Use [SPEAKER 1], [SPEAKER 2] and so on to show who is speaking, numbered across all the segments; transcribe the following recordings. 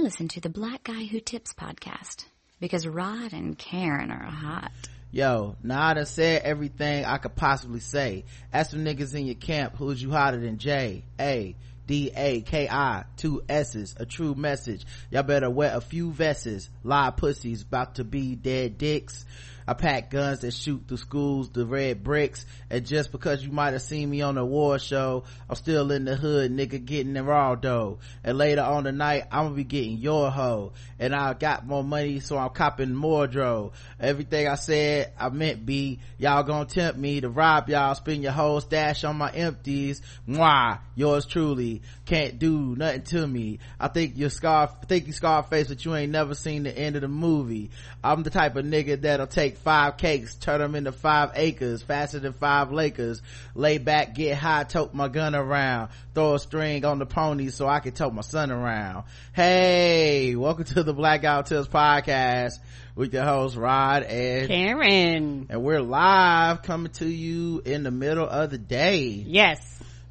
[SPEAKER 1] I listen to the Black Guy Who Tips podcast because Rod and Karen are hot.
[SPEAKER 2] Yo, I done said everything I could possibly say. Ask some niggas in your camp, who's you hotter than J? A. D-A-K-I, two S's, a true message. Y'all better wear a few vests. Live pussies, about to be dead dicks. I pack guns that shoot through schools, the red bricks, and just because you might have seen me on the war show, I'm still in the hood, nigga getting the raw dough. And later on the night, I'm gonna be getting your hoe. And I got more money, so I'm copping more dro. Everything I said, I meant be, y'all gonna tempt me to rob y'all, spend your whole stash on my empties. Mwah, yours truly, can't do nothing to me. I think you're scar, think you Scarface, but you ain't never seen the end of the movie. I'm the type of nigga that'll take five cakes, turn them into five acres, faster than five Lakers. Lay back, get high, tote my gun around, throw a string on the pony so I can tote my son around. Hey, welcome to the Blackout Tips podcast with your host Rod and
[SPEAKER 3] Karen.
[SPEAKER 2] And we're live coming to you in the middle of the day.
[SPEAKER 3] Yes.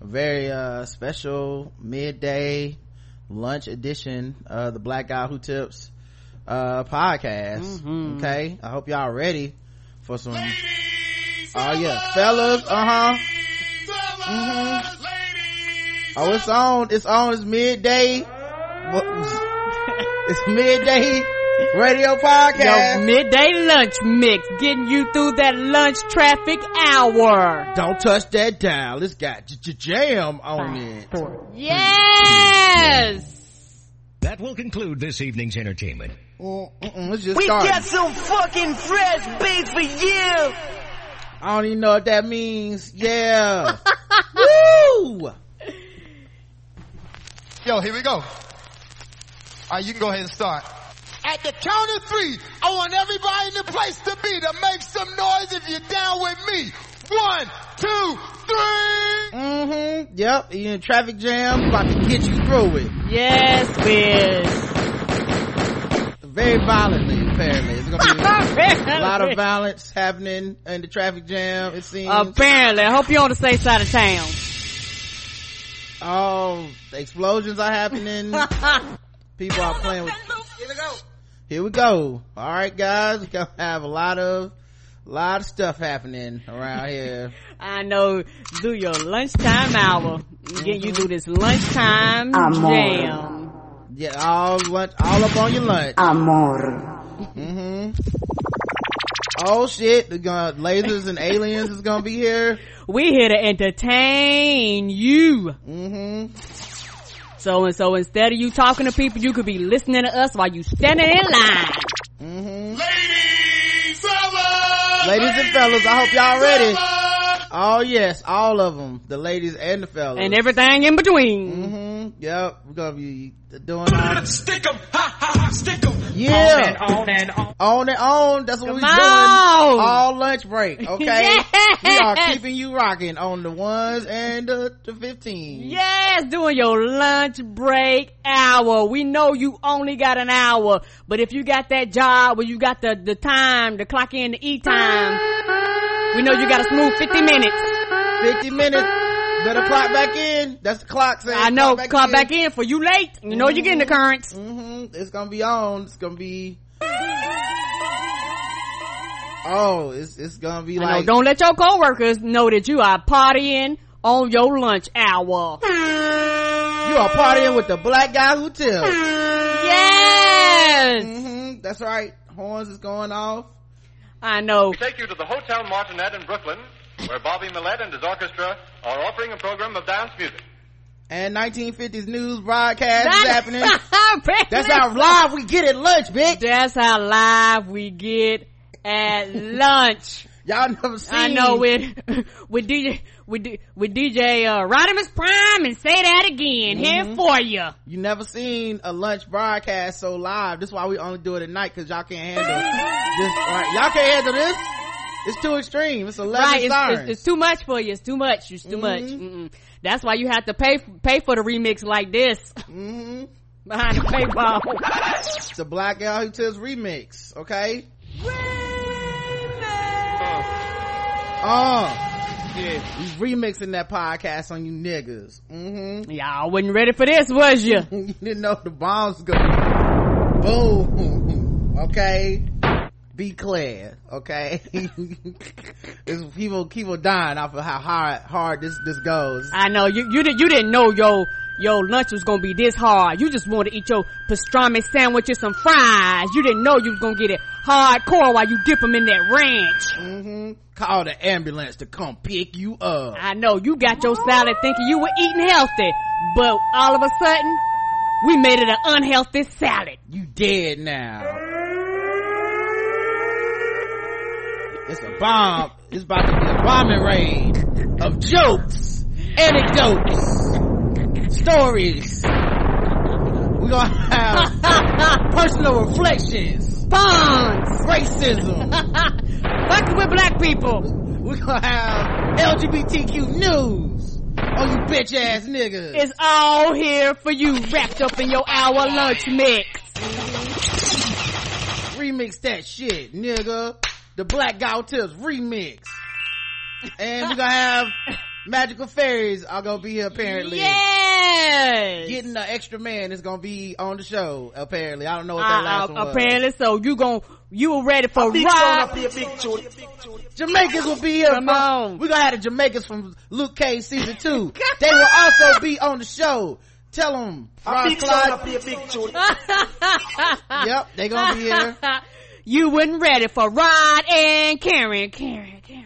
[SPEAKER 2] A very uh special midday lunch edition of the Black Guy Who Tips uh podcast.
[SPEAKER 3] Mm-hmm.
[SPEAKER 2] okay? I hope y'all ready for some oh yeah. Fellas uh-huh. Mhm. oh it's on. It's on. It's midday. It's midday radio podcast.
[SPEAKER 3] Your midday lunch mix, getting you through that lunch traffic hour.
[SPEAKER 2] don't touch that dial. It's got j- j- jam on it.
[SPEAKER 3] Yes!
[SPEAKER 4] That will conclude this evening's entertainment.
[SPEAKER 2] Oh, Let's just
[SPEAKER 5] We
[SPEAKER 2] start
[SPEAKER 5] got some fucking fresh beef for you.
[SPEAKER 2] I don't even know what that means. Yeah. Woo!
[SPEAKER 6] Yo, here we go. All right, you can go ahead and start. At the count of three, I want everybody in the place to be to make some noise if you're down with me. One, two, three.
[SPEAKER 2] Mm-hmm. Yep. You in traffic jam, about to get you through it.
[SPEAKER 3] Yes, Biz.
[SPEAKER 2] Very violently, apparently. It's gonna be a lot of violence happening in the traffic jam, it seems.
[SPEAKER 3] Apparently. I hope you're on the safe side of town.
[SPEAKER 2] Oh, explosions are happening. People are playing with.
[SPEAKER 5] Here we go.
[SPEAKER 2] Here we go. All right, guys. We're gonna have a lot of, lot of stuff happening around here.
[SPEAKER 3] I know, do your lunchtime hour. Get you do this lunchtime jam.
[SPEAKER 2] Yeah, all lunch, all up on your lunch.
[SPEAKER 7] Amor.
[SPEAKER 2] hmm Oh shit, the gonna, lasers and aliens is gonna be here.
[SPEAKER 3] We here to entertain you.
[SPEAKER 2] hmm
[SPEAKER 3] So and so instead of you talking to people, you could be listening to us while you standing in line.
[SPEAKER 2] hmm
[SPEAKER 6] Ladies, fellas.
[SPEAKER 2] Ladies and fellas, I hope y'all ready. Oh yes, all of them, the ladies and the fellas.
[SPEAKER 3] And everything in between.
[SPEAKER 2] Mm-hmm. Yep, we're gonna be doing all.
[SPEAKER 6] Stick 'em, ha ha ha, stick 'em.
[SPEAKER 2] Yeah,
[SPEAKER 3] On and on.
[SPEAKER 2] on and on. That's what
[SPEAKER 3] Come
[SPEAKER 2] we're doing. All lunch break. Okay,
[SPEAKER 3] Yes.
[SPEAKER 2] we are keeping you rocking on the ones and the, the fifteen.
[SPEAKER 3] Yes, doing your lunch break hour. We know you only got an hour, but if you got that job where you got the, the time, the clock in, the eat time, we know you got a smooth 50 minutes.
[SPEAKER 2] Fifty minutes. Better clock back in. That's the clock saying.
[SPEAKER 3] I know, clock back in for you late. You know you're getting the currents.
[SPEAKER 2] Mm-hmm. It's gonna be on. It's gonna be. Oh, it's it's gonna be
[SPEAKER 3] I know,
[SPEAKER 2] like
[SPEAKER 3] don't let your coworkers know that you are partying on your lunch hour.
[SPEAKER 2] you are partying with the black guy who tells.
[SPEAKER 3] Yes!
[SPEAKER 2] Mm-hmm. That's right. Horns is going off.
[SPEAKER 3] I know.
[SPEAKER 8] We take you to the Hotel Martinet in Brooklyn, where Bobby Millett and his orchestra are offering a program of dance music.
[SPEAKER 2] And 1950s news broadcast is happening.
[SPEAKER 3] That's
[SPEAKER 2] That's how live we get at lunch, bitch.
[SPEAKER 3] That's how live we get at lunch.
[SPEAKER 2] Y'all never seen.
[SPEAKER 3] I know with with DJ with D- with DJ uh, Rodimus Prime and say that again here for you.
[SPEAKER 2] You never seen a lunch broadcast so live. That's why we only do it at night because y'all can't handle this. Right? Y'all can't handle this. It's too extreme. It's 11
[SPEAKER 3] Right? It's,
[SPEAKER 2] stars.
[SPEAKER 3] it's, it's too much for you. It's too much. It's too much. Mm-mm. That's why you have to pay pay for the remix like this
[SPEAKER 2] hmm
[SPEAKER 3] behind the paywall.
[SPEAKER 2] It's the Black Gal Who Tells remix. Okay. Uh,
[SPEAKER 3] shit.
[SPEAKER 2] We remixing that podcast on you niggas. Mm-hmm.
[SPEAKER 3] Y'all wasn't ready for this, was you?
[SPEAKER 2] you didn't know the bombs going boom. Okay. Be clear. Okay. people, people dying off of how hard, hard this, this goes.
[SPEAKER 3] I know you you didn't you didn't know your your lunch was gonna be this hard. You just wanted to eat your pastrami sandwich and some fries. You didn't know you was gonna get it hardcore while you dip them in that ranch.
[SPEAKER 2] Mm-hmm. Call the ambulance to come pick you up.
[SPEAKER 3] I know you got your salad thinking you were eating healthy, but all of a sudden we made it an unhealthy salad.
[SPEAKER 2] You dead now. It's a bomb. It's about to be a bombing raid of jokes, anecdotes, stories. We're gonna have personal reflections,
[SPEAKER 3] Bonds,
[SPEAKER 2] racism.
[SPEAKER 3] fucking with black people.
[SPEAKER 2] We're gonna have LGBTQ news on you bitch ass niggas.
[SPEAKER 3] It's all here for you, wrapped up in your hour lunch mix.
[SPEAKER 2] remix that shit, nigga. The Black Guy Tips remix. And we're gonna have Magical Fairies are gonna be here apparently.
[SPEAKER 3] Yes.
[SPEAKER 2] Getting the extra man is gonna be on the show, apparently. I don't know what that
[SPEAKER 3] Uh,
[SPEAKER 2] last
[SPEAKER 3] uh,
[SPEAKER 2] one was.
[SPEAKER 3] apparently, so you gon' you were ready for
[SPEAKER 5] Big tune
[SPEAKER 3] rock.
[SPEAKER 5] up here.
[SPEAKER 2] Jamaicans will be here.
[SPEAKER 3] Come
[SPEAKER 2] from-
[SPEAKER 3] on.
[SPEAKER 2] We're gonna have the Jamaicans from Luke Cage season two. they will also be on the show. Tell them.
[SPEAKER 5] A big tune up here, big tune.
[SPEAKER 2] Yep, they gonna be here.
[SPEAKER 3] you wasn't ready for Rod and Karen, Karen, Karen.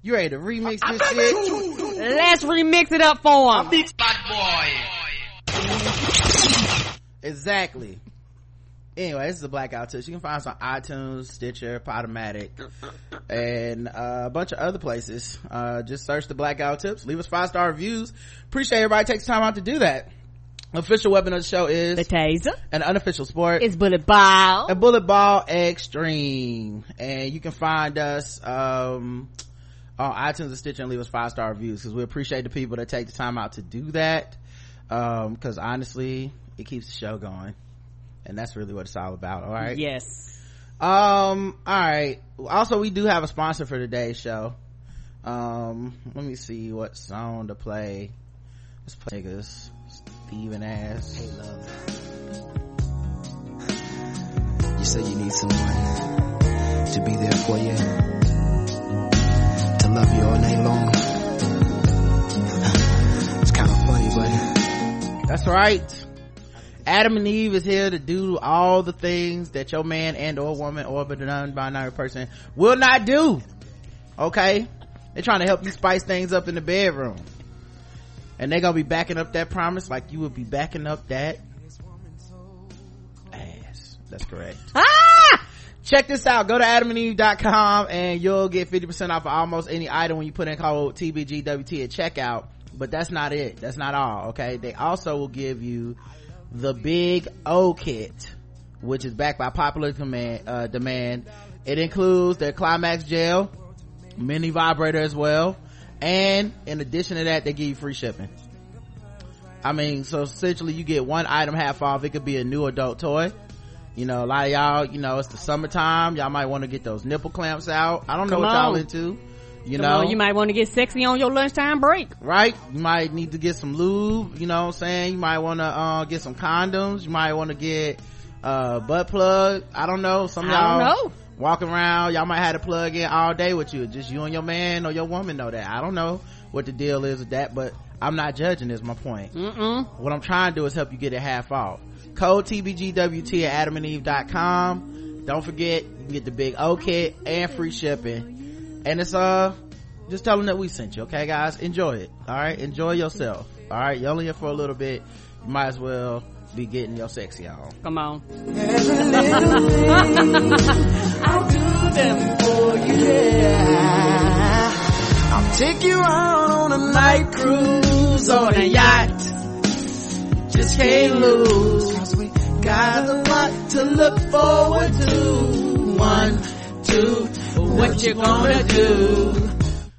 [SPEAKER 2] You ready to remix this shit?
[SPEAKER 3] Let's remix it up for them.
[SPEAKER 5] Big
[SPEAKER 2] Exactly. Anyway, this is a blackout tips. You can find us on iTunes, Stitcher, Podomatic, and uh, a bunch of other places. Uh, just search the blackout tips. Leave us five star reviews. Appreciate everybody takes time out to do that. Official weapon of the show is
[SPEAKER 3] The taser.
[SPEAKER 2] an unofficial sport.
[SPEAKER 3] It's bullet ball.
[SPEAKER 2] a bullet ball extreme and you can find us um on itunes and stitcher and leave us five star reviews because we appreciate the people that take the time out to do that um because honestly it keeps the show going and that's really what it's all about all right
[SPEAKER 3] Yes.
[SPEAKER 2] um all right also we do have a sponsor for today's show um let me see what song to play let's play this Steven ass hey love
[SPEAKER 7] You say you need someone to be there for you, to love you all night long. It's kind of funny, but
[SPEAKER 2] That's right. Adam and Eve is here to do all the things that your man and or woman or but non-binary person will not do. Okay? They're trying to help you spice things up in the bedroom. And they're gonna be backing up that promise like you would be backing up that ass. That's correct.
[SPEAKER 3] Ah!
[SPEAKER 2] Check this out. Go to adamandeve.com and you'll get 50% off of almost any item when you put in code TBGWT at checkout. But that's not it. That's not all. Okay. They also will give you the big O kit, which is backed by popular command, uh, demand. It includes their climax gel, mini vibrator as well. And in addition to that, they give you free shipping. I mean, so essentially you get one item half off. It could be a new adult toy. You know, a lot of y'all, you know, it's the summertime. Y'all might want to get those nipple clamps out. I don't know
[SPEAKER 3] Come
[SPEAKER 2] what y'all
[SPEAKER 3] on.
[SPEAKER 2] into. You
[SPEAKER 3] Come
[SPEAKER 2] know,
[SPEAKER 3] on, you might want to get sexy on your lunchtime break.
[SPEAKER 2] right? You might need to get some lube, you know what I'm saying? You might want to, uh, get some condoms. You might want to get, uh, butt plug. I don't know. Some y'all
[SPEAKER 3] don't know.
[SPEAKER 2] Walking around, y'all might have to plug in all day with you. Just you and your man or your woman know that. I don't know what the deal is with that, but I'm not judging is my point.
[SPEAKER 3] Mm-mm.
[SPEAKER 2] What I'm trying to do is help you get it half off. Code TBGWT at adamandeve.com. Don't forget, you can get the big O kit and free shipping. And it's, uh, just tell them that we sent you, okay guys? Enjoy it. Alright? Enjoy yourself. Alright? You're only here for a little bit. You might as well be getting your sexy on.
[SPEAKER 3] Come on.
[SPEAKER 7] I'll do them for you. Yeah. I'll take you out on a night cruise on a yacht.
[SPEAKER 2] Just can't lose. Cause we got a lot to look forward to. One, two, what you gonna do?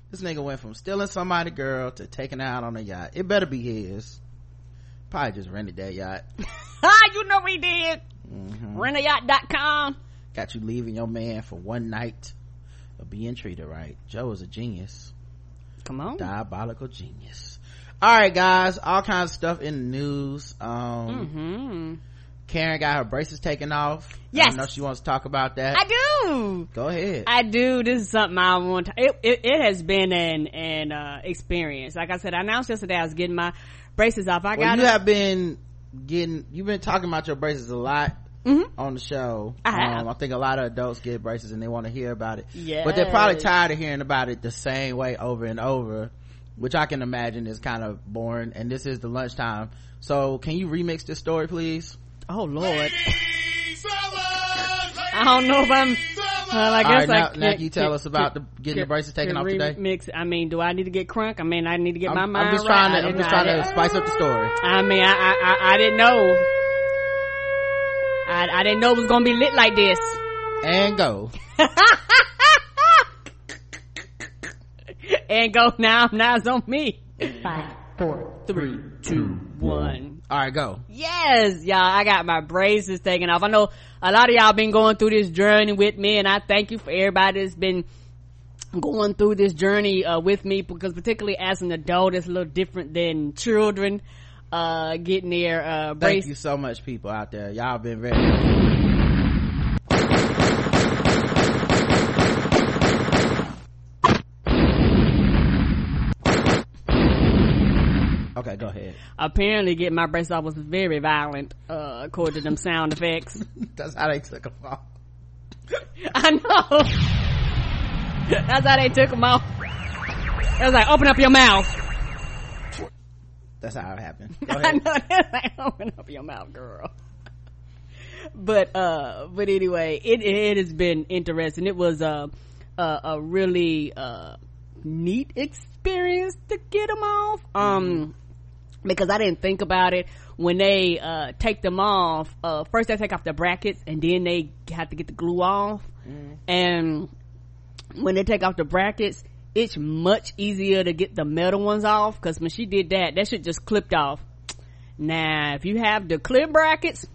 [SPEAKER 2] This nigga went from stealing somebody girl to taking her out on a yacht. It better be his. Probably just rented that yacht.
[SPEAKER 3] Ah, you know we did.
[SPEAKER 2] Mm-hmm.
[SPEAKER 3] Rentayacht.com.
[SPEAKER 2] Got you leaving your man for one night of being treated right. Joe is a genius.
[SPEAKER 3] Come on.
[SPEAKER 2] Diabolical genius. All right, guys. All kinds of stuff in the news. Um,
[SPEAKER 3] Mm-hmm.
[SPEAKER 2] Karen got her braces taken off.
[SPEAKER 3] Yes.
[SPEAKER 2] I know she wants to talk about that.
[SPEAKER 3] I do.
[SPEAKER 2] Go ahead.
[SPEAKER 3] I do. This is something I want. To, it, it it has been an an uh, experience. Like I said, I announced yesterday I was getting my braces off. I
[SPEAKER 2] well,
[SPEAKER 3] got
[SPEAKER 2] you have been getting, you've been talking about your braces a lot.
[SPEAKER 3] Mm-hmm.
[SPEAKER 2] On the show,
[SPEAKER 3] I have.
[SPEAKER 2] Um, I think a lot of adults get braces and they want to hear about it.
[SPEAKER 3] Yes.
[SPEAKER 2] but they're probably tired of hearing about it the same way over and over, which I can imagine is kind of boring. And this is the lunchtime, so can you remix this story, please?
[SPEAKER 3] Oh Lord. I don't know if I'm. Well, I
[SPEAKER 2] All
[SPEAKER 3] guess
[SPEAKER 2] right,
[SPEAKER 3] I
[SPEAKER 2] now-
[SPEAKER 3] can,
[SPEAKER 2] now can you tell us about the- getting the braces taken off today?
[SPEAKER 3] Mix. I mean, do I need to get crunk? I mean, I need to get my
[SPEAKER 2] I'm,
[SPEAKER 3] mind
[SPEAKER 2] I'm just
[SPEAKER 3] right.
[SPEAKER 2] trying to, I'm just trying to spice up the story.
[SPEAKER 3] I mean, I, I, I, I didn't know. I, I didn't know it was gonna be lit like this.
[SPEAKER 2] And go.
[SPEAKER 3] and go now. Now it's on me. Five, four, three, two, one.
[SPEAKER 2] All right, go.
[SPEAKER 3] Yes, y'all. I got my braces taken off. I know a lot of y'all been going through this journey with me, and I thank you for everybody that's been going through this journey uh, with me because particularly as an adult, it's a little different than children uh, getting their uh,
[SPEAKER 2] Thank you so much, people out there. Y'all been very. Okay, go ahead.
[SPEAKER 3] Apparently, getting my braces off was very violent, uh, according to them sound effects.
[SPEAKER 2] That's how they took them off.
[SPEAKER 3] I know. That's how they took them off. It was like, open up your mouth.
[SPEAKER 2] That's how it happened.
[SPEAKER 3] I
[SPEAKER 2] ahead.
[SPEAKER 3] know that's like, open up your mouth, girl. But, uh, but anyway, it, it has been interesting. It was, uh, a, a really, uh, neat experience to get them off. Um, because I didn't think about it when they, uh, take them off. Uh, first they take off the brackets and then they have to get the glue off. And when they take off the brackets, it's much easier to get the metal ones off because when she did that, that shit just clipped off. Now, if you have the clear brackets,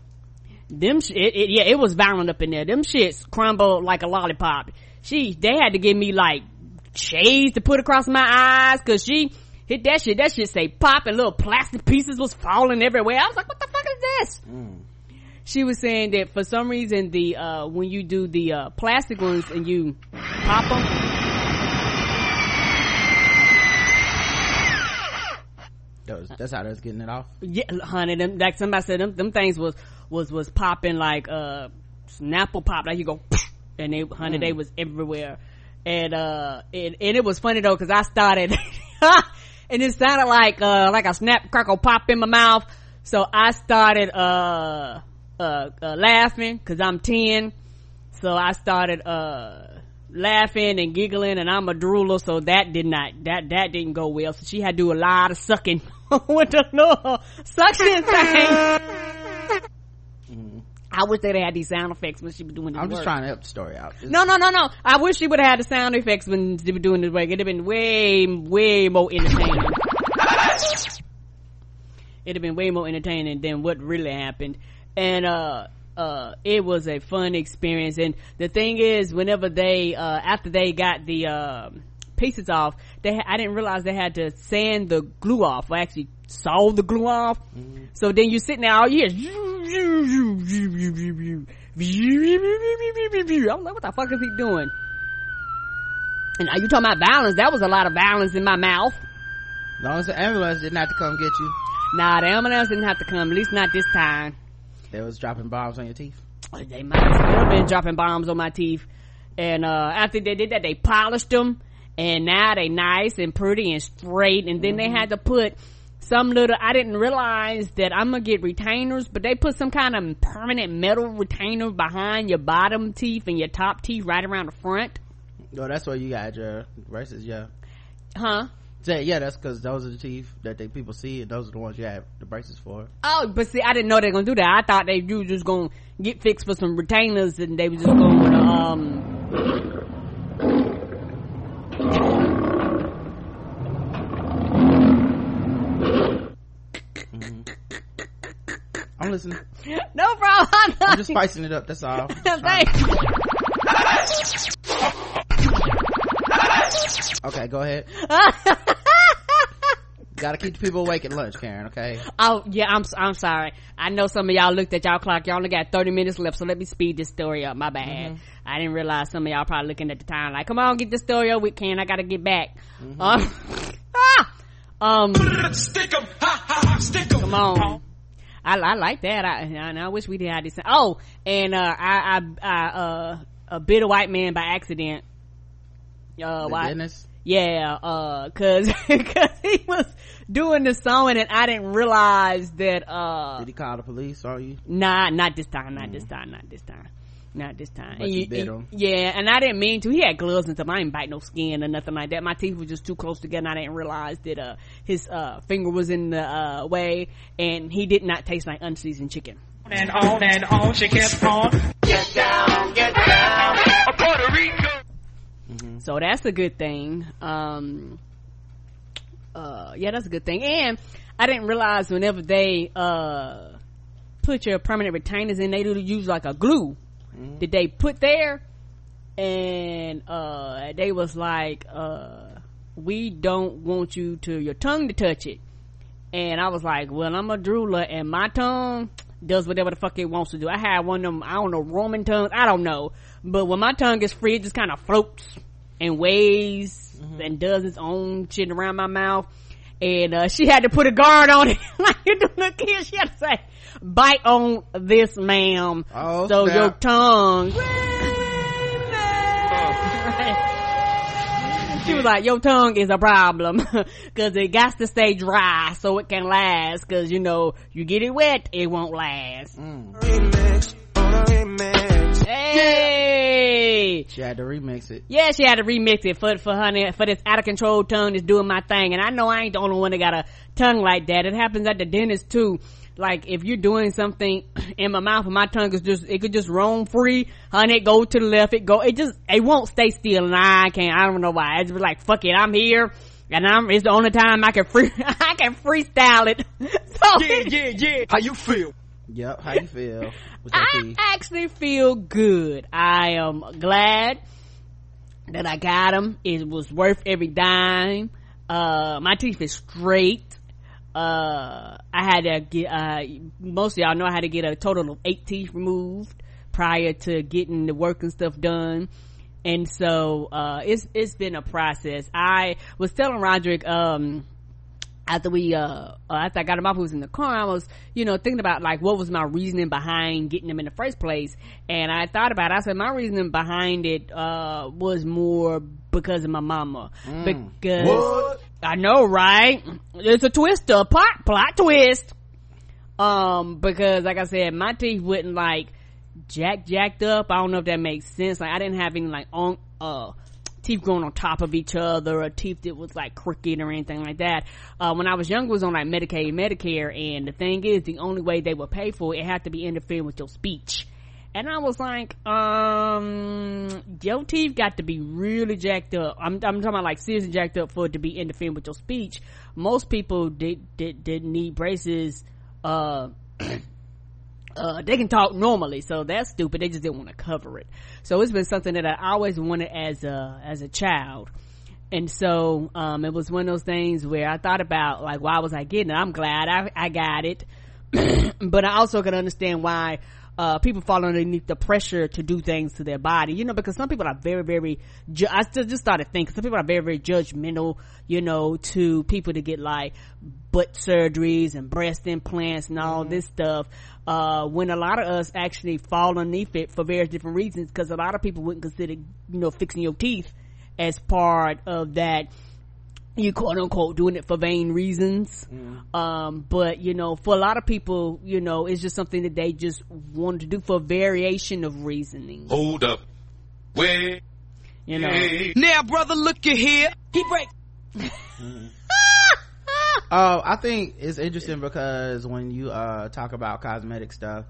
[SPEAKER 3] them sh- it, it, yeah, it was violent up in there. Them shits crumbled like a lollipop. She, they had to give me like shades to put across my eyes because she hit that shit. That shit say pop and little plastic pieces was falling everywhere. I was like, what the fuck is this? She was saying that for some reason the, uh, when you do the, uh, plastic ones and you pop them,
[SPEAKER 2] That That's how they was getting it off.
[SPEAKER 3] Yeah, honey, them like somebody said them them things was was was popping like uh Snapple pop like you go and they honey they was everywhere and uh and, and it was funny though because I started and it sounded like uh like a snap crackle pop in my mouth. So I started uh uh, uh laughing because I'm ten. So I started uh laughing and giggling and I'm a drooler. So that did not that that didn't go well. So she had to do a lot of sucking with the little suction thing I wish they'd had these sound effects when she was doing
[SPEAKER 2] I'm just
[SPEAKER 3] work.
[SPEAKER 2] trying to help the story out. It's-
[SPEAKER 3] No, no, no, no. I wish she would have had the sound effects when they were doing this work. It'd have been way, way more entertaining. It'd have been way more entertaining than what really happened. And, uh, uh, it was a fun experience. And the thing is, whenever they, uh, after they got the, uh, pieces off, they, ha- I didn't realize they had to sand the glue off, or actually saw the glue off. So then you're sitting there all year. I'm like, what the fuck is he doing? And are you talking about violence? That was a lot of violence in my mouth.
[SPEAKER 2] As long as the ambulance didn't have to come get you,
[SPEAKER 3] Nah, the ambulance didn't have to come, at least not this time.
[SPEAKER 2] they was dropping bombs on your teeth.
[SPEAKER 3] They might have still been dropping bombs on my teeth. And, uh, after they did that, they polished them. And now they nice and pretty and straight. And then they had to put some little, I didn't realize that I'm gonna get retainers, but they put some kind of permanent metal retainer behind your bottom teeth and your top teeth right around the front.
[SPEAKER 2] No, that's where you got your braces. Yeah,
[SPEAKER 3] Huh?
[SPEAKER 2] So, yeah, that's because those are the teeth that they people see, and those are the ones you have the braces for.
[SPEAKER 3] Oh, but see, I didn't know they're gonna do that. I thought they you just gonna get fixed for some retainers and they was just gonna, um,
[SPEAKER 2] I'm listening.
[SPEAKER 3] no problem.
[SPEAKER 2] I'm just spicing it up. That's all.
[SPEAKER 3] Thanks.
[SPEAKER 2] okay go ahead gotta keep the people awake at lunch karen okay
[SPEAKER 3] Oh yeah, I'm I'm sorry. I know some of y'all looked at y'all clock. Y'all only got 30 minutes left, so let me speed this story up. My bad.
[SPEAKER 2] Mm-hmm.
[SPEAKER 3] I didn't realize some of y'all probably looking at the time like, come on, get this story over with, Ken. I gotta get back.
[SPEAKER 2] Mm-hmm.
[SPEAKER 3] Um, ah! um,
[SPEAKER 5] Stick 'em, ha ha ha, stick 'em.
[SPEAKER 3] come on. I, I like that. I, and I wish we did have this. Oh, and, uh, I, I, I, uh, a bit of white man by accident. Uh, why? Yeah, uh, cause, cause he was doing the sewing and I didn't realize that, uh,
[SPEAKER 2] did he call the police on you
[SPEAKER 3] Nah, not this time. Not this time. Not this time. Not this time.
[SPEAKER 2] But
[SPEAKER 3] And
[SPEAKER 2] you bit.
[SPEAKER 3] Yeah, and I didn't mean to. He had gloves and stuff. I didn't bite no skin or nothing like that. My teeth were just too close together. and I didn't realize that uh his uh finger was in the uh way, and he did not taste like unseasoned chicken.
[SPEAKER 5] And on and on, she kept on. Get down, get down. Puerto Rico.
[SPEAKER 3] So that's a good thing. Um, uh, yeah, that's a good thing. And I didn't realize whenever they uh put your permanent retainers in, they do use like a glue that they put there, and uh they was like, uh, we don't want you to your tongue to touch it. And I was like, well, I'm a drooler and my tongue does whatever the fuck it wants to do. I had one of them, I don't know, Roman tongues. I don't know. But when my tongue is free, it just kind of floats and waves and does its own shit around my mouth. And, uh, she had to put a guard on it. like you do a kid. She had to say, bite on this, ma'am.
[SPEAKER 2] Oh,
[SPEAKER 3] so
[SPEAKER 2] snap.
[SPEAKER 3] your tongue. She was like, your tongue is a problem cause it got to stay dry so it can last cause you know, you get it wet, it won't last. Mm.
[SPEAKER 7] Remix on a remix.
[SPEAKER 3] Hey!
[SPEAKER 2] she had to remix it
[SPEAKER 3] Yeah, she had to remix it for, for honey, for this out of control tongue that's doing my thing. And I know I ain't the only one that got a tongue like that. It happens at the dentist too. Like if you're doing something in my mouth and my tongue is just, it could just roam free, honey, it go to the left, it go, it just, it won't stay still and I can't, I don't know why. It's just like, fuck it, I'm here. And I'm, it's the only time I can free, I can freestyle it. So,
[SPEAKER 5] Yeah, yeah, yeah. How you feel?
[SPEAKER 2] yep how you feel
[SPEAKER 3] I
[SPEAKER 2] teeth
[SPEAKER 3] actually feel good. I am glad that I got them. It was worth every dime. Uh, my teeth is straight. Uh, I had to get, uh, most of y'all know I had to get a total of eight teeth removed prior to getting the work and stuff done. And so, uh, it's, it's been a process. I was telling Roderick, um, after we uh, uh after I got him off, we was in the car. I was, you know, thinking about like what was my reasoning behind getting him in the first place. And I thought about it. I said my reasoning behind it uh was more because of my mama. Because I know, right? It's a twist, a plot plot twist. Um, because like I said, my teeth wouldn't like jack jacked up. I don't know if that makes sense. Like I didn't have any like on uh teeth growing on top of each other or teeth that was like crooked or anything like that. Uh, when I was younger, it was on like Medicaid, Medicare, and the thing is, the only way they would pay for it, it had to be interfering with your speech. And I was like, um, your teeth got to be really jacked up. I'm, I'm talking about like seriously jacked up for it to be interfering with your speech. Most people did, did, didn't need braces, uh, uh, they can talk normally, so that's stupid. They just didn't want to cover it. So it's been something that I always wanted as a, as a child. And so, um, it was one of those things where I thought about, like, why was I getting it? I'm glad I, I got it. but I also can understand why, uh, people fall underneath the pressure to do things to their body, you know, because some people are very, very, ju- I just, just started thinking, some people are very, very judgmental, you know, to people to get like butt surgeries and breast implants and all this stuff, uh, when a lot of us actually fall underneath it for various different reasons, because a lot of people wouldn't consider, you know, fixing your teeth as part of that you quote unquote doing it for vain reasons. Um, but you know, for a lot of people, you know, it's just something that they just want to do for variation of reasoning.
[SPEAKER 5] Hold up. Wait.
[SPEAKER 3] You know,
[SPEAKER 5] Now, brother, look at here.
[SPEAKER 3] keep break.
[SPEAKER 2] uh i think it's interesting because when you uh talk about cosmetic stuff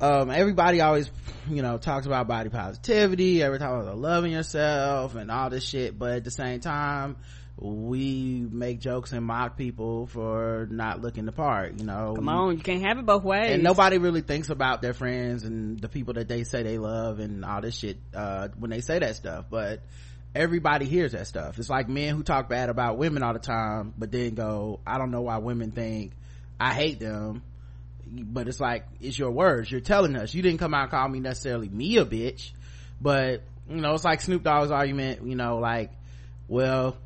[SPEAKER 2] um everybody always you know talks about body positivity every time about loving yourself and all this shit but at the same time we make jokes and mock people for not looking the part you know?
[SPEAKER 3] Come on, you can't have it both ways.
[SPEAKER 2] and nobody really thinks about their friends and the people that they say they love and all this shit uh when they say that stuff but everybody hears that stuff. It's like men who talk bad about women all the time but then go i don't know why women think i hate them but it's like it's your words. You're telling us. You didn't come out and call me necessarily me a bitch but you know it's like snoop dogg's argument you know like well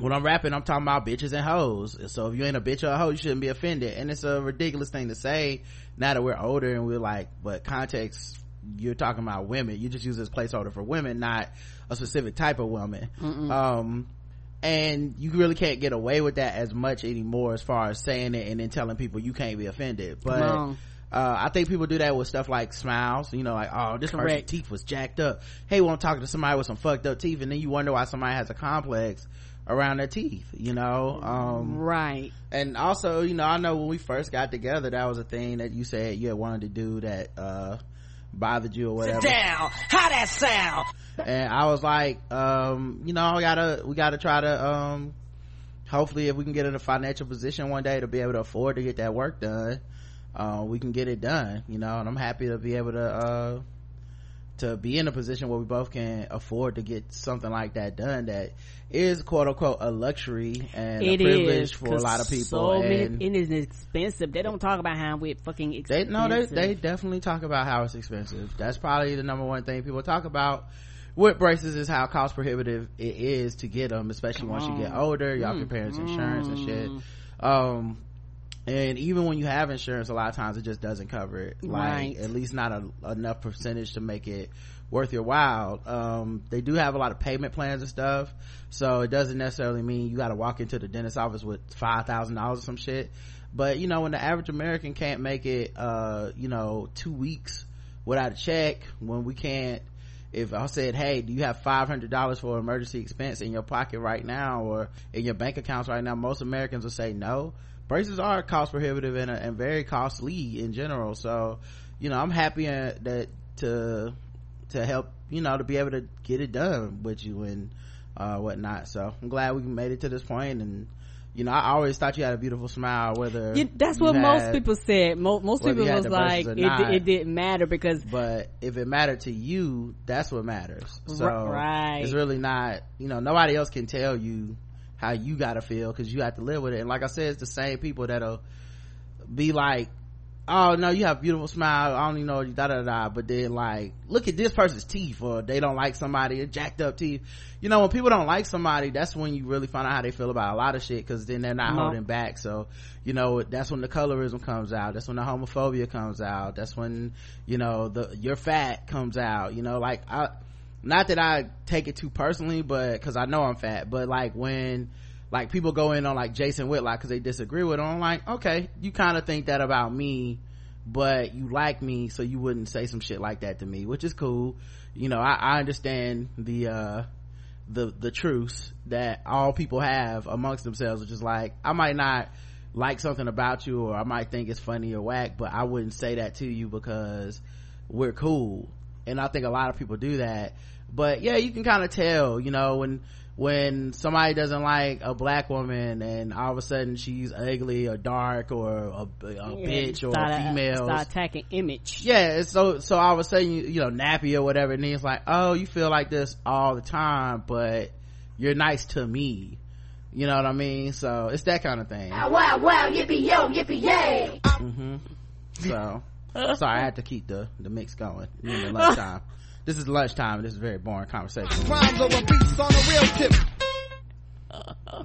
[SPEAKER 2] when i'm rapping i'm talking about bitches and hoes. So if you ain't a bitch or a hoe you shouldn't be offended. And it's a ridiculous thing to say now that we're older and we're like but context you're talking about women. You just use this placeholder for women not a specific type of woman. Um and you really can't get away with that as much anymore as far as saying it and then telling people you can't be offended. But uh, I think people do that with stuff like smiles, you know, like, oh, this person's teeth was jacked up. Hey, well, I'm talking to somebody with some fucked up teeth, and then you wonder why somebody has a complex around their teeth, you know? Um,
[SPEAKER 3] right
[SPEAKER 2] and also, you know, I know when we first got together, that was a thing that you said you had wanted to do that, uh, bothered you or whatever.
[SPEAKER 7] Sit Down. How that sound?
[SPEAKER 2] and I was like, um, you know, we gotta, we gotta try to, um, hopefully if we can get in a financial position one day to be able to afford to get that work done, uh, we can get it done, you know, and I'm happy to be able to, uh, to be in a position where we both can afford to get something like that done that is quote unquote a luxury and
[SPEAKER 3] It
[SPEAKER 2] a privilege
[SPEAKER 3] is,
[SPEAKER 2] for a lot of people
[SPEAKER 3] so many,
[SPEAKER 2] and
[SPEAKER 3] it is expensive. They don't talk about how we fucking
[SPEAKER 2] they
[SPEAKER 3] expensive
[SPEAKER 2] no they they definitely talk about how it's expensive. That's probably the number one thing people talk about with braces is how cost prohibitive it is to get them especially once you get older y'all
[SPEAKER 3] Mm.
[SPEAKER 2] compare insurance and shit. um and even when you have insurance a lot of times it just doesn't cover it like
[SPEAKER 3] Right.
[SPEAKER 2] at least not a, enough percentage to make it worth your while um they do have a lot of payment plans and stuff so it doesn't necessarily mean you got to walk into the dentist office with five thousand dollars or some shit but you know when the average american can't make it uh you know two weeks without a check when we can't if I said, "Hey, do you have five hundred dollars for emergency expense in your pocket right now, or in your bank accounts right now?" Most Americans will say no. Braces are cost prohibitive and, and very costly in general. So, you know, I'm happy that to to help, you know, to be able to get it done with you and uh, whatnot. So I'm glad we made it to this point and. You know, I always thought you had a beautiful smile. Whether
[SPEAKER 3] that's what most people said. Most, most people was like, it,
[SPEAKER 2] not.
[SPEAKER 3] it didn't matter because
[SPEAKER 2] but if it mattered to you that's what matters so
[SPEAKER 3] Right.
[SPEAKER 2] it's really not you know nobody else can tell you how you gotta feel because you have to live with it. And like i said it's the same people that'll be like oh no you have a beautiful smile. I don't even know da da da but then like look at this person's teeth or they don't like somebody jacked up teeth. You know when people don't like somebody that's when you really find out how they feel about a lot of shit because then they're not
[SPEAKER 3] No.
[SPEAKER 2] holding back. So you know that's when the colorism comes out. That's when the homophobia comes out. That's when you know the your fat comes out. You know like i not that i take it too personally but because i know i'm fat but like when like people go in on like jason whitlock because they disagree with him i'm like okay you kind of think that about me but you like me so you wouldn't say some shit like that to me which is cool. You know i, I understand the uh the the truce that all people have amongst themselves which is like i might not like something about you or i might think it's funny or whack but i wouldn't say that to you because we're cool and i think a lot of people do that but yeah you can kind of tell you know when when somebody doesn't like a black woman and all of a sudden she's ugly or dark or a, a bitch or
[SPEAKER 3] start,
[SPEAKER 2] a female
[SPEAKER 3] start attacking image.
[SPEAKER 2] yeah so so all of a sudden you, you know nappy or whatever and then it's like oh you feel like this all the time but you're nice to me you know what i mean so it's that kind of thing
[SPEAKER 9] Wow, wow, yippee yo, yippee yay!
[SPEAKER 2] mm-hmm. so sorry i had to keep the the mix going in the lunchtime this is lunchtime and this is a very boring conversation
[SPEAKER 6] Crimes over beats on a real tip.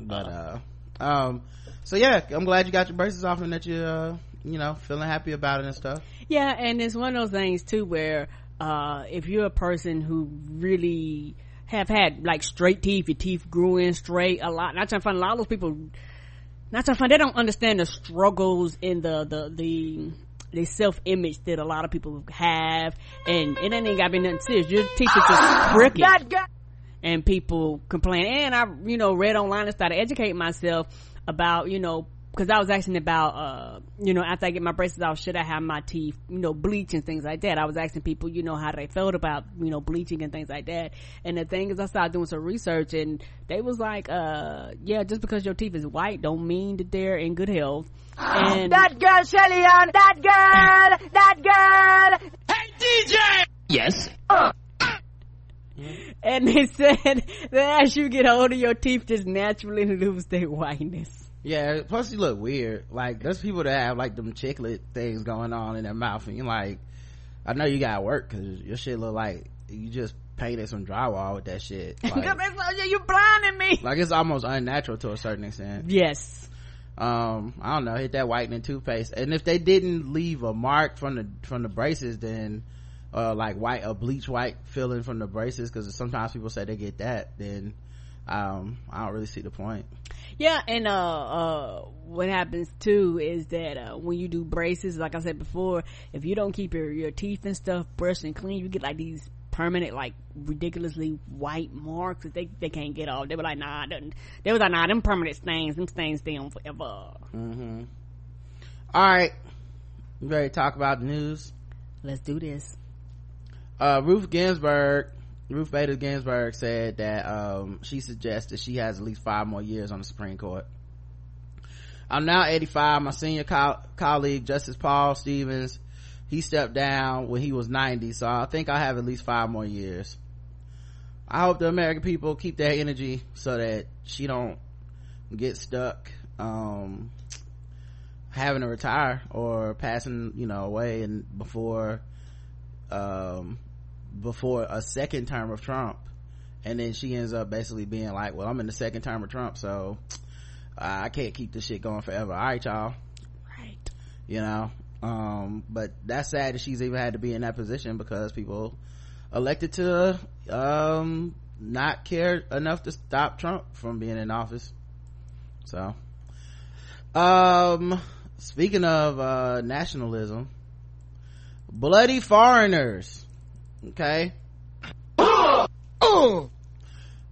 [SPEAKER 2] but uh um so yeah i'm glad you got your braces off and that you uh you know feeling happy about it and stuff
[SPEAKER 3] Yeah, and it's one of those things too where uh if you're a person who really have had like straight teeth, your teeth grew in straight a lot. Not trying to find a lot of those people not trying to find they don't understand the struggles in the the the the self image that a lot of people have and it ain't gotta be nothing serious. Your teeth are just crooked and people complain. And I, you know, read online and started educating myself about, you know, because I was asking about, uh, you know, after I get my braces off, should I have my teeth, you know, bleach and things like that. I was asking people, you know, how they felt about, you know, bleaching and things like that. And the thing is, I started doing some research, and they was like, uh, yeah, just because your teeth is white don't mean that they're in good health. And
[SPEAKER 9] That girl, Shelly on that girl, that girl! Hey, DJ!
[SPEAKER 7] Yes.
[SPEAKER 3] and and they said that as you get older, your teeth just naturally lose their whiteness.
[SPEAKER 2] Yeah, plus you look weird. Like, there's people that have like them chiclet things going on in their mouth and you're like, I know you gotta work cause your shit look like you just painted some drywall with that shit. Like,
[SPEAKER 3] you blinding me.
[SPEAKER 2] like it's almost unnatural to a certain extent.
[SPEAKER 3] Yes.
[SPEAKER 2] Um, I don't know, hit that whitening toothpaste. And if they didn't leave a mark from the, from the braces, then, uh, like white, a bleach white filling from the braces, cause sometimes people say they get that, then, um, I don't really see the point.
[SPEAKER 3] Yeah, and uh, uh, what happens too is that uh, when you do braces, like I said before, if you don't keep your your teeth and stuff brushed and clean, you get like these permanent, like ridiculously white marks that they they can't get off. They were like, nah, them- they was like, nah, them permanent stains, them stains stay on forever.
[SPEAKER 2] Mm-hmm. All right. You ready to talk about the news?
[SPEAKER 3] Let's do this.
[SPEAKER 2] Uh, Ruth Ginsburg, Ruth Bader Ginsburg said that, um, she suggests that she has at least five more years on the Supreme Court. I'm now 85. My senior co- colleague, Justice Paul Stevens, he stepped down when he was 90, so I think I have at least five more years. I hope the American people keep their energy so that she don't get stuck, um, having to retire or passing, you know, away and before, um, before a second term of Trump. And then she ends up basically being like, well, I'm in the second term of Trump, so I can't keep this shit going forever. All right, y'all.
[SPEAKER 3] Right.
[SPEAKER 2] You know, um, but that's sad that she's even had to be in that position because people elected to, um, not care enough to stop Trump from being in office. So, um, speaking of, uh, nationalism, bloody foreigners. Okay.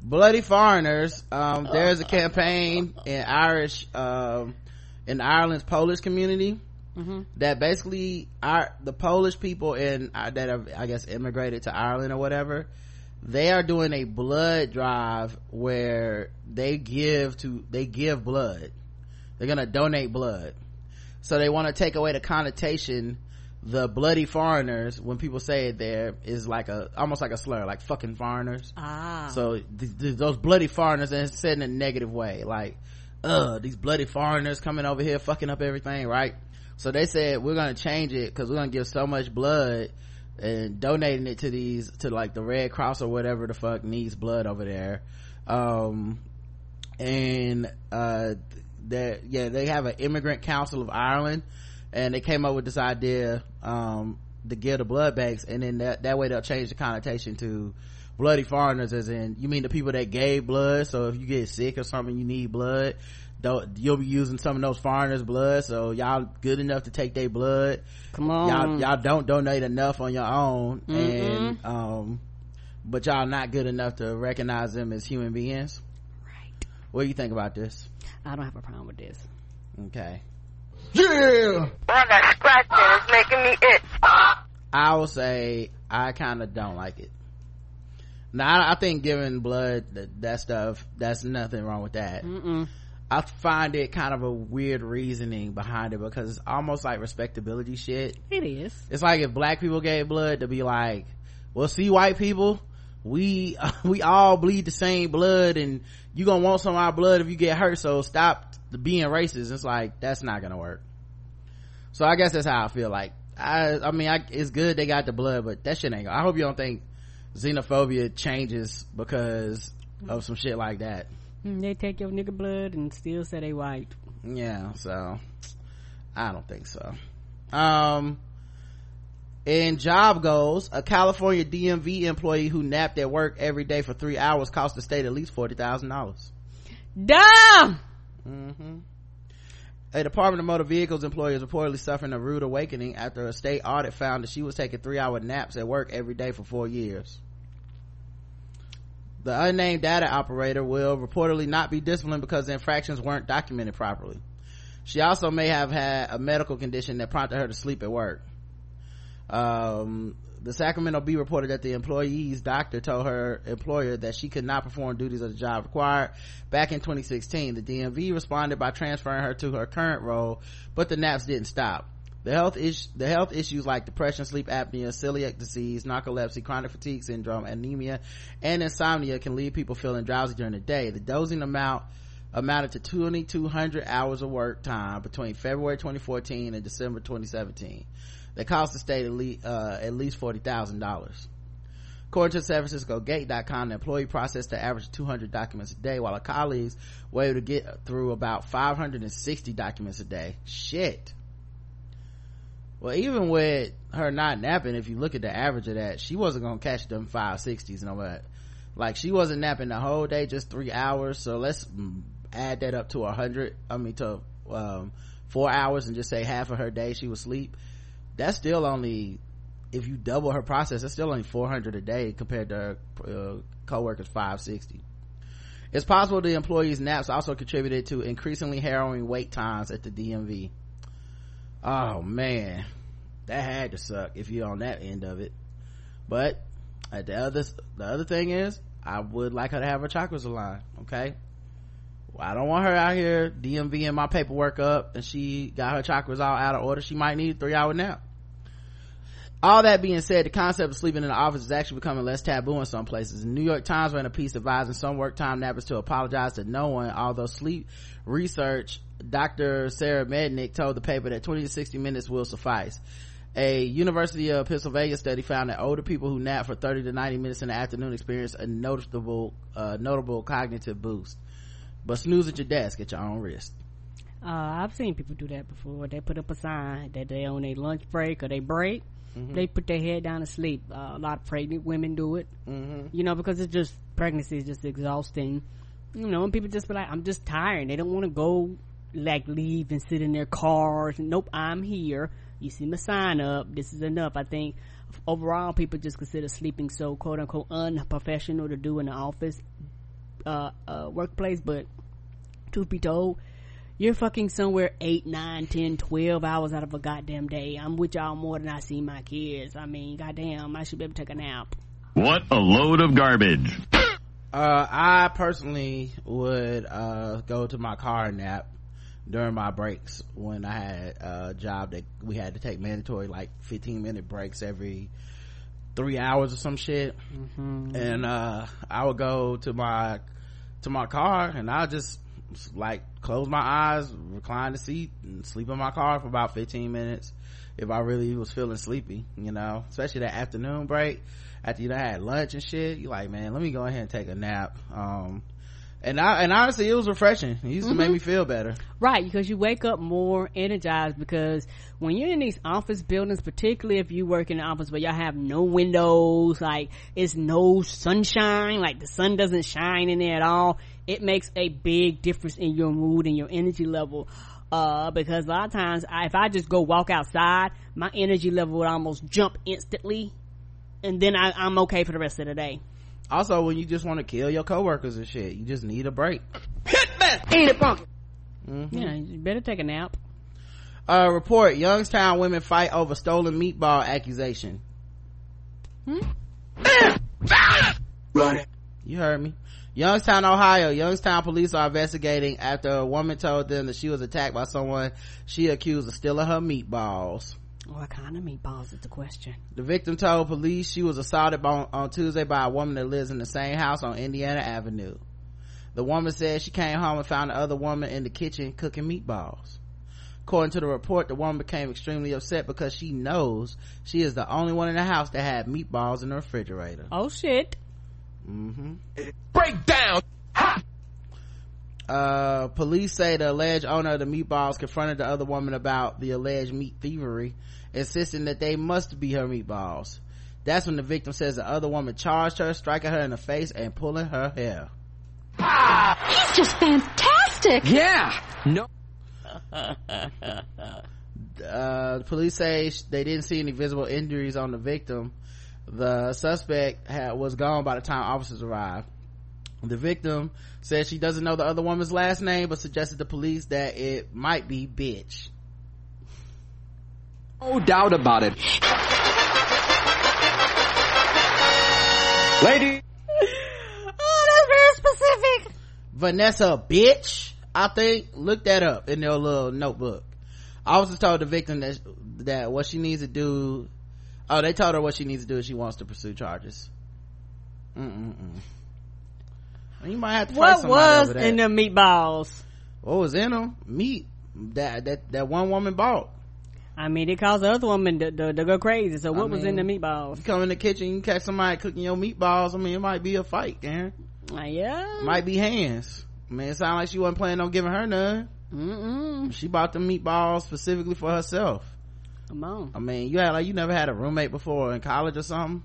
[SPEAKER 2] bloody foreigners um there's a campaign in irish um in ireland's polish community that basically our the polish people in uh, that have i guess immigrated to ireland or whatever they are doing a blood drive where they give to they give blood. They're gonna donate blood. So they want to take away the connotation the bloody foreigners when people say it there is like a almost like a slur like fucking foreigners.
[SPEAKER 3] Ah.
[SPEAKER 2] so th- th- those bloody foreigners and it's said in a negative way like uh these bloody foreigners coming over here fucking up everything right? So they said we're gonna change it because we're gonna give so much blood and donating it to these to like the red cross or whatever the fuck needs blood over there. Um and uh that yeah they have an immigrant council of ireland and they came up with this idea um to give the blood banks and then that that way they'll change the connotation to bloody foreigners as in you mean the people that gave blood so if you get sick or something you need blood don't you'll be using some of those foreigners blood so y'all good enough to take their blood
[SPEAKER 3] Come on.
[SPEAKER 2] y'all y'all don't donate enough on your own and um but y'all not good enough to recognize them as human beings
[SPEAKER 3] Right.
[SPEAKER 2] what do you think about this
[SPEAKER 3] I don't have a problem with this.
[SPEAKER 2] okay
[SPEAKER 6] Yeah.
[SPEAKER 9] Boy, that scratching is making me itch.
[SPEAKER 2] I will say I kind of don't like it. Now I, I think giving blood that, that stuff that's nothing wrong with that.
[SPEAKER 3] Mm-mm.
[SPEAKER 2] I find it kind of a weird reasoning behind it because it's almost like respectability shit.
[SPEAKER 3] It is.
[SPEAKER 2] It's like if black people gave blood to be like, well, see, white people, we we all bleed the same blood, and you gonna want some of our blood if you get hurt. So stop being racist. It's like that's not gonna work. So I guess that's how I feel. Like I, I mean, I, it's good they got the blood, but that shit ain't. I hope you don't think xenophobia changes because of some shit like that.
[SPEAKER 3] Mm, They take your nigga blood and still say they white.
[SPEAKER 2] Yeah, so I don't think so. Um in job goals, a California DMV employee who napped at work every day for three hours cost the state at least forty thousand dollars.
[SPEAKER 3] Damn!
[SPEAKER 2] Mm-hmm. A Department of Motor Vehicles employee is reportedly suffering a rude awakening after a state audit found that she was taking three-hour naps at work every day for four years. The unnamed data operator will reportedly not be disciplined because the infractions weren't documented properly. She also may have had a medical condition that prompted her to sleep at work. Um, the Sacramento Bee reported that the employee's doctor told her employer that she could not perform duties of the job required. Back in 2016, the DMV responded by transferring her to her current role, but the naps didn't stop. The health is the health issues like depression, sleep apnea, celiac disease, narcolepsy, chronic fatigue syndrome, anemia, and insomnia can leave people feeling drowsy during the day. The dosing amount amounted to 2200 hours of work time between February 2014 and December 2017. That cost the state at least, uh, at least $40,000. According to San Francisco Gate.com, the employee processed the average 200 documents a day, while her colleagues were able to get through about 560 documents a day. Shit. Well, even with her not napping, if you look at the average of that, she wasn't gonna catch them 560s and all that. Like, she wasn't napping the whole day, just three hours, so let's add that up to a hundred, I mean to, um, four hours and just say half of her day she was asleep. That's still only if you double her process, that's still only 400 a day compared to her uh, co-workers 560. It's possible the employees' naps also contributed to increasingly harrowing wait times at the DMV. Oh man, that had to suck if you're on that end of it. But at the other, the other thing is, I would like her to have her chakras aligned. Okay, I don't want her out here DMVing my paperwork up and she got her chakras all out of order. She might need a three hour nap all that being said, the concept of sleeping in the office is actually becoming less taboo in some places. The New York Times ran a piece advising some work time nappers to apologize to no one, although sleep research Dr. Sarah Mednick told the paper that 20 to 60 minutes will suffice. A University of Pennsylvania study found that older people who nap for 30 to 90 minutes in the afternoon experience a noticeable, uh, notable cognitive boost. But snooze at your desk at your own risk.
[SPEAKER 3] Uh, I've seen people do that before. They put up a sign that they on a lunch break or they break Mm-hmm. They put their head down to sleep. Uh, a lot of pregnant women do it. Mm-hmm. You know, because it's just pregnancy is just exhausting. You know, and people just be like, "I'm just tired." They don't want to go like leave and sit in their cars. Nope, I'm here. You see my sign up. This is enough. I think overall people just consider sleeping so quote unquote unprofessional to do in the office uh, uh, workplace. But truth be told, you're fucking somewhere 8, 9, 10, 12 hours out of a goddamn day. I'm with y'all more than I see my kids. I mean, goddamn, I should be able to take a nap.
[SPEAKER 10] What a load of garbage.
[SPEAKER 2] Uh, I personally would, uh, go to my car and nap during my breaks when I had a job that we had to take mandatory like 15 minute breaks every three hours or some shit. Mm-hmm. And, uh, I would go to my, to my car and I just like close my eyes, recline the seat, and sleep in my car for about 15 minutes if I really was feeling sleepy, you know, especially that afternoon break after you had lunch and shit. You like, man, let me go ahead and take a nap. Um, and I, and honestly, it was refreshing. It used mm-hmm. to make me feel better.
[SPEAKER 3] Right, because you wake up more energized because when you're in these office buildings, particularly if you work in an office where y'all have no windows, like it's no sunshine, like the sun doesn't shine in there at all, it makes a big difference in your mood and your energy level. Uh, because a lot of times I, if I just go walk outside, my energy level would almost jump instantly. And then I, I'm okay for the rest of the day.
[SPEAKER 2] Also, when you just want to kill your coworkers and shit, you just need a break.
[SPEAKER 3] Hitman! Eat it, punk! Mm-hmm. Yeah, you better take a nap.
[SPEAKER 2] Uh, report, Youngstown women fight over stolen meatball accusation. Hmm? Run. You heard me. Youngstown, Ohio. Youngstown police are investigating after a woman told them that she was attacked by someone she accused of stealing her meatballs.
[SPEAKER 3] What kind of meatballs the question?
[SPEAKER 2] The victim told police she was assaulted on, on Tuesday by a woman that lives in the same house on Indiana Avenue. The woman said she came home and found the other woman in the kitchen cooking meatballs. According to the report, the woman became extremely upset because she knows she is the only one in the house that had meatballs in the refrigerator.
[SPEAKER 3] Oh shit.
[SPEAKER 2] Mm-hmm.
[SPEAKER 5] Break down. Ha!
[SPEAKER 2] Uh, police say the alleged owner of the meatballs confronted the other woman about the alleged meat thievery, insisting that they must be her meatballs. That's when the victim says the other woman charged her, striking her in the face and pulling her hair.
[SPEAKER 11] Ah! He's just fantastic!
[SPEAKER 5] Yeah! No.
[SPEAKER 2] uh, police say they didn't see any visible injuries on the victim the suspect had, was gone by the time officers arrived. The victim said she doesn't know the other woman's last name, but suggested to police that it might be bitch.
[SPEAKER 5] No doubt about it. Lady.
[SPEAKER 3] Oh, that's very specific.
[SPEAKER 2] Vanessa bitch. I think look that up in their little notebook. I officers told the victim that that what she needs to do oh they told her what she needs to do if she wants to pursue charges Mm-mm-mm. You might have to
[SPEAKER 3] what was in the meatballs
[SPEAKER 2] what was in them meat that that that one woman bought
[SPEAKER 3] I mean, it caused the other woman to, to, to go crazy. So what
[SPEAKER 2] I
[SPEAKER 3] was in the meatballs?
[SPEAKER 2] you come in the kitchen you catch somebody cooking your meatballs i mean it might be a fight Karen.
[SPEAKER 3] Uh, yeah.
[SPEAKER 2] might be hands I mean, it sounded like she wasn't planning on giving her none.
[SPEAKER 3] Mm-mm.
[SPEAKER 2] She bought the meatballs specifically for herself.
[SPEAKER 3] Come on.
[SPEAKER 2] I mean, you had like you never had a roommate before in college or something.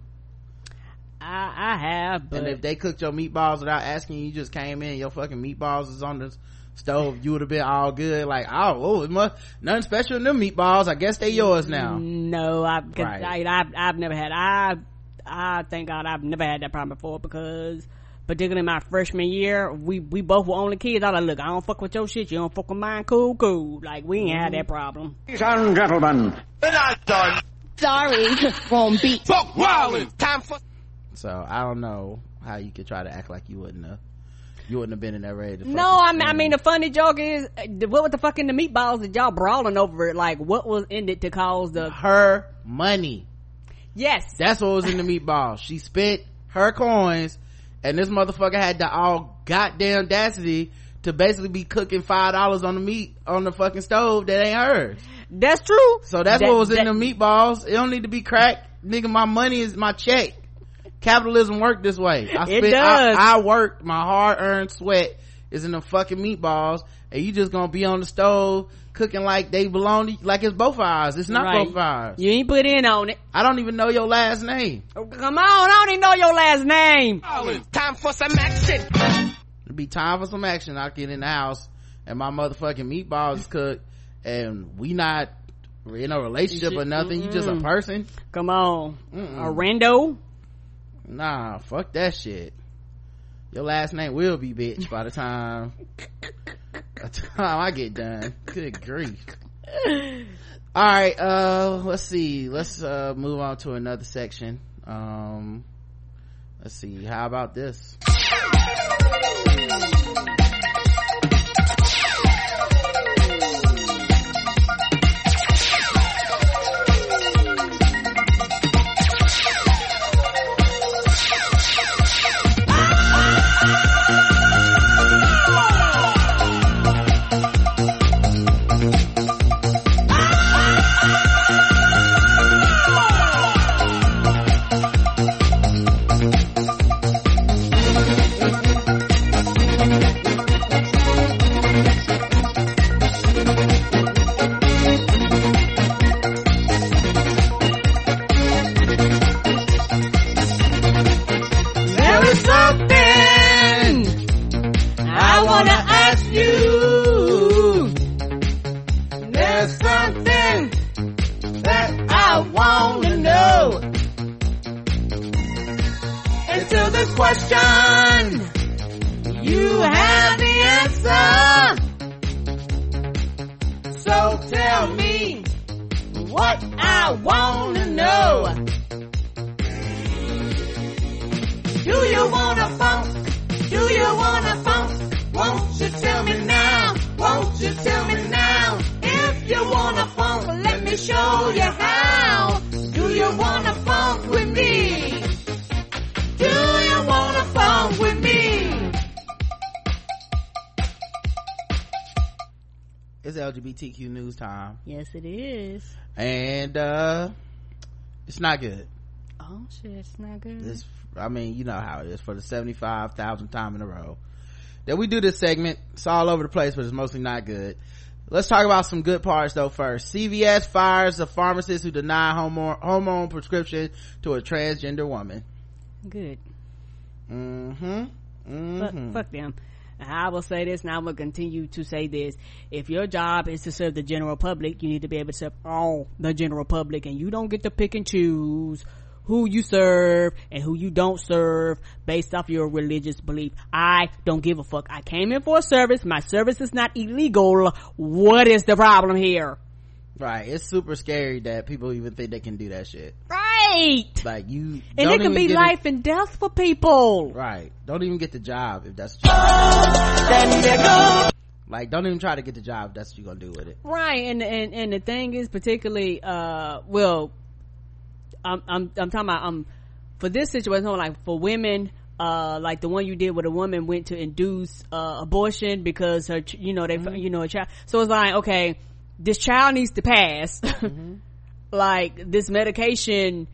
[SPEAKER 3] I I have, but
[SPEAKER 2] and if they cooked your meatballs without asking you, you just came in, your fucking meatballs is on the stove, you would have been all good. Like, oh, oh, it must nothing special in them meatballs. I guess they yours now.
[SPEAKER 3] no, I, cause
[SPEAKER 2] Right.
[SPEAKER 3] I, I've I've never had. I I thank God I've never had that problem before because. Particularly my freshman year, we we both were only kids. I was like, look, I don't fuck with your shit. You don't fuck with mine. Cool, cool. Like we ain't had that mm-hmm. problem.
[SPEAKER 5] Ladies and gentlemen.
[SPEAKER 6] We're not done.
[SPEAKER 11] Sorry, wrong beat.
[SPEAKER 6] Fuck wildin'. Time for.
[SPEAKER 2] So I don't know how you could try to act like you wouldn't have. You wouldn't have been in that to.
[SPEAKER 3] No, I mean, I mean, the funny joke is, uh, what was the fuck in the meatballs that y'all brawling over it? Like, what was in it to cause the?
[SPEAKER 2] her money.
[SPEAKER 3] Yes,
[SPEAKER 2] That's what was in the meatballs. She spent her coins, and this motherfucker had the all goddamn audacity to basically be cooking five dollars on the meat on the fucking stove that ain't hers.
[SPEAKER 3] that's true.
[SPEAKER 2] So that's
[SPEAKER 3] That-
[SPEAKER 2] what was in the meatballs. It don't need to be cracked, nigga. My money is my check. Capitalism work this way. I
[SPEAKER 3] It
[SPEAKER 2] spent,
[SPEAKER 3] does.
[SPEAKER 2] I, I worked. My hard earned sweat is in the fucking meatballs, and you just gonna be on the stove cooking like they belong to you, like it's both ours. It's not
[SPEAKER 3] Right.
[SPEAKER 2] both ours.
[SPEAKER 3] You ain't put in on it.
[SPEAKER 2] I don't even know your last name.
[SPEAKER 3] Oh, Come on, I don't even know your last name.
[SPEAKER 6] Oh, it's Time for some action.
[SPEAKER 2] It'd be time for some action. I get in the house and my motherfucking meatballs is cooked and we not in a relationship or nothing. You just a person.
[SPEAKER 3] Come on,
[SPEAKER 2] Mm-mm.
[SPEAKER 3] a rando.
[SPEAKER 2] Nah, fuck that shit. Your last name will be bitch by the time, by the time I get done. Good grief. All right, uh, let's see. Let's, uh, move on to another section. Um, let's see. How about this? It's LGBTQ news time.
[SPEAKER 3] Yes, it is.
[SPEAKER 2] And, uh, it's not good.
[SPEAKER 3] Oh shit, it's not good.
[SPEAKER 2] this i mean you know how it is for the 75,000th time in a row that we do this segment it's all over the place but it's mostly not good let's talk about some good parts though first cvs fires a pharmacist who denied hormone, hormone prescription to a transgender woman
[SPEAKER 3] Good.
[SPEAKER 2] mm-hmm mm-hmm
[SPEAKER 3] fuck them. I will say this, and I'm gonna continue to say this. If your job is to serve the general public, you need to be able to serve all the general public, and you don't get to pick and choose who you serve and who you don't serve based off your religious belief. I don't give a fuck. I came in for a service. My service is not illegal. What is the problem here?
[SPEAKER 2] right it's super scary that people even think they can do that shit
[SPEAKER 3] Right.
[SPEAKER 2] Like you
[SPEAKER 3] And it
[SPEAKER 2] can
[SPEAKER 3] be life and death for people.
[SPEAKER 2] right don't even get the job if that's what you like don't even try to get the job that's what you're gonna do with it
[SPEAKER 3] right and and and the thing is particularly uh well i'm i'm, I'm talking about um for this situation like for women uh like the one you did with a woman went to induce uh abortion because her ch- you know they
[SPEAKER 2] Mm-hmm.
[SPEAKER 3] you know a child so it's like okay this child needs to pass
[SPEAKER 2] Mm-hmm.
[SPEAKER 3] like this medication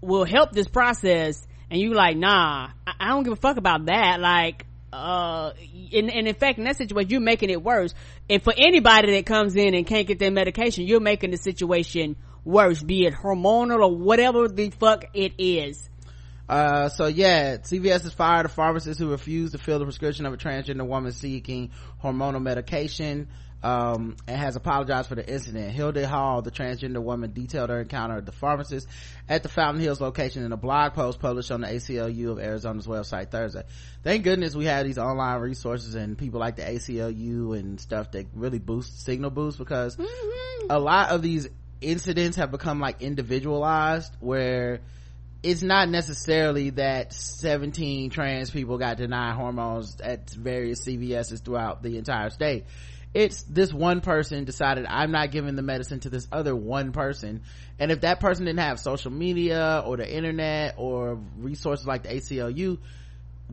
[SPEAKER 3] will help this process. And you like nah I, I don't give a fuck about that. Like uh and, and in fact in that situation you're making it worse. And for anybody that comes in and can't get their medication you're making the situation worse be it hormonal or whatever the fuck it is.
[SPEAKER 2] Uh, so yeah, CVS has fired a pharmacist who refused to fill the prescription of a transgender woman seeking hormonal medication. Um, and has apologized for the incident. Hilde Hall, the transgender woman, detailed her encounter at the pharmacist at the Fountain Hills location in a blog post published on the ACLU of Arizona's website Thursday. Thank goodness we have these online resources and people like the ACLU and stuff that really boost signal boost because a lot of these incidents have become like individualized where it's not necessarily that 17 trans people got denied hormones at various CVS's throughout the entire state. It's this one person decided I'm not giving the medicine to this other one person. And if that person didn't have social media or the internet or resources like the ACLU,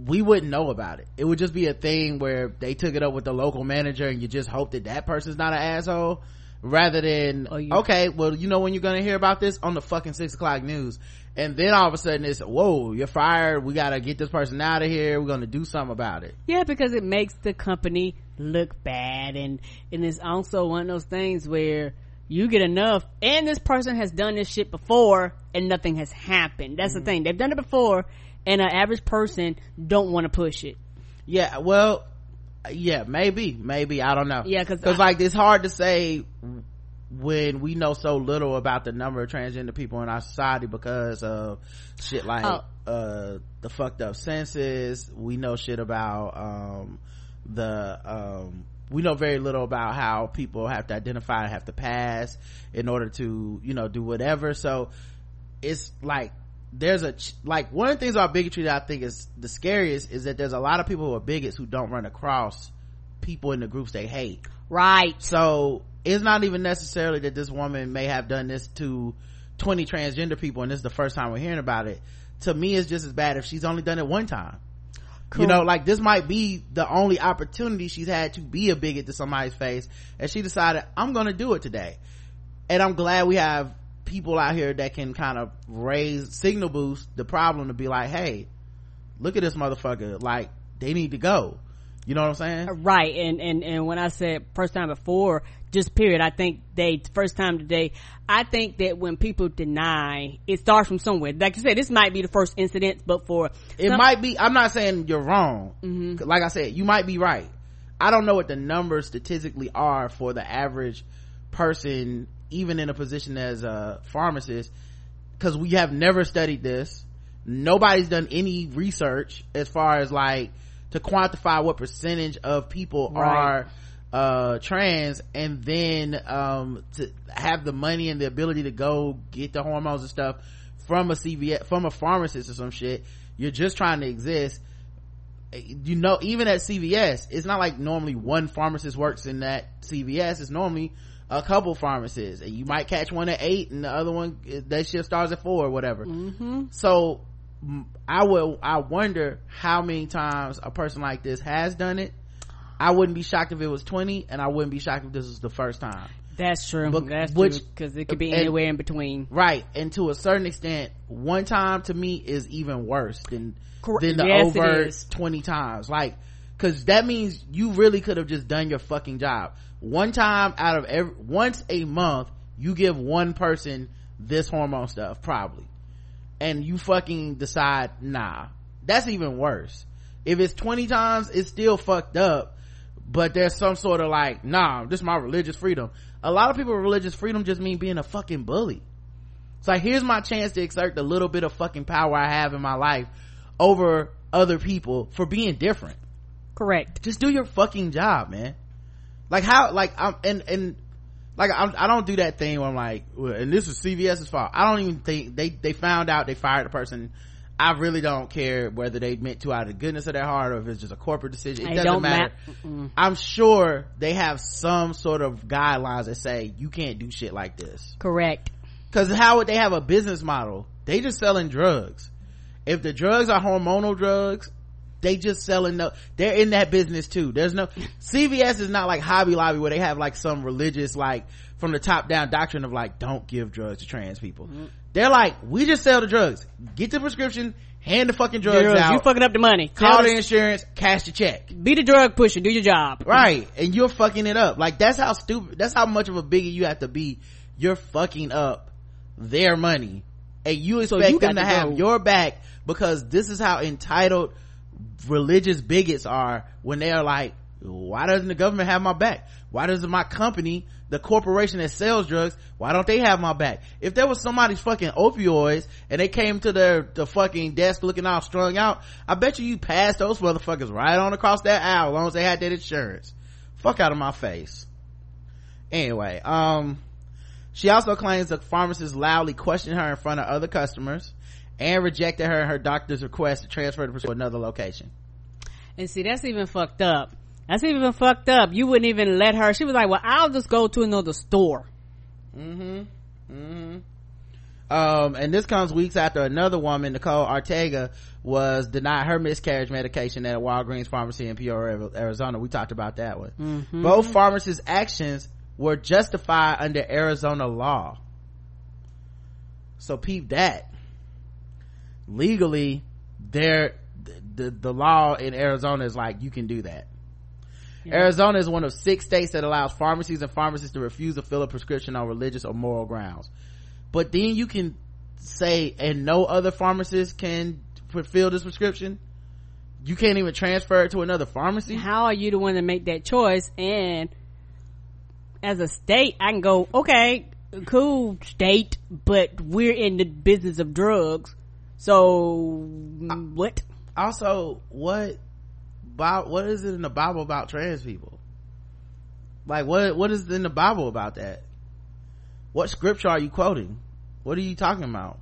[SPEAKER 2] we wouldn't know about it. It would just be a thing where they took it up with the local manager and you just hope that that person's not an asshole rather than, oh, okay, well, you know when you're to hear about this on the fucking six o'clock news. And then all of a sudden it's, whoa, you're fired. We got to get this person out of here. We're to do something about it.
[SPEAKER 3] yeah because it makes the company look bad and and it's also one of those things where you get enough and this person has done this shit before and nothing has happened that's the mm. thing they've done it before and an average person don't want to push it
[SPEAKER 2] Yeah, well, yeah, maybe, maybe, I don't know.
[SPEAKER 3] yeah Cause I-
[SPEAKER 2] like it's hard to say when we know so little about the number of transgender people in our society because of shit like,
[SPEAKER 3] Oh.
[SPEAKER 2] uh, the fucked up census. We know shit about, um, the, um, we know very little about how people have to identify and have to pass in order to, you know, do whatever. So it's like, there's a, like, one of the things about bigotry that I think is the scariest is that there's a lot of people who are bigots who don't run across people in the groups they hate.
[SPEAKER 3] Right.
[SPEAKER 2] So it's not even necessarily that this woman may have done this to 20 transgender people and this is the first time we're hearing about it. To me, it's just as bad if she's only done it one time. You know, like this might be the only opportunity she's had to be a bigot to somebody's face and she decided, I'm gonna do it today. And I'm glad we have people out here that can kind of raise, signal boost the problem to be like, hey, look at this motherfucker. Like, they need to go. You know what I'm saying?
[SPEAKER 3] right and and and when i said first time before just period i think they first time today i think that when people deny it starts from somewhere like you said this might be the first incident but for
[SPEAKER 2] it
[SPEAKER 3] some-
[SPEAKER 2] might be i'm not saying you're wrong
[SPEAKER 3] Mhm.
[SPEAKER 2] like i said you might be right i don't know what the numbers statistically are for the average person even in a position as a pharmacist because we have never studied this. Nobody's done any research as far as like to quantify what percentage of people
[SPEAKER 3] Right.
[SPEAKER 2] are uh trans and then um to have the money and the ability to go get the hormones and stuff from a CVS from a pharmacist or some shit you're just trying to exist. You know even at CVS it's not like normally one pharmacist works in that CVS it's normally a couple pharmacists. And you might catch one at eight and the other one that shift starts at four or whatever.
[SPEAKER 3] Mm-hmm.
[SPEAKER 2] so I will I wonder how many times a person like this has done it. I wouldn't be shocked if it was 20 and I wouldn't be shocked if this was the first time.
[SPEAKER 3] That's true.
[SPEAKER 2] But
[SPEAKER 3] that's
[SPEAKER 2] which-
[SPEAKER 3] true because it could be
[SPEAKER 2] and-
[SPEAKER 3] anywhere in between.
[SPEAKER 2] Right and to a certain extent one time to me is even worse than
[SPEAKER 3] Cor-
[SPEAKER 2] than the
[SPEAKER 3] Yes, is.
[SPEAKER 2] 20 times. Like because that means you really could have just done your fucking job one time out of every once a month you give one person this hormone stuff probably. And you fucking decide nah that's even worse. If it's 20 times it's still fucked up but there's some sort of like nah this is my religious freedom. A lot of people religious freedom just mean being a fucking bully. It's like here's my chance to exert the little bit of fucking power i have in my life over other people for being different.
[SPEAKER 3] Correct.
[SPEAKER 2] Just do your fucking job man like how like i'm and and like I'm, i don't do that thing where i'm like and this is cvs's fault i don't even think they they found out they fired the person I really don't care whether they meant to out of the goodness of their heart or if it's just a corporate decision. It,
[SPEAKER 3] It
[SPEAKER 2] doesn't matter.
[SPEAKER 3] ma-
[SPEAKER 2] I'm sure they have some sort of guidelines that say you can't do shit like this.
[SPEAKER 3] Correct.
[SPEAKER 2] Cause how would they have a business model? They just selling drugs. If the drugs are hormonal drugs, they just selling no, they're in that business too. There's no, CVS is not like Hobby Lobby where they have like some religious, like from the top down doctrine of like, don't give drugs to trans people. Mm. They're like, we just sell the drugs. Get the prescription, hand the fucking drugs
[SPEAKER 3] Girls,
[SPEAKER 2] out.
[SPEAKER 3] you fucking up the money.
[SPEAKER 2] call
[SPEAKER 3] Tell
[SPEAKER 2] the insurance, cash the check.
[SPEAKER 3] be the drug pusher. Do your job.
[SPEAKER 2] Right. And you're fucking it up. Like that's how stupid, that's how much of a biggie you have to be. You're fucking up their money. And you
[SPEAKER 3] So
[SPEAKER 2] expect
[SPEAKER 3] you
[SPEAKER 2] them to
[SPEAKER 3] to
[SPEAKER 2] have your back because this is how entitled religious bigots are when they're like, why doesn't the government have my back? Why doesn't my company, the corporation that sells drugs, why don't they have my back? If there was somebody's fucking opioids and they came to their the fucking desk looking all strung out, I bet you you passed those motherfuckers right on across that aisle as long as they had that insurance. Fuck out of my face. Anyway, um, she also claims the pharmacist loudly questioned her in front of other customers and rejected her and her doctor's request to transfer to another location.
[SPEAKER 3] And see, that's even fucked up. That's even fucked up. You wouldn't even let her. She was like, well, I'll just go to another store.
[SPEAKER 2] Mm-hmm. Mm-hmm. Um, and this comes weeks after another woman, Nicole Ortega, was denied her miscarriage medication at a Walgreens pharmacy in Peoria, Arizona. We talked about that one.
[SPEAKER 3] Mhm.
[SPEAKER 2] Both pharmacists' actions were justified under Arizona law. So peep that. Legally, there, the, the law in Arizona is like, you can do that. Arizona is one of six states that allows pharmacies and pharmacists to refuse to fill a prescription on religious or moral grounds. But then you can say, and no other pharmacist can fulfill this prescription. You can't even transfer it to another pharmacy.
[SPEAKER 3] How are you the one to make that choice? And as a state, I can go, okay, cool state, but we're in the business of drugs. So, mm, what?
[SPEAKER 2] Also, what, Bi- what is it in the Bible about trans people? Like, what, what is in the Bible about that? What scripture are you quoting? What are you talking about?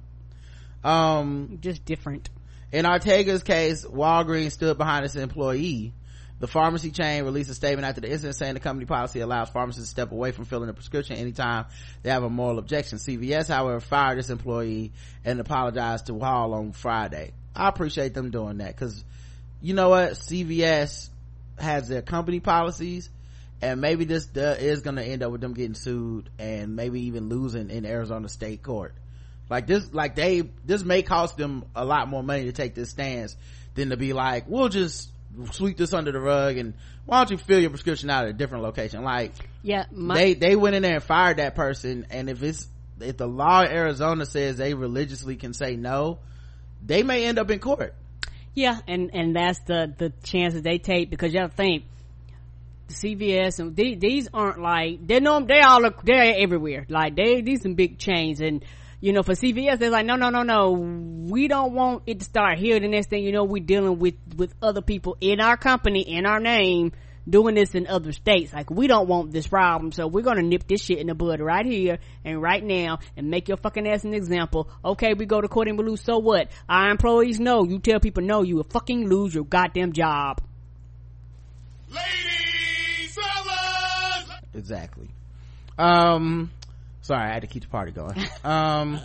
[SPEAKER 2] Um,
[SPEAKER 3] just different.
[SPEAKER 2] In Ortega's case, Walgreens stood behind its employee. The pharmacy chain released a statement after the incident saying the company policy allows pharmacists to step away from filling a prescription anytime they have a moral objection. CVS, however, fired this employee and apologized to Hall on Friday. I appreciate them doing that because you know what? CVS has their company policies and maybe this is going to end up with them getting sued and maybe even losing in Arizona state court. Like this, like they, this may cost them a lot more money to take this stance than to be like, we'll just sweep this under the rug and why don't you fill your prescription out at a different location? Like,
[SPEAKER 3] Yeah, my,
[SPEAKER 2] they, they went in there and fired that person. And if it's, if the law in Arizona says they religiously can say no, they may end up in court.
[SPEAKER 3] Yeah, and and that's the the chances they take because you have to think CVS and they, these aren't like they know they all look they're everywhere. Like they these some big chains and you know for CVS they're like no no no no we don't want it to start here. The next thing you know we're dealing with with other people in our company in our name doing this in other states. Like we don't want this problem, so we're gonna nip this shit in the bud right here and right now and make your fucking ass an example. Okay, we go to court and we lose, so what? Our employees know. You tell people no, you will fucking lose your goddamn job. Ladies, fellas!
[SPEAKER 2] Exactly. Um, sorry, I had to keep the party going. Um,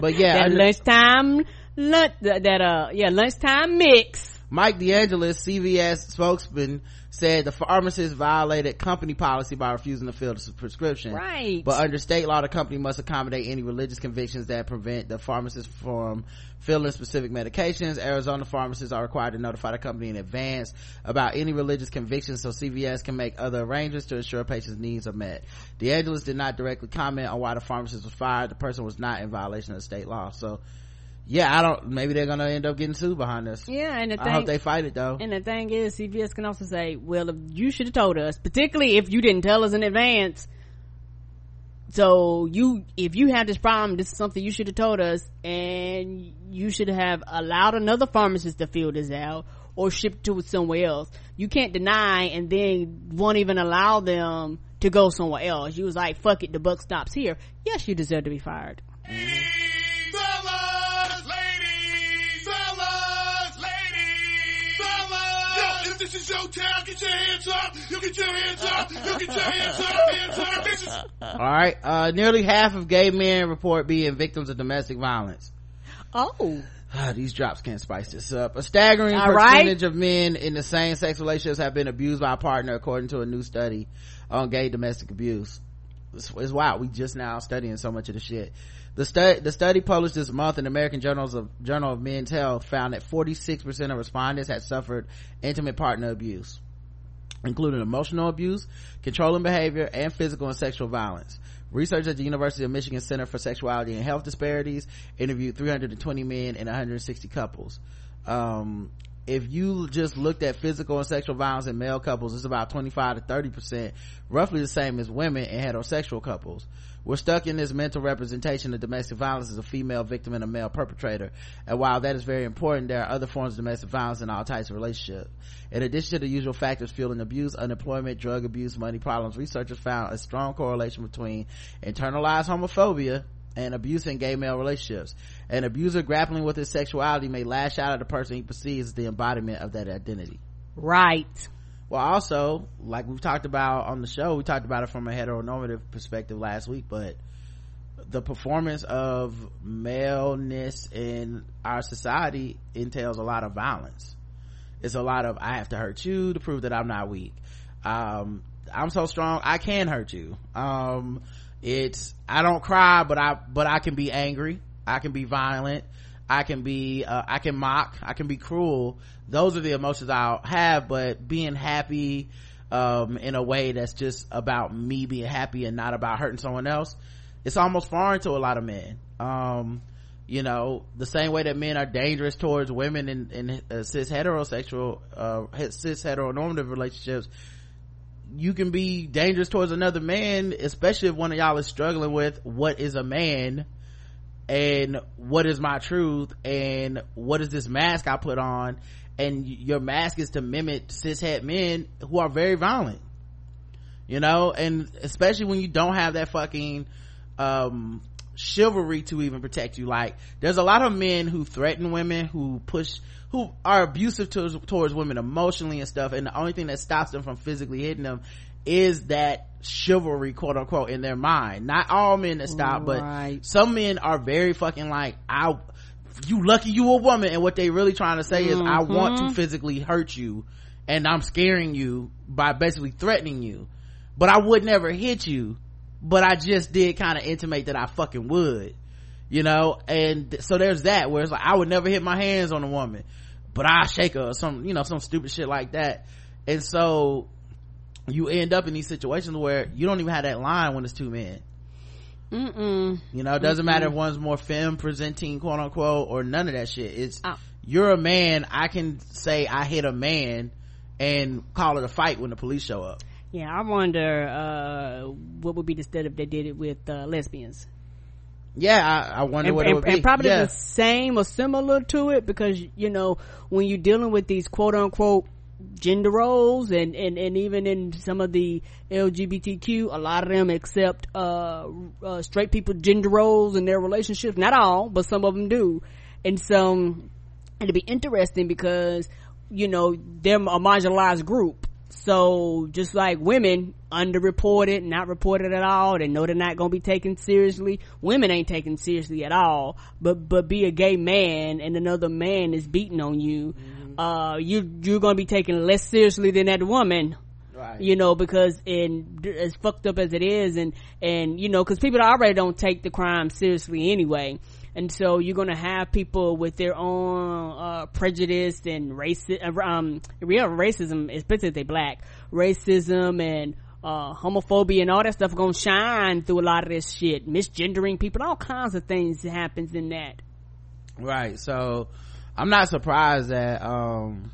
[SPEAKER 2] but yeah,
[SPEAKER 3] that
[SPEAKER 2] under-
[SPEAKER 3] lunchtime lunch that, that uh yeah lunchtime mix.
[SPEAKER 2] Mike DeAngelis, CVS spokesman, said the pharmacist violated company policy by refusing to fill the prescription.
[SPEAKER 3] Right.
[SPEAKER 2] But under state law, the company must accommodate any religious convictions that prevent the pharmacist from filling specific medications. Arizona pharmacists are required to notify the company in advance about any religious convictions so CVS can make other arrangements to ensure patients' needs are met. DeAngelis did not directly comment on why the pharmacist was fired. The person was not in violation of state law. So, yeah, I don't, maybe they're gonna end up getting sued behind this.
[SPEAKER 3] Yeah, and the
[SPEAKER 2] I
[SPEAKER 3] thing
[SPEAKER 2] hope they fight it though.
[SPEAKER 3] And the thing is, CVS can also say, well, if you should have told us, particularly if you didn't tell us in advance. So you, if you have this problem, this is something you should have told us, and you should have allowed another pharmacist to fill this out or ship it to somewhere else. You can't deny and then won't even allow them to go somewhere else. You was like, fuck it, the buck stops here. Yes, you deserve to be fired.
[SPEAKER 12] Get your hands up. You get your hands up, hands up, bitches.
[SPEAKER 2] All right. Uh, nearly half of gay men report being victims of domestic violence.
[SPEAKER 3] Oh.
[SPEAKER 2] Ah, these drops can't spice this up. A staggering
[SPEAKER 3] All
[SPEAKER 2] percentage of men in the same sex relationships have been abused by a partner, according to a new study on gay domestic abuse. It's, it's wild. We just now studying so much of the shit. The study, the study published this month in American Journals of Journal of Men's Health found that 46% of respondents had suffered intimate partner abuse, including emotional abuse, controlling behavior, and physical and sexual violence. Research at the University of Michigan Center for Sexuality and Health Disparities interviewed 320 men and 160 couples. Um, if you just looked at physical and sexual violence in male couples, it's about 25 to 30 percent, roughly the same as women and heterosexual couples. We're stuck in this mental representation of domestic violence as a female victim and a male perpetrator. And while that is very important, there are other forms of domestic violence in all types of relationships. In addition to the usual factors fueling abuse, unemployment, drug abuse, money problems, researchers found a strong correlation between internalized homophobia and abuse in gay male relationships. An abuser grappling with his sexuality may lash out at the person he perceives as the embodiment of that identity.
[SPEAKER 3] Right.
[SPEAKER 2] Well, also, like we've talked about on the show, we talked about it from a heteronormative perspective last week, but the performance of maleness in our society entails a lot of violence. It's a lot of, I have to hurt you to prove that I'm not weak. Um, I'm so strong, I can hurt you. Um, it's, I don't cry, but I, but I can be angry. I can be violent. I can be, uh, I can mock. I can be cruel. Those are the emotions I'll have, but being happy, um, in a way that's just about me being happy and not about hurting someone else, it's almost foreign to a lot of men. Um, you know, the same way that men are dangerous towards women in, in uh, cis heterosexual, uh, cis heteronormative relationships, you can be dangerous towards another man, especially if one of y'all is struggling with what is a man and what is my truth and what is this mask I put on and your mask is to mimic cishet men who are very violent you know? And especially when you don't have that fucking um chivalry to even protect you. Like there's a lot of men who threaten women who push who are abusive towards, towards women emotionally and stuff and the only thing that stops them from physically hitting them is that chivalry quote unquote in their mind. Not all men that stop
[SPEAKER 3] Right.
[SPEAKER 2] but some men are very fucking like i you lucky you a woman. And what they really trying to say is i mm-hmm. want to physically hurt you and i'm scaring you by basically threatening you. But i would never hit you but i just did kind of intimate that i fucking would you know? And so there's that where it's like i would never hit my hands on a woman but i shake her or some you know some stupid shit like that. And so you end up in these situations where you don't even have that line when it's two men
[SPEAKER 3] Mm-mm.
[SPEAKER 2] you know, it doesn't
[SPEAKER 3] Mm-mm.
[SPEAKER 2] matter if one's more femme presenting, quote unquote, or none of that shit. It's,
[SPEAKER 3] Oh.
[SPEAKER 2] you're a man, I can say I hit a man and call it a fight when the police show up.
[SPEAKER 3] Yeah, I wonder uh, what would be the state if they did it with uh, lesbians.
[SPEAKER 2] Yeah, I, I wonder
[SPEAKER 3] and,
[SPEAKER 2] what it
[SPEAKER 3] and-
[SPEAKER 2] would be.
[SPEAKER 3] and probably
[SPEAKER 2] yeah.
[SPEAKER 3] the same or similar to it because you know when you're dealing with these quote unquote gender roles and, and, and even in some of the LGBTQ, a lot of them accept uh, uh, straight people gender roles in their relationships. Not all, but some of them do. And so it'll be interesting because you know they're a marginalized group. So just like women underreported, not reported at all, they know they're not gonna be taken seriously. Women ain't taken seriously at all. But but be a gay man and another man is beating on you, uh, you you're gonna be taken less seriously than that woman.
[SPEAKER 2] Right.
[SPEAKER 3] You know, because in as fucked up as it is, and and you know, because people already don't take the crime seriously anyway, and so you're gonna have people with their own uh, prejudice and racism, um, real racism, especially if they black, racism and uh, homophobia and all that stuff gonna shine through a lot of this shit, misgendering people, all kinds of things happens in that.
[SPEAKER 2] Right. So I'm not surprised that, um,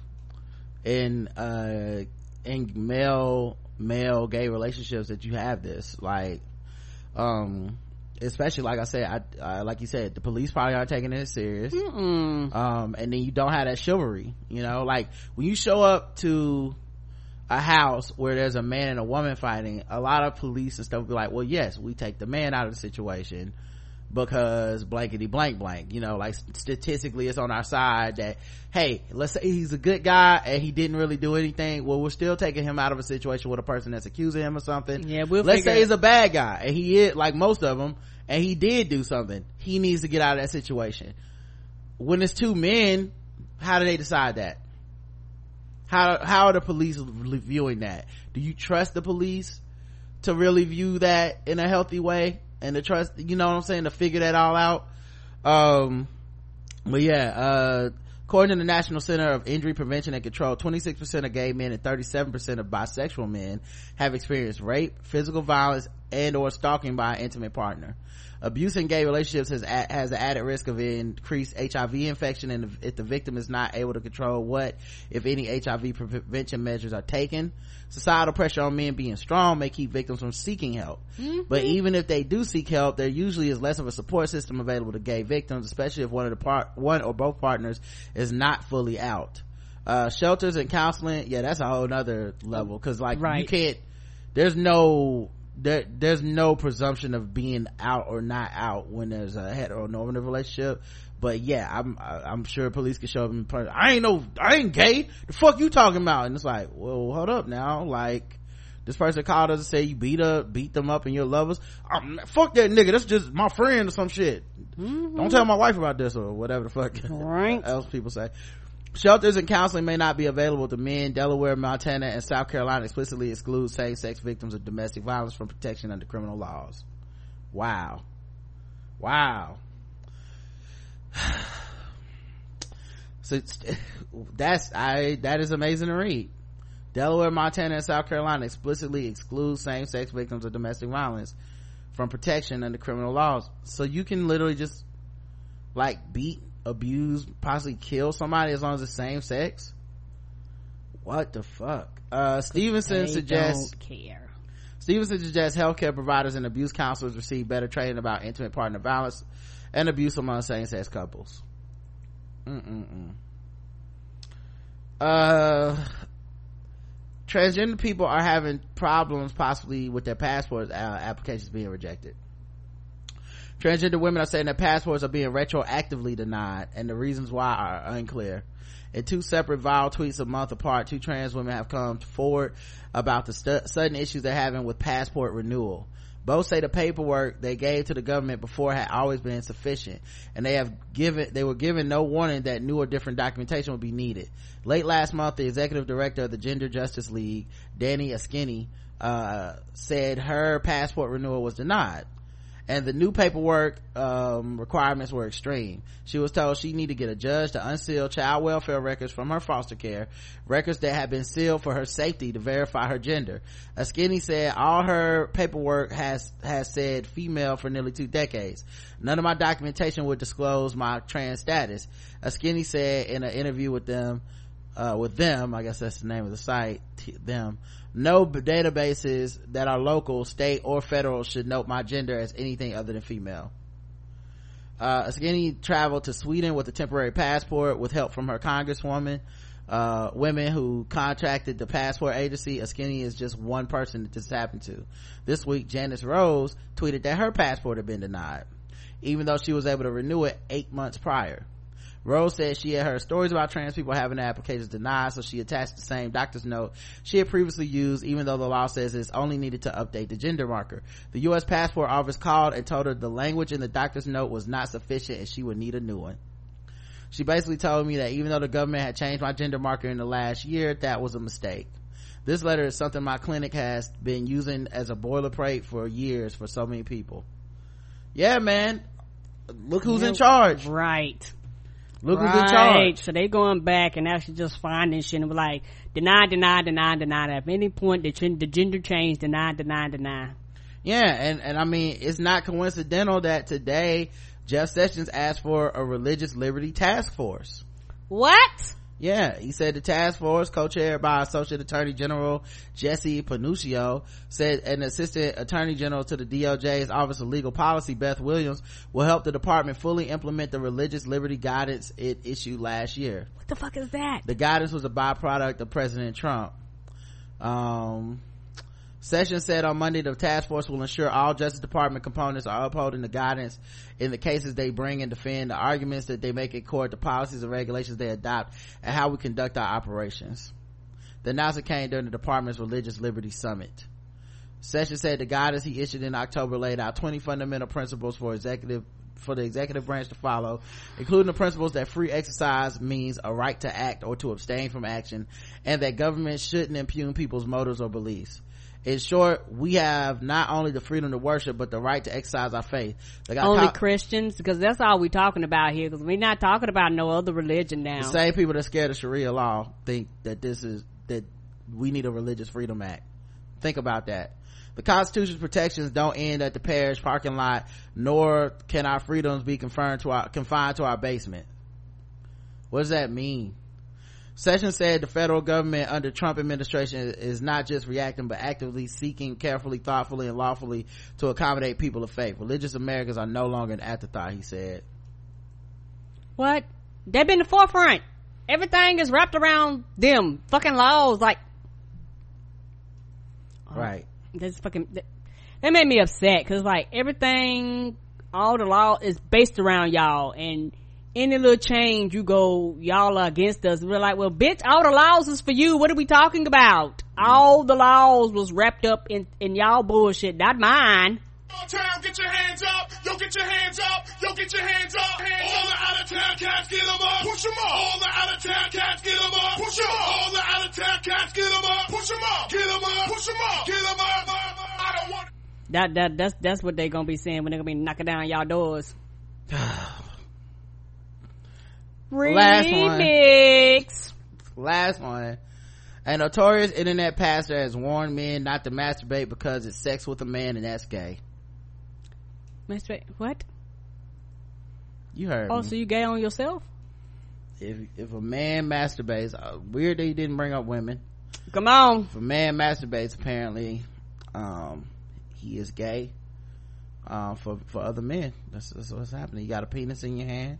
[SPEAKER 2] in, uh, in male, male gay relationships that you have this, like, um, especially like I said, I, uh, like you said, the police probably aren't taking it serious.
[SPEAKER 3] Mm-mm.
[SPEAKER 2] Um, and then you don't have that chivalry, you know, like when you show up to a house where there's a man and a woman fighting, a lot of police and stuff will be like, well, yes, we take the man out of the situation because blankety blank blank you know like statistically it's on our side that hey let's say he's a good guy and he didn't really do anything well we're still taking him out of a situation with a person that's accusing him of something.
[SPEAKER 3] Yeah, we'll
[SPEAKER 2] let's say he's a bad guy and he is like most of them and he did do something. He needs to get out of that situation. When it's two men how do they decide that? How how are the police viewing that? Do you trust the police to really view that in a healthy way and to trust you know what i'm saying to figure that all out. Um but yeah uh according to the national center of injury prevention and control 26% of gay men and 37% of bisexual men have experienced rape physical violence and or stalking by an intimate partner abuse in gay relationships has a- has an added risk of increased hiv infection and if the victim is not able to control what if any hiv pre- prevention measures are taken societal pressure on men being strong may keep victims from seeking help. But even if they do seek help there usually is less of a support system available to gay victims especially if one of the part one or both partners is not fully out. Uh shelters and counseling yeah that's a whole nother level because like you can't there's no there there's no presumption of being out or not out when there's a heteronormative relationship. But yeah i'm i'm sure police can show up in person i ain't no i ain't gay. The fuck you talking about? And it's like well hold up now. Like this person called us and said you beat up beat them up and your lovers. Um, fuck that nigga. That's just my friend or some shit. Don't tell my wife about this or whatever the fuck
[SPEAKER 3] Right.
[SPEAKER 2] else people say Shelters and counseling may not be available to men. Delaware, Montana, and South Carolina explicitly exclude same-sex victims of domestic violence from protection under criminal laws. Wow. Wow. So that's, I, that is amazing to read. Delaware, Montana, and South Carolina explicitly exclude same-sex victims of domestic violence from protection under criminal laws. So you can literally just like beat, abuse, possibly kill somebody as long as it's same sex. What the fuck? Uh,
[SPEAKER 3] Stephenson
[SPEAKER 2] suggests
[SPEAKER 3] don't care.
[SPEAKER 2] Stephenson suggests healthcare providers and abuse counselors receive better training about intimate partner violence and abuse among same-sex couples. Mm-mm-mm. Uh, transgender people are having problems possibly with their passports uh, applications being rejected. Transgender women are saying their passports are being retroactively denied and the reasons why are unclear. In two separate viral tweets a month apart, two trans women have come forward about the stu- sudden issues they're having with passport renewal. Both say the paperwork they gave to the government before had always been sufficient, and they have given they were given no warning that new or different documentation would be needed. Late last month, the executive director of the Gender Justice League, Danni Askini, uh, said her passport renewal was denied and the new paperwork um, requirements were extreme. She was told she needed to get a judge to unseal child welfare records from her foster care, records that had been sealed for her safety to verify her gender. Askini said all her paperwork has has said female for nearly two decades. None of my documentation would disclose my trans status. Askini said in an interview with them, uh, with them, I guess that's the name of the site, them, no databases that are local, state, or federal should note my gender as anything other than female. Uh, Askini traveled to Sweden with a temporary passport with help from her congresswoman. Uh, women who contracted the passport agency, Askini is just one person that this happened to. This week, Janus Rose tweeted that her passport had been denied, even though she was able to renew it eight months prior. Rose said she had heard stories about trans people having their applications denied, so she attached the same doctor's note she had previously used, even though the law says it's only needed to update the gender marker. The U.S. Passport Office called and told her the language in the doctor's note was not sufficient and she would need a new one. She basically told me that even though the government had changed my gender marker in the last year, that was a mistake. This letter is something my clinic has been using as a boilerplate for years for so many people. Yeah, man. Look who's in charge.
[SPEAKER 3] Right.
[SPEAKER 2] Look
[SPEAKER 3] right.
[SPEAKER 2] who's in charge.
[SPEAKER 3] So they going back and actually just finding shit and be like, deny, deny, deny, deny. At any point, the, the gender change, deny, deny, deny.
[SPEAKER 2] Yeah, and, and I mean, it's not coincidental that today Jeff Sessions asked for a religious liberty task force.
[SPEAKER 3] What?
[SPEAKER 2] Yeah, he said the task force, co-chaired by Associate Attorney General Jesse Panuccio, said an Assistant Attorney General to the DOJ's Office of Legal Policy, Beth Williams, will help the department fully implement the religious liberty guidance it issued last year.
[SPEAKER 3] What the fuck is that?
[SPEAKER 2] The guidance was a byproduct of President Trump. Um, Sessions said on Monday the task force will ensure all Justice Department components are upholding the guidance in the cases they bring and defend the arguments that they make in court, the policies and regulations they adopt, and how we conduct our operations. The announcement came during the department's Religious Liberty Summit. Sessions said the guidance he issued in October laid out 20 fundamental principles for executive for the executive branch to follow, including the principles that free exercise means a right to act or to abstain from action, and that government shouldn't impugn people's motives or beliefs in short we have not only the freedom to worship but the right to exercise our faith.
[SPEAKER 3] Like only christians? Because that's all we're talking about here because we're not talking about no other religion now.
[SPEAKER 2] the same people that scared of sharia law think that this is that we need a religious freedom act. Think about that. The constitution's protections don't end at the parish parking lot nor can our freedoms be confined to our confined to our basement. What does that mean Sessions said the federal government under Trump administration is not just reacting but actively seeking carefully, thoughtfully, and lawfully to accommodate people of faith. Religious Americans are no longer an afterthought, he said.
[SPEAKER 3] What? They've been the forefront. Everything is wrapped around them. Fucking laws, like.
[SPEAKER 2] Oh, right.
[SPEAKER 3] That's fucking. That made me upset because, like, everything, all the law is based around y'all and any little change you go y'all are against us we're like well bitch all the laws is for you what are we talking about all the laws was wrapped up in in y'all bullshit not mine
[SPEAKER 12] town, get your hands up. Yo, get your hands up. Yo, get your hands up. Hands All up. the out of town cats, get them up. Push them up. All the out of town cats, get them up. Push them up. All the out of town cats, get them up. Push them up. Get them up. Push them up. Get them up. I don't want.
[SPEAKER 3] That that that's that's what they gonna be saying when they gonna be knocking down y'all doors. Remix.
[SPEAKER 2] Last one. Last one. A notorious internet pastor has warned men not to masturbate because it's sex with a man and that's gay.
[SPEAKER 3] Masturbate? What?
[SPEAKER 2] You heard
[SPEAKER 3] Oh,
[SPEAKER 2] me.
[SPEAKER 3] so you gay on yourself?
[SPEAKER 2] If if a man masturbates, uh, weird that he didn't bring up women.
[SPEAKER 3] Come on.
[SPEAKER 2] If a man masturbates, apparently, um, he is gay. Uh, for for other men, that's, that's what's happening. You got a penis in your hand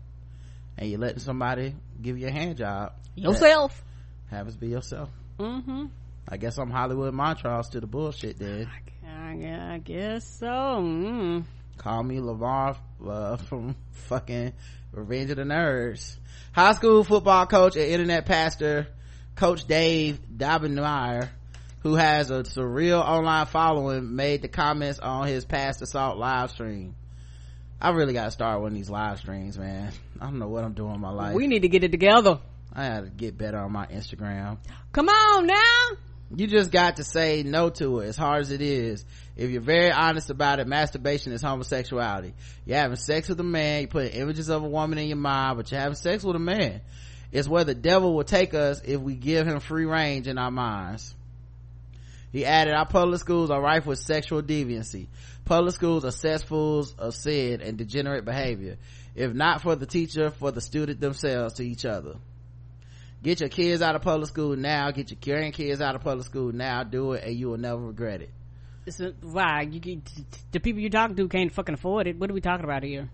[SPEAKER 2] and you're letting somebody give you a hand job
[SPEAKER 3] yourself.
[SPEAKER 2] have us be yourself.
[SPEAKER 3] Mm-hmm.
[SPEAKER 2] I guess i'm hollywood montrose to the bullshit then.
[SPEAKER 3] I, I guess so mm.
[SPEAKER 2] call me lamar uh, from fucking revenge of the nerds. High school football coach and internet pastor coach dave Daubenmire, who has a surreal online following made the comments on his Pass the Salt live stream. I really gotta start one of these live streams, man. I don't know what I'm doing in my life.
[SPEAKER 3] We need to get it together.
[SPEAKER 2] I gotta get better on my Instagram.
[SPEAKER 3] Come on now.
[SPEAKER 2] You just got to say no to it, as hard as it is. If you're very honest about it, masturbation is homosexuality. You're having sex with a man, you put images of a woman in your mind, but you're having sex with a man. It's where the devil will take us if we give him free range in our minds. He added, our public schools are rife with sexual deviancy. Public schools are cesspools of sin and degenerate behavior. If not for the teacher, for the student themselves to each other. Get your kids out of public school now. Get your grandkids out of public school now. Do it and you will never regret it.
[SPEAKER 3] A, why? You, the people you're talking to can't fucking afford it. What are we talking about here?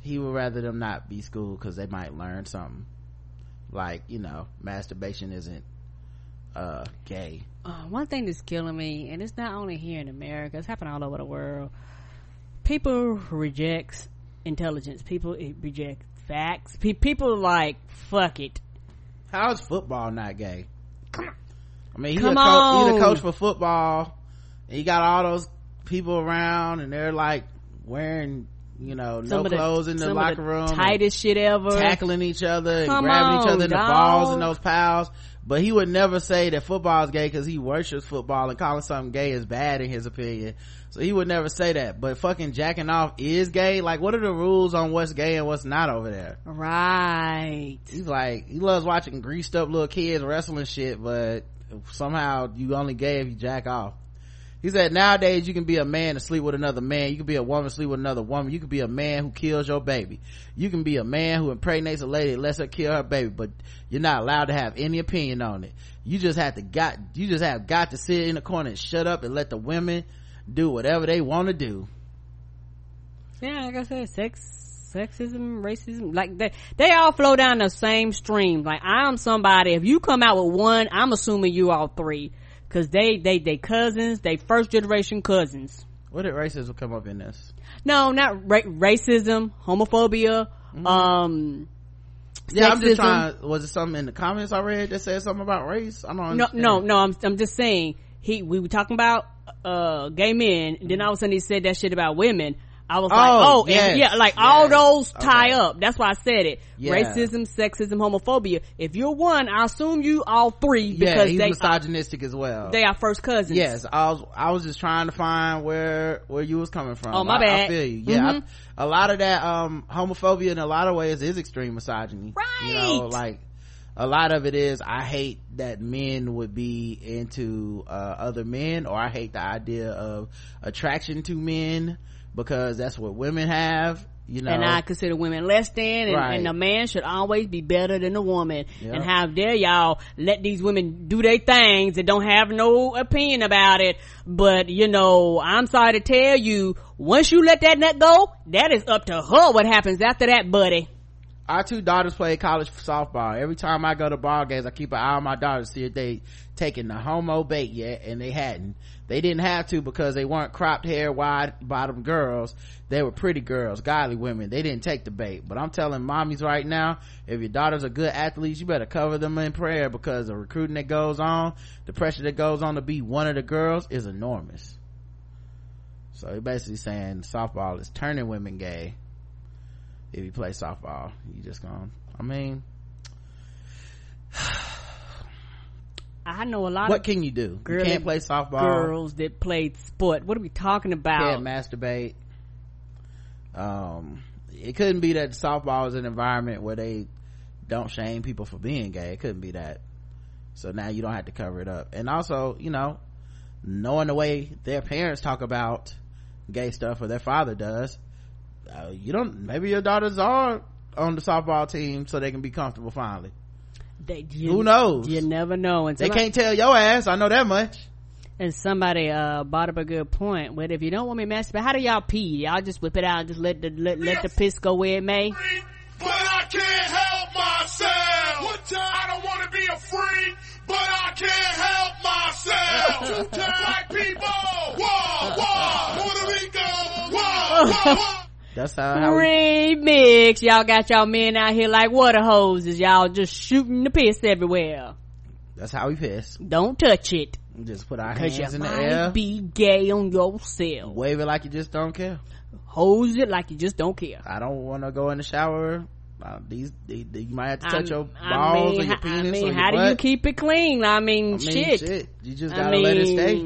[SPEAKER 2] He would rather them not be school because they might learn something. Like, you know, masturbation isn't uh gay
[SPEAKER 3] uh, one thing that's killing me and it's not only here in america it's happening all over the world people reject intelligence. People reject facts. Pe- people like fuck it.
[SPEAKER 2] How is football not gay? I mean he's,
[SPEAKER 3] Come
[SPEAKER 2] a,
[SPEAKER 3] co-
[SPEAKER 2] he's a coach for football. He got all those people around and they're like wearing you know
[SPEAKER 3] some
[SPEAKER 2] no clothes
[SPEAKER 3] the,
[SPEAKER 2] in the locker room
[SPEAKER 3] tightest shit ever.
[SPEAKER 2] tackling each other
[SPEAKER 3] Come
[SPEAKER 2] and grabbing
[SPEAKER 3] on,
[SPEAKER 2] each other in the
[SPEAKER 3] dog.
[SPEAKER 2] balls and those pals but he would never say that football is gay because he worships football and calling something gay is bad in his opinion. So he would never say that. But fucking jacking off is gay? Like what are the rules on what's gay and what's not over there?
[SPEAKER 3] Right.
[SPEAKER 2] He's like he loves watching greased up little kids wrestling shit but somehow you only gay if you jack off he said nowadays you can be a man to sleep with another man. You can be a woman to sleep with another woman. You can be a man who kills your baby. You can be a man who impregnates a lady and lets her kill her baby but you're not allowed to have any opinion on it. You just have to got you just have got to sit in the corner and shut up and let the women do whatever they want to do.
[SPEAKER 3] Yeah like i said sex sexism racism like they they all flow down the same stream. Like i'm somebody if you come out with one i'm assuming you all three because they they they cousins they first generation cousins
[SPEAKER 2] what did racism come up in this
[SPEAKER 3] no not ra- racism homophobia mm-hmm. um
[SPEAKER 2] yeah, I'm just trying. Was it something in the comments I read that said something about race? I don't understand.
[SPEAKER 3] No, no, no. I'm, I'm just saying. He, we were talking about uh gay men, and then all of a sudden he said that shit about women. I was oh, like, oh, yes, and yeah, like yes. all those tie okay. up. That's why I said it. Yeah. Racism, sexism, homophobia. If you're one, I assume you all three because yeah,
[SPEAKER 2] he's
[SPEAKER 3] they
[SPEAKER 2] misogynistic as well.
[SPEAKER 3] They are first cousins.
[SPEAKER 2] Yes, I was. I was just trying to find where where you was coming from.
[SPEAKER 3] Oh my
[SPEAKER 2] I,
[SPEAKER 3] bad.
[SPEAKER 2] I feel you. Yeah, mm-hmm. I, a lot of that um homophobia in a lot of ways is extreme misogyny.
[SPEAKER 3] Right.
[SPEAKER 2] You know, like a lot of it is I hate that men would be into uh, other men, or I hate the idea of attraction to men because that's what women have you know
[SPEAKER 3] and i consider women less than and, right. and the man should always be better than the woman yep. and how dare y'all let these women do their things and don't have no opinion about it but you know i'm sorry to tell you once you let that nut go that is up to her what happens after that buddy
[SPEAKER 2] our two daughters play college softball. Every time I go to ball games, I keep an eye on my daughters to see if they taken the homo bait yet, and they hadn't. They didn't have to because they weren't cropped hair, wide bottom girls. They were pretty girls, godly women. They didn't take the bait. But I'm telling mommies right now, if your daughters are good athletes, you better cover them in prayer because the recruiting that goes on, the pressure that goes on to be one of the girls is enormous. So he basically saying softball is turning women gay if you play softball you just gonna i mean
[SPEAKER 3] I know a lot.
[SPEAKER 2] What can you do? You can't play softball.
[SPEAKER 3] Girls that played sport. What are we talking about?
[SPEAKER 2] Can't masturbate. Um, it couldn't be that softball is an environment where they don't shame people for being gay. It couldn't be that. So now you don't have to cover it up. And also, you know, knowing the way their parents talk about gay stuff or their father does, uh, you don't maybe your daughters are on the softball team so they can be comfortable finally.
[SPEAKER 3] They, you,
[SPEAKER 2] who knows?
[SPEAKER 3] you never know.
[SPEAKER 2] And they can't tell your ass. I know that much.
[SPEAKER 3] And somebody uh brought up a good point. But if you don't want me to masturbate how do y'all pee? Y'all just whip it out and just let the let, let the piss go where it may?
[SPEAKER 12] But i can't help myself. One time? I don't want to be a freak but i can't help myself. Two black people. Whoa whoa. Puerto rico. Whoa. whoa, whoa.
[SPEAKER 2] That's how, how
[SPEAKER 3] remix. Y'all got y'all men out here like water hoses. Y'all just shooting the piss everywhere.
[SPEAKER 2] That's how we piss.
[SPEAKER 3] Don't touch it.
[SPEAKER 2] Just put our hands in the air.
[SPEAKER 3] Be gay on yourself.
[SPEAKER 2] Wave it like you just don't care.
[SPEAKER 3] Hose it like you just don't care.
[SPEAKER 2] I don't want to go in the shower uh, these, they, they, you might have to touch I, your balls I mean, or your penis. I
[SPEAKER 3] mean, how
[SPEAKER 2] do
[SPEAKER 3] you keep it clean? I mean, I mean shit. shit.
[SPEAKER 2] You just gotta mean, let it stay.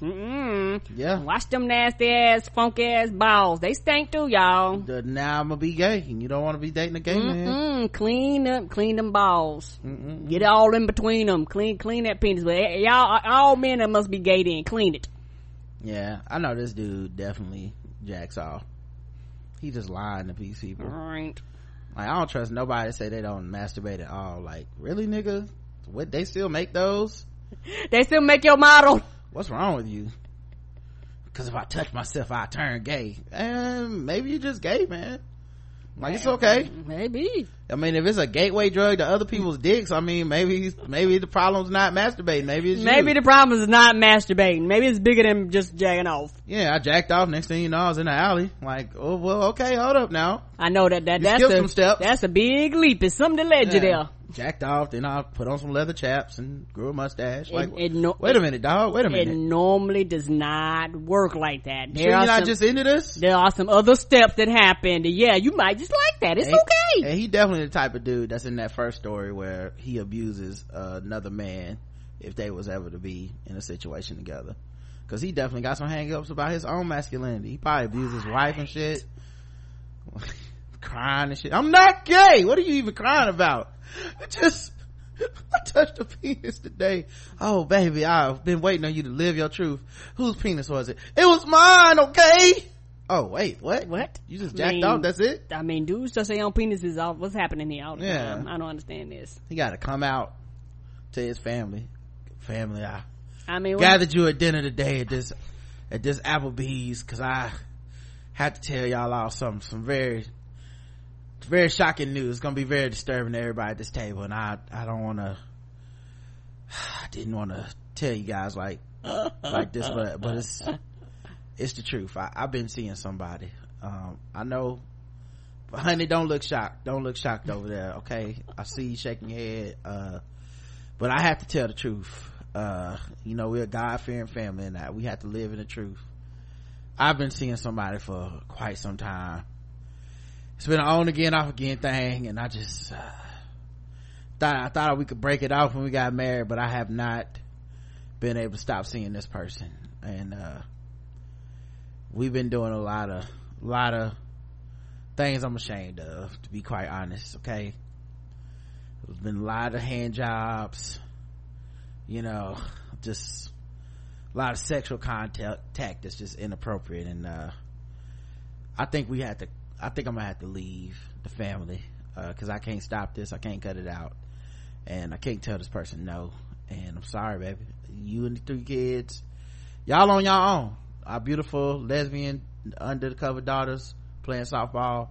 [SPEAKER 3] Mm,
[SPEAKER 2] yeah.
[SPEAKER 3] Watch them nasty ass, funky ass balls. They stink too, y'all.
[SPEAKER 2] The, now I'm gonna be gay, and you don't want to be dating a gay
[SPEAKER 3] Mm-mm.
[SPEAKER 2] man.
[SPEAKER 3] Clean up, clean them balls. Mm-mm. Get it all in between them. Clean, clean that penis. But eh, y'all, all men that must be gay then clean it.
[SPEAKER 2] Yeah, I know this dude definitely jacks off. He just lying to these people.
[SPEAKER 3] Right.
[SPEAKER 2] Like I don't trust nobody to say they don't masturbate at all. Like really, nigga? What they still make those?
[SPEAKER 3] They still make your model.
[SPEAKER 2] What's wrong with you? Because if I touch myself, I turn gay. And maybe you just gay, man. Like it's okay.
[SPEAKER 3] Maybe.
[SPEAKER 2] I mean, if it's a gateway drug to other people's dicks, I mean, maybe maybe the problem's not masturbating. Maybe it's
[SPEAKER 3] maybe
[SPEAKER 2] you.
[SPEAKER 3] the problem is not masturbating. Maybe it's bigger than just jacking off.
[SPEAKER 2] Yeah, I jacked off. Next thing you know, I was in the alley. Like, oh well, okay, hold up now.
[SPEAKER 3] I know that that you that's a, some steps. That's a big leap. It's something that led yeah. you there
[SPEAKER 2] jacked off then i put on some leather chaps and grew a mustache. Like it, it no, wait a minute dog wait a minute.
[SPEAKER 3] it normally does not work like that.
[SPEAKER 2] There sure you're not just into this?
[SPEAKER 3] there are some other steps that happened. Yeah you might just like that. It's
[SPEAKER 2] and,
[SPEAKER 3] okay.
[SPEAKER 2] and he definitely the type of dude that's in that first story where he abuses uh, another man if they was ever to be in a situation together. Because he definitely got some hang-ups about his own masculinity. He probably abused his wife and shit crying and shit i'm not gay what are you even crying about I just, I touched a penis today. Oh, baby, I've been waiting on you to live your truth. Whose penis was it? It was mine, okay? Oh, wait, what?
[SPEAKER 3] What?
[SPEAKER 2] You just jacked I mean, off, that's it?
[SPEAKER 3] I mean, dudes just say on penises off. What's happening here all the yeah. time? I don't understand this.
[SPEAKER 2] He gotta come out to his family. Family, I,
[SPEAKER 3] I mean,
[SPEAKER 2] gathered you at dinner today at this, at this Applebee's cause I had to tell y'all all some, some very very shocking news. It's gonna be very disturbing to everybody at this table, and I I don't want to. I didn't want to tell you guys like like this but but it's it's the truth. I, i've been seeing somebody. Um i know but honey don't look shocked. Don't look shocked over there okay? I see you shaking your head uh but i have to tell the truth. Uh you know we're a god-fearing family and that we have to live in the truth. I've been seeing somebody for quite some time it's been an on again off again thing and i just uh, thought i thought we could break it off when we got married but i have not been able to stop seeing this person. And uh we've been doing a lot of lot of things i'm ashamed of to be quite honest okay? There's been a lot of hand jobs you know just a lot of sexual contact that's just inappropriate. And uh i think we had to i think i'm gonna have to leave the family because i can't stop this. I can't cut it out. And i can't tell this person no. And i'm sorry baby. You and the three kids y'all on your own. Our beautiful lesbian undercover daughters playing softball.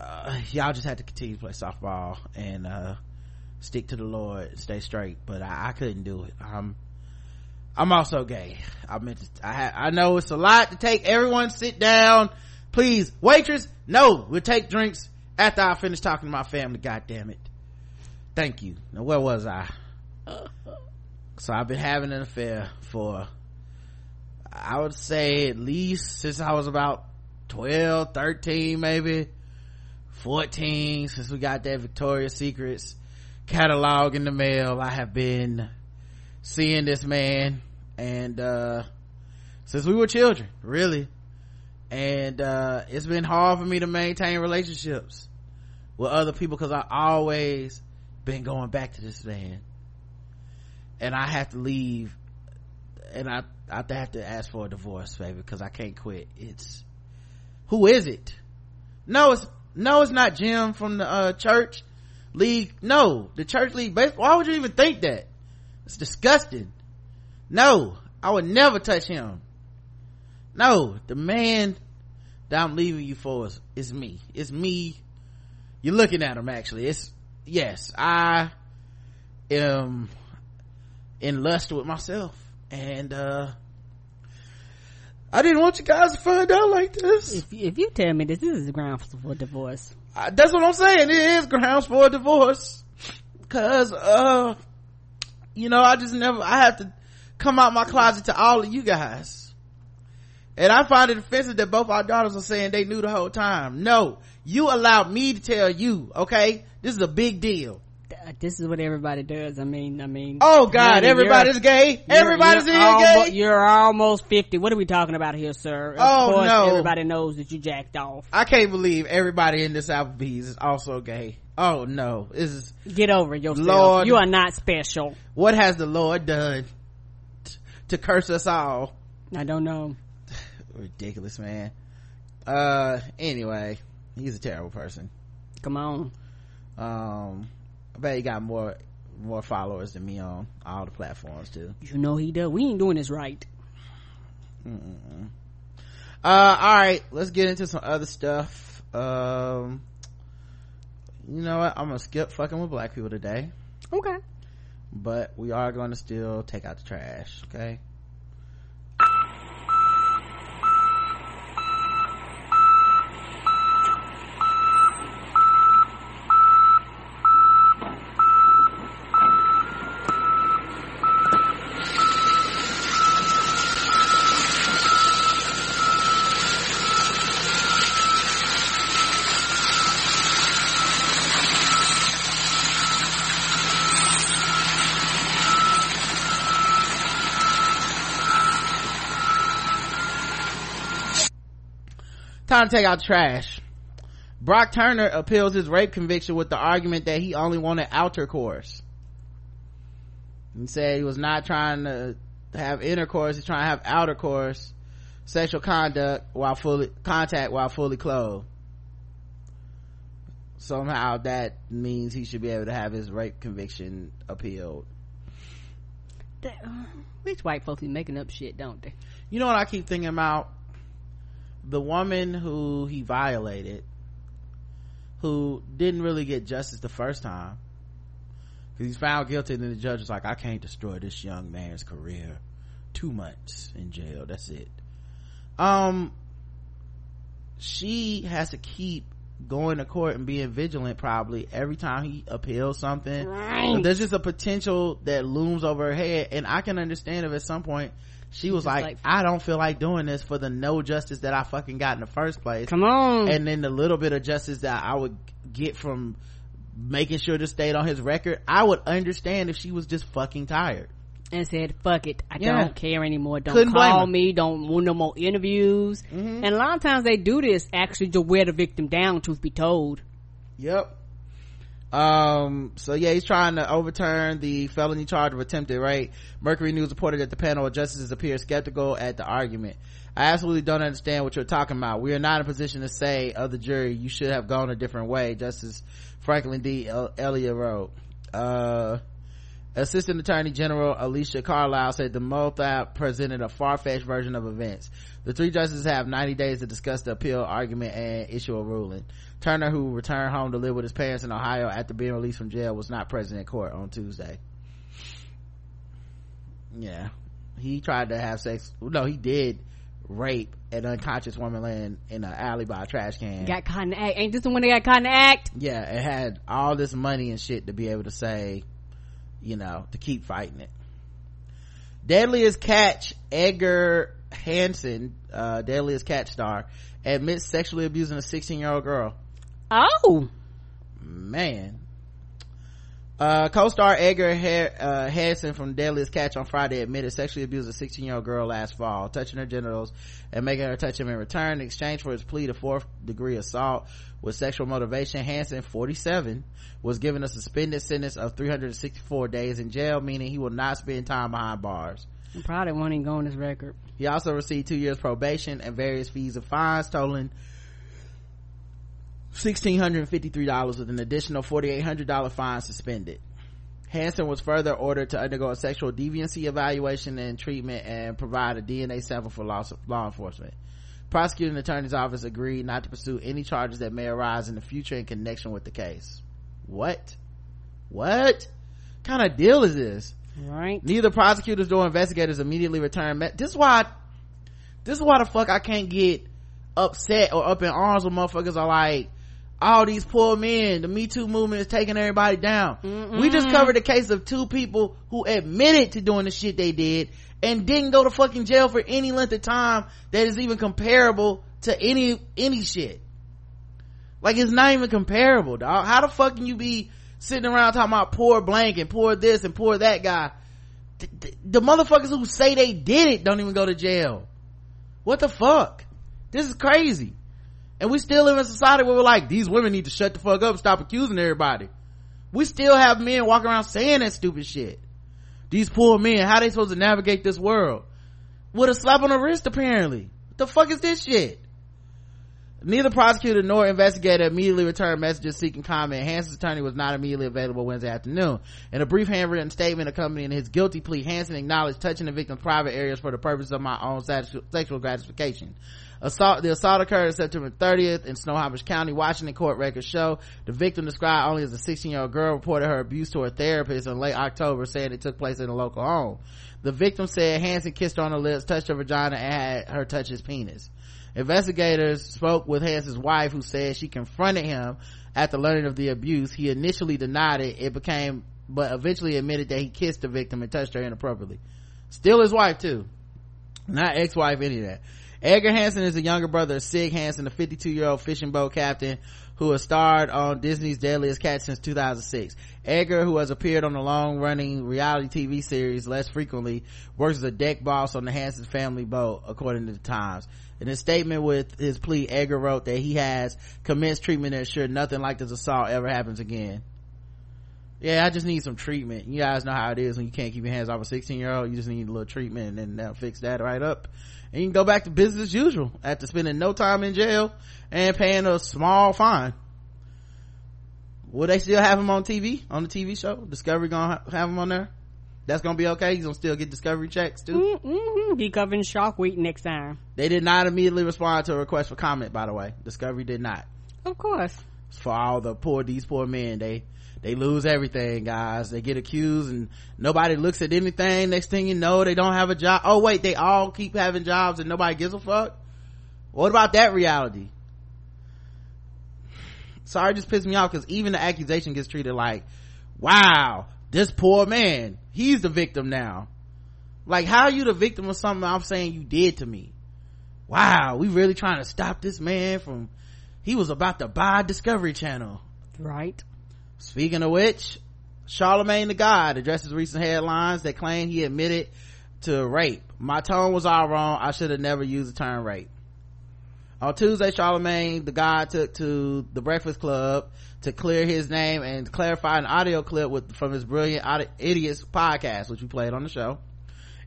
[SPEAKER 2] Uh, y'all just had to continue to play softball and uh, stick to the lord stay straight. But I, I, couldn't do it. I'm i'm also gay. I meant to, i ha- i know it's a lot to take everyone sit down please waitress no we'll take drinks after i finish talking to my family god damn it. Thank you. Now where was i? So i've been having an affair for i would say at least since i was about 12 13 maybe. 14 since we got that victoria's secrets catalog in the mail i have been seeing this man and uh since we were children really and uh it's been hard for me to maintain relationships with other people because i always been going back to this man. And i have to leave and i i have to ask for a divorce baby because i can't quit. It's who is it? No it's no it's not jim from the uh, church league. No the church league baseball why would you even think that? It's disgusting. No i would never touch him. No the man that i'm leaving you for is, is me it's me you're looking at him actually it's yes i am in lust with myself and uh I didn't want you guys to find out like this.
[SPEAKER 3] If, if you tell me this, this is grounds for divorce.
[SPEAKER 2] Uh, that's what I'm saying. It is grounds for divorce. Cause, uh, you know, I just never, I have to come out my closet to all of you guys. And I find it offensive that both our daughters are saying they knew the whole time. No, you allowed me to tell you, okay? This is a big deal uh,
[SPEAKER 3] this is what everybody does. I mean, I mean.
[SPEAKER 2] Oh God, everybody's gay. Everybody's
[SPEAKER 3] you're,
[SPEAKER 2] you're
[SPEAKER 3] almo-
[SPEAKER 2] gay.
[SPEAKER 3] You're almost fifty. What are we talking about here, sir? Of
[SPEAKER 2] oh
[SPEAKER 3] course,
[SPEAKER 2] no,
[SPEAKER 3] everybody knows that you jacked off.
[SPEAKER 2] I can't believe everybody in this Applebee's is also gay. Oh no, this is
[SPEAKER 3] get over yourself. Lord, you are not special.
[SPEAKER 2] What has the Lord done t- to curse us all?
[SPEAKER 3] I don't know.
[SPEAKER 2] Ridiculous, man. Uh, anyway, he's a terrible person.
[SPEAKER 3] Come on.
[SPEAKER 2] Um, I bet he got more more followers than me on all the platforms too.
[SPEAKER 3] You know he does. We ain't doing this right.
[SPEAKER 2] Mm-mm. Uh, all right, let's get into some other stuff. Um, you know what? I'm gonna skip fucking with black people today.
[SPEAKER 3] Okay.
[SPEAKER 2] But we are going to still take out the trash. Okay. Time to take out trash. Brock Turner appeals his rape conviction with the argument that he only wanted outer course. He said he was not trying to have intercourse, he's trying to have outer course, sexual conduct while fully, contact while fully clothed. Somehow that means he should be able to have his rape conviction appealed.
[SPEAKER 3] These white folks be making up shit, don't they?
[SPEAKER 2] You know what I keep thinking about? The woman who he violated who didn't really get justice the first time because he's found guilty and then the judge was like i can't destroy this young man's career. Two months in jail. That's it. Um she has to keep going to court and being vigilant probably every time he appeals something.
[SPEAKER 3] Right.
[SPEAKER 2] There's just a potential that looms over her head and i can understand if at some point she was like,
[SPEAKER 3] like-
[SPEAKER 2] i don't feel like doing this for the no justice that i fucking got in the first place
[SPEAKER 3] Come on.
[SPEAKER 2] and then the little bit of justice that i would get from making sure this stayed on his record i would understand if she was just fucking tired
[SPEAKER 3] and said, fuck it. I
[SPEAKER 2] Yeah.
[SPEAKER 3] don't care anymore. Don't
[SPEAKER 2] Couldn't
[SPEAKER 3] call me. Don't want no more interviews.
[SPEAKER 2] Mm-hmm.
[SPEAKER 3] And a lot of times they do this actually to wear the victim down, truth be told.
[SPEAKER 2] Yep. Um, so yeah, he's trying to overturn the felony charge of attempted rape. Mercury News reported that the panel of justices appear skeptical at the argument. I absolutely don't understand what you're talking about. We are not in a position to say of the jury, you should have gone a different way. Justice Franklin D. El- Elliott wrote. Uh, Assistant Attorney General Alicia Carlisle said the Mothap presented a far-fetched version of events. The three justices have 90 days to discuss the appeal argument and issue a ruling. Turner, who returned home to live with his parents in Ohio after being released from jail, was not present in court on Tuesday. Yeah. He tried to have sex. No, he did rape an unconscious woman laying in an alley by a trash can.
[SPEAKER 3] Got caught in the act. Ain't this the one that got caught in the act?
[SPEAKER 2] Yeah, it had all this money and shit to be able to say, you know, to keep fighting it. Deadliest Catch, Edgar Hansen, uh, Deadliest Catch star, admits sexually abusing a 16 year old girl.
[SPEAKER 3] Oh.
[SPEAKER 2] Man. Uh, co-star Edgar Har- uh, Hansen from Deadliest Catch on Friday admitted sexually abused a 16 year old girl last fall, touching her genitals and making her touch him in return in exchange for his plea to fourth degree assault with sexual motivation. Hansen, 47, was given a suspended sentence of 364 days in jail, meaning he will not spend time behind bars.
[SPEAKER 3] I'm proud it won't even go on his record.
[SPEAKER 2] He also received two years probation and various fees and fines totaling $1,653 with an additional $4,800 fine suspended. Hansen was further ordered to undergo a sexual deviancy evaluation and treatment and provide a DNA sample for law, law enforcement. Prosecuting attorney's office agreed not to pursue any charges that may arise in the future in connection with the case. What? What? kind of deal is this?
[SPEAKER 3] Right.
[SPEAKER 2] Neither prosecutors nor investigators immediately returned. This is why, this is why the fuck I can't get upset or up in arms when motherfuckers are like, all these poor men, the Me Too movement is taking everybody down. We just covered the case of two people who admitted to doing the shit they did and didn't go to fucking jail for any length of time that is even comparable to any, any shit. Like it's not even comparable, dog. How the fuck can you be sitting around talking about poor blank and poor this and poor that guy? The, the, the motherfuckers who say they did it don't even go to jail. What the fuck? This is crazy. And we still live in a society where we're like, these women need to shut the fuck up stop accusing everybody. We still have men walking around saying that stupid shit. These poor men, how they supposed to navigate this world? With a slap on the wrist, apparently. What the fuck is this shit? Neither prosecutor nor investigator immediately returned messages seeking comment. Hansen's attorney was not immediately available Wednesday afternoon. In a brief handwritten statement accompanying his guilty plea, Hansen acknowledged touching the victim's private areas for the purpose of my own sexual gratification. Assault, the assault occurred September 30th in Snohomish County. Washington court records show the victim described only as a 16 year old girl reported her abuse to her therapist in late October saying it took place in a local home. The victim said Hansen kissed her on the lips, touched her vagina, and had her touch his penis. Investigators spoke with Hansen's wife who said she confronted him after learning of the abuse. He initially denied it. It became, but eventually admitted that he kissed the victim and touched her inappropriately. Still his wife too. Not ex-wife, any of that. Edgar Hansen is the younger brother of Sig Hansen, a 52 year old fishing boat captain who has starred on Disney's Deadliest Catch since 2006. Edgar, who has appeared on the long running reality TV series less frequently, works as a deck boss on the Hansen family boat, according to the Times. In a statement with his plea, Edgar wrote that he has commenced treatment to ensure nothing like this assault ever happens again. Yeah, I just need some treatment. You guys know how it is when you can't keep your hands off a 16 year old. You just need a little treatment and then they'll fix that right up. And you can go back to business as usual after spending no time in jail and paying a small fine. Will they still have him on TV, on the TV show? Discovery gonna have him on there? That's gonna be okay? He's gonna still get Discovery checks too?
[SPEAKER 3] Mm-hmm. Be covering Shark Week next time.
[SPEAKER 2] They did not immediately respond to a request for comment, by the way. Discovery did not.
[SPEAKER 3] Of course.
[SPEAKER 2] for all the poor these poor men they they lose everything guys. They get accused and nobody looks at anything. Next thing you know they don't have a job. Oh wait they all keep having jobs and nobody gives a fuck? What about that reality? Sorry just pissed me off because even the accusation gets treated like wow this poor man he's the victim now. Like how are you the victim of something i'm saying you did to me? Wow we really trying to stop this man from he was about to buy discovery channel.
[SPEAKER 3] Right
[SPEAKER 2] speaking of which charlemagne the god addresses recent headlines that claim he admitted to rape my tone was all wrong i should have never used the term rape on Tuesday, Charlemagne, the God took to the Breakfast Club to clear his name and clarify an audio clip with, from his brilliant idiots podcast, which we played on the show.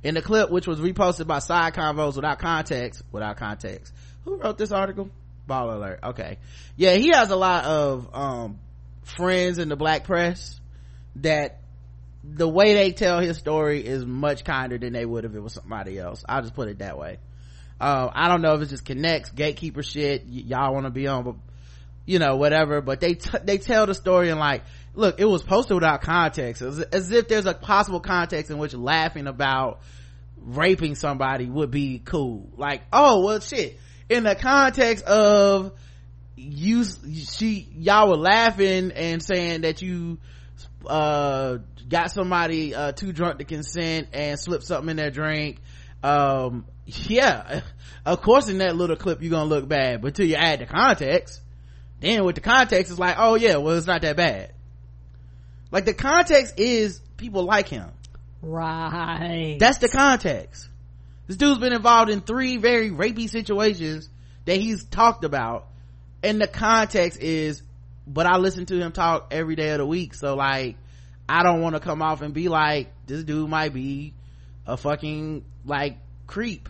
[SPEAKER 2] In the clip, which was reposted by Side Convos without context, without context. Who wrote this article? Ball alert. Okay. Yeah, he has a lot of, um, friends in the black press that the way they tell his story is much kinder than they would if it was somebody else. I'll just put it that way. Uh, i don't know if it just connects gatekeeper shit y- y'all want to be on but you know whatever but they t- they tell the story and like look it was posted without context as, as if there's a possible context in which laughing about raping somebody would be cool. Like oh well shit. In the context of you she y'all were laughing and saying that you uh got somebody uh too drunk to consent and slipped something in their drink. Um yeah of course in that little clip you're gonna look bad but till you add the context then with the context it's like oh yeah well it's not that bad. Like the context is people like him.
[SPEAKER 3] Right.
[SPEAKER 2] That's the context. This dude's been involved in three very rapey situations that he's talked about and the context is but i listen to him talk every day of the week so like i don't want to come off and be like this dude might be a fucking like creep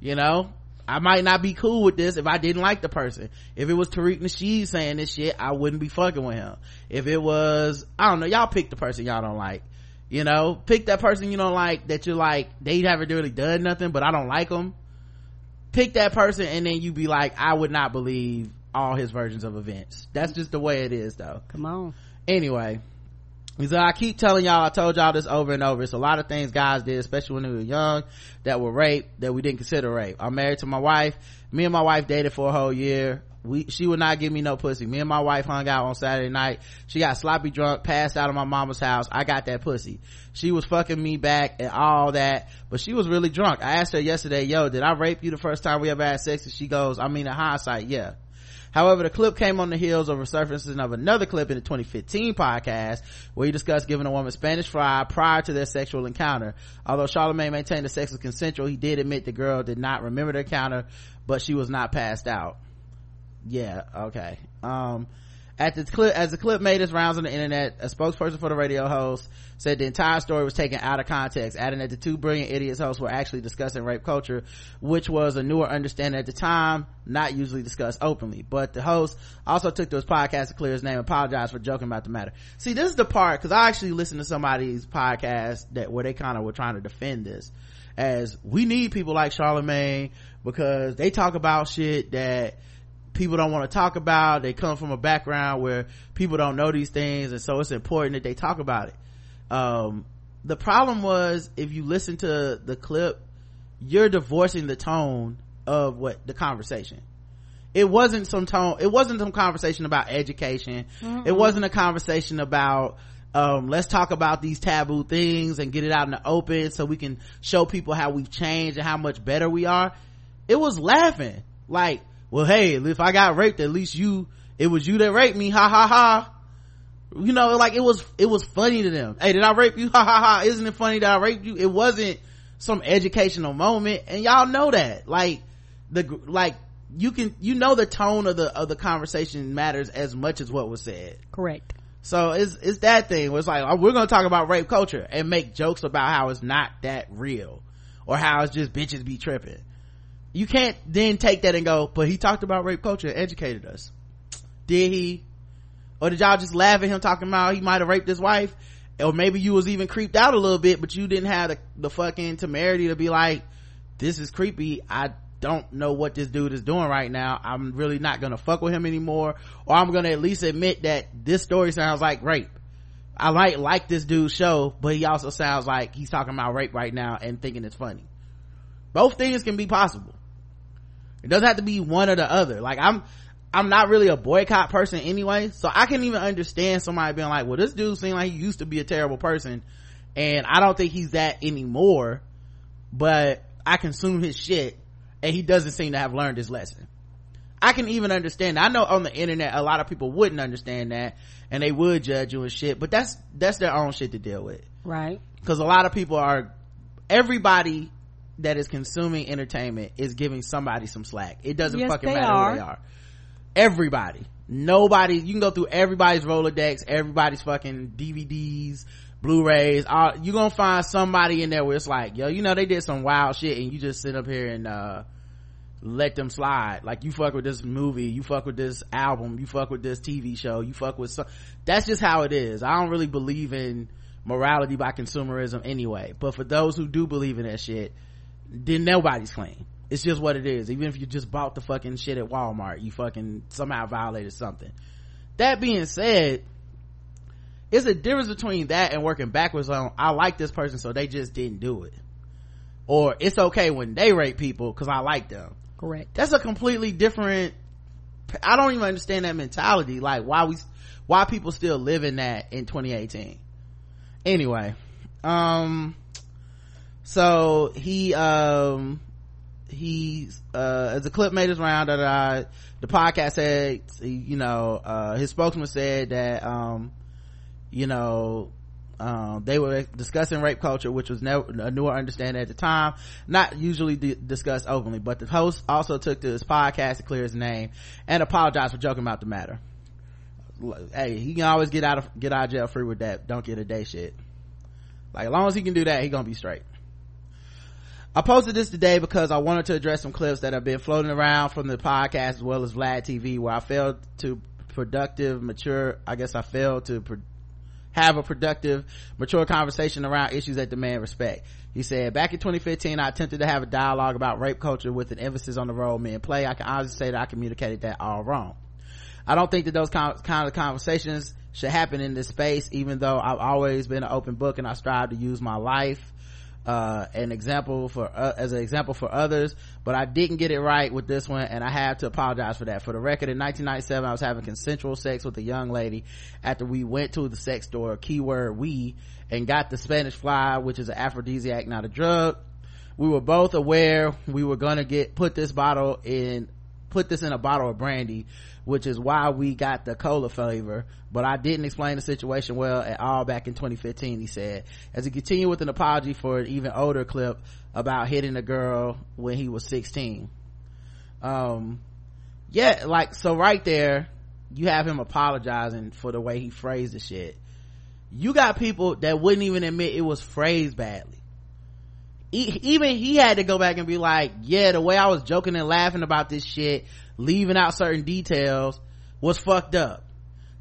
[SPEAKER 2] you know I might not be cool with this if I didn't like the person. If it was Tariq Nasheed saying this shit, I wouldn't be fucking with him. If it was, I don't know, y'all pick the person y'all don't like. You know, pick that person you don't like that you're like, they haven't really done nothing, but I don't like them. Pick that person and then you be like, I would not believe all his versions of events. That's just the way it is though.
[SPEAKER 3] Come on.
[SPEAKER 2] Anyway, said, I keep telling y'all, I told y'all this over and over. It's a lot of things guys did, especially when they were young, that were rape, that we didn't consider rape. I'm married to my wife. Me and my wife dated for a whole year. We, she would not give me no pussy. Me and my wife hung out on Saturday night. She got sloppy drunk, passed out of my mama's house. I got that pussy. She was fucking me back and all that, but she was really drunk. I asked her yesterday, yo, did I rape you the first time we ever had sex? And she goes, I mean, in hindsight, yeah. However, the clip came on the heels of resurfacing of another clip in the 2015 podcast where he discussed giving a woman Spanish fly prior to their sexual encounter. Although Charlemagne maintained the sex was consensual, he did admit the girl did not remember the encounter, but she was not passed out. Yeah, okay. Um, at the clip, as the clip made its rounds on the internet, a spokesperson for the radio host said the entire story was taken out of context, adding that the two brilliant idiots hosts were actually discussing rape culture, which was a newer understanding at the time, not usually discussed openly. But the host also took to his podcast to clear his name and apologize for joking about the matter. See, this is the part, cause I actually listened to somebody's podcast that, where they kind of were trying to defend this as we need people like Charlemagne because they talk about shit that people don't want to talk about they come from a background where people don't know these things and so it's important that they talk about it. Um, the problem was if you listen to the clip you're divorcing the tone of what the conversation. It wasn't some tone it wasn't some conversation about education. Mm it wasn't a conversation about um, let's talk about these taboo things and get it out in the open so we can show people how we've changed and how much better we are. It was laughing. Like well hey if i got raped at least you it was you that raped me. Ha ha ha. You know like it was it was funny to them. Hey did i rape you? Ha ha ha. Isn't it funny that i raped you? It wasn't some educational moment. And y'all know that. Like the like you can you know the tone of the of the conversation matters as much as what was said.
[SPEAKER 3] Correct.
[SPEAKER 2] So it's it's that thing where it's like oh, we're gonna talk about rape culture and make jokes about how it's not that real or how it's just bitches be tripping you can't then take that and go but he talked about rape culture educated us. Did he? Or did y'all just laugh at him talking about he might have raped his wife? Or maybe you was even creeped out a little bit but you didn't have the, the fucking temerity to be like this is creepy. I don't know what this dude is doing right now. I'm really not gonna fuck with him anymore. Or i'm gonna at least admit that this story sounds like rape. I might like this dude's show but he also sounds like he's talking about rape right now and thinking it's funny. Both things can be possible it doesn't have to be one or the other. Like i'm i'm not really a boycott person anyway so i can even understand somebody being like well this dude seemed like he used to be a terrible person and i don't think he's that anymore but i consume his shit and he doesn't seem to have learned his lesson. I can even understand i know on the internet a lot of people wouldn't understand that and they would judge you and shit but that's that's their own shit to deal with.
[SPEAKER 3] Right.
[SPEAKER 2] Because a lot of people are everybody that is consuming entertainment is giving somebody some slack. It doesn't
[SPEAKER 3] Yes,
[SPEAKER 2] fucking matter
[SPEAKER 3] are.
[SPEAKER 2] who they are. Everybody. Nobody you can go through everybody's rolodex everybody's fucking dvds blu-rays all you gonna find somebody in there where it's like yo you know they did some wild shit and you just sit up here and uh let them slide. Like you fuck with this movie you fuck with this album you fuck with this tv show you fuck with some that's just how it is. I don't really believe in morality by consumerism anyway. But for those who do believe in that shit then nobody's clean it's just what it is. Even if you just bought the fucking shit at walmart you fucking somehow violated something. That being said it's a difference between that and working backwards on i like this person so they just didn't do it. Or it's okay when they rape people because i like them.
[SPEAKER 3] Correct.
[SPEAKER 2] That's a completely different i don't even understand that mentality. Like why we why people still live in that in 2018 anyway um so he um he uh as the clip made his round that uh the podcast said you know uh his spokesman said that um you know um, they were discussing rape culture, which was never a newer understanding at the time, not usually di- discussed openly. But the host also took to his podcast to clear his name and apologized for joking about the matter. Hey, he can always get out of get out of jail free with that. Don't get a day shit. Like as long as he can do that, he gonna be straight. I posted this today because I wanted to address some clips that have been floating around from the podcast as well as Vlad TV where I failed to productive, mature, I guess I failed to pro- have a productive, mature conversation around issues that demand respect. He said, back in 2015, I attempted to have a dialogue about rape culture with an emphasis on the role men play. I can honestly say that I communicated that all wrong. I don't think that those kind of conversations should happen in this space, even though I've always been an open book and I strive to use my life uh, an example for uh, as an example for others but i didn't get it right with this one and i have to apologize for that. For the record in 1997 i was having consensual sex with a young lady after we went to the sex store keyword we and got the spanish fly which is an aphrodisiac not a drug. We were both aware we were gonna get put this bottle in put this in a bottle of brandy which is why we got the cola flavor but i didn't explain the situation well at all back in 2015 he said. As he continued with an apology for an even older clip about hitting a girl when he was 16 um yeah like so right there you have him apologizing for the way he phrased the shit. You got people that wouldn't even admit it was phrased badly. Even he had to go back and be like yeah the way i was joking and laughing about this shit leaving out certain details was fucked up.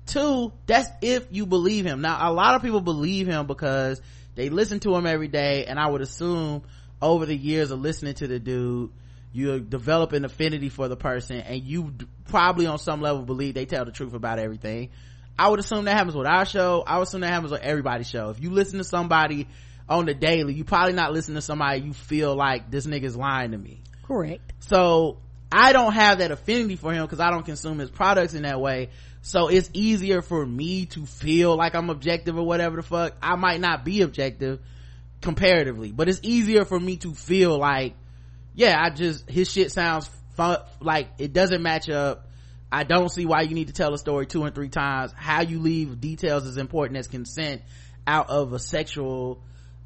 [SPEAKER 2] Two that's if you believe him. Now a lot of people believe him because they listen to him every day and i would assume over the years of listening to the dude you develop an affinity for the person and you probably on some level believe they tell the truth about everything. I would assume that happens with our show. I would assume that happens with everybody's show. If you listen to somebody on the daily you probably not listen to somebody you feel like this nigga's lying to me.
[SPEAKER 3] Correct.
[SPEAKER 2] So I don't have that affinity for him because I don't consume his products in that way. So it's easier for me to feel like I'm objective or whatever the fuck. I might not be objective comparatively, but it's easier for me to feel like, yeah, I just, his shit sounds fun, like it doesn't match up. I don't see why you need to tell a story two and three times. How you leave details as important as consent out of a sexual,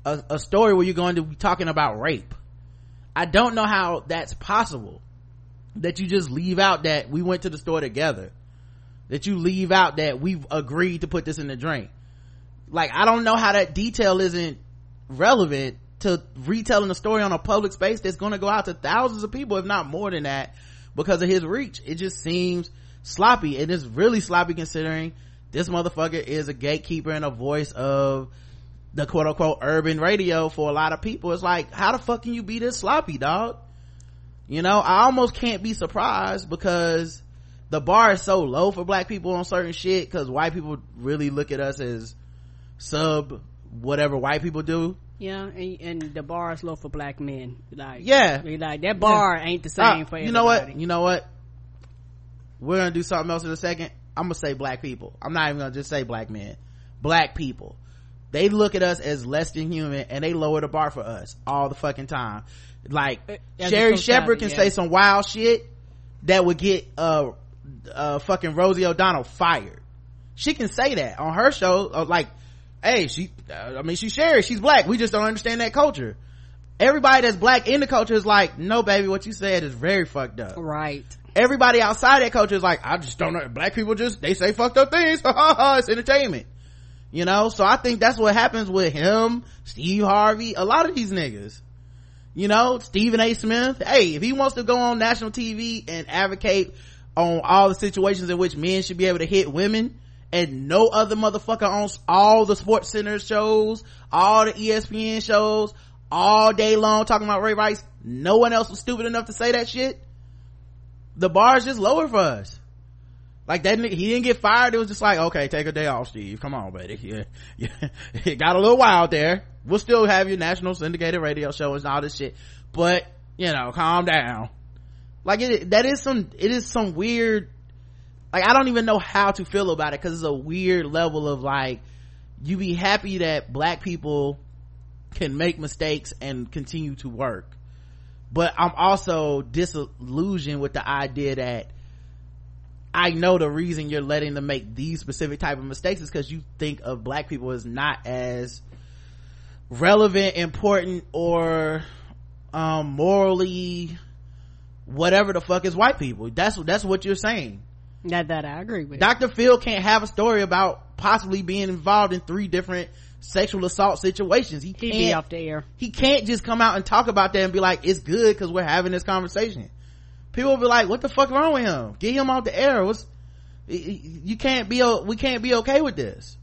[SPEAKER 2] a, a story where you're going to be talking about rape. I don't know how that's possible that you just leave out that we went to the store together. That you leave out that we've agreed to put this in the drink. Like i don't know how that detail isn't relevant to retelling a story on a public space that's going to go out to thousands of people if not more than that because of his reach. It just seems sloppy and it's really sloppy considering this motherfucker is a gatekeeper and a voice of the quote-unquote urban radio for a lot of people. It's like how the fuck can you be this sloppy dog you know i almost can't be surprised because the bar is so low for black people on certain shit because white people really look at us as sub whatever white people do.
[SPEAKER 3] Yeah, and, and the bar is low for black men. Like,
[SPEAKER 2] Yeah.
[SPEAKER 3] like that bar ain't the same
[SPEAKER 2] Uh,
[SPEAKER 3] for
[SPEAKER 2] you know what? you know what? We're gonna do something else in a second. I'm gonna say black people. I'm not even gonna just say black men. Black people. They look at us as less than human and they lower the bar for us all the fucking time like
[SPEAKER 3] as Sherri
[SPEAKER 2] Shepherd can
[SPEAKER 3] yeah.
[SPEAKER 2] say some wild shit that would get uh uh fucking rosie o'donnell fired. She can say that on her show uh, like hey she uh, i mean she's sherry she's black. We just don't understand that culture. Everybody that's black in the culture is like no baby what you said is very fucked up.
[SPEAKER 3] Right.
[SPEAKER 2] Everybody outside that culture is like i just don't know. Black people just they say fucked up things. It's entertainment. You know? So i think that's what happens with him steve harvey a lot of these niggas you know stephen a. Smith. Hey if he wants to go on national tv and advocate on all the situations in which men should be able to hit women and no other motherfucker owns all the sports center shows all the espn shows all day long talking about ray rice no one else was stupid enough to say that shit. The bar is just lower for us. Like that he didn't get fired. It was just like okay take a day off steve. Come on buddy. Yeah, yeah. it got a little wild there we'll still have your national syndicated radio show and all this shit but you know calm down. Like it that is some it is some weird like i don't even know how to feel about it because it's a weird level of like you be happy that black people can make mistakes and continue to work. But i'm also disillusioned with the idea that I know the reason you're letting them make these specific type of mistakes is because you think of black people as not as relevant, important, or um morally whatever the fuck is white people. That's that's what you're saying.
[SPEAKER 3] That that I agree with.
[SPEAKER 2] Dr. Phil can't have a story about possibly being involved in three different sexual assault situations. He can't
[SPEAKER 3] be off the air.
[SPEAKER 2] he can't just come out and talk about that and be like, it's good because we're having this conversation. People will be like, what the fuck wrong with him? Get him off the air. What's, you can't be, we can't be okay with this.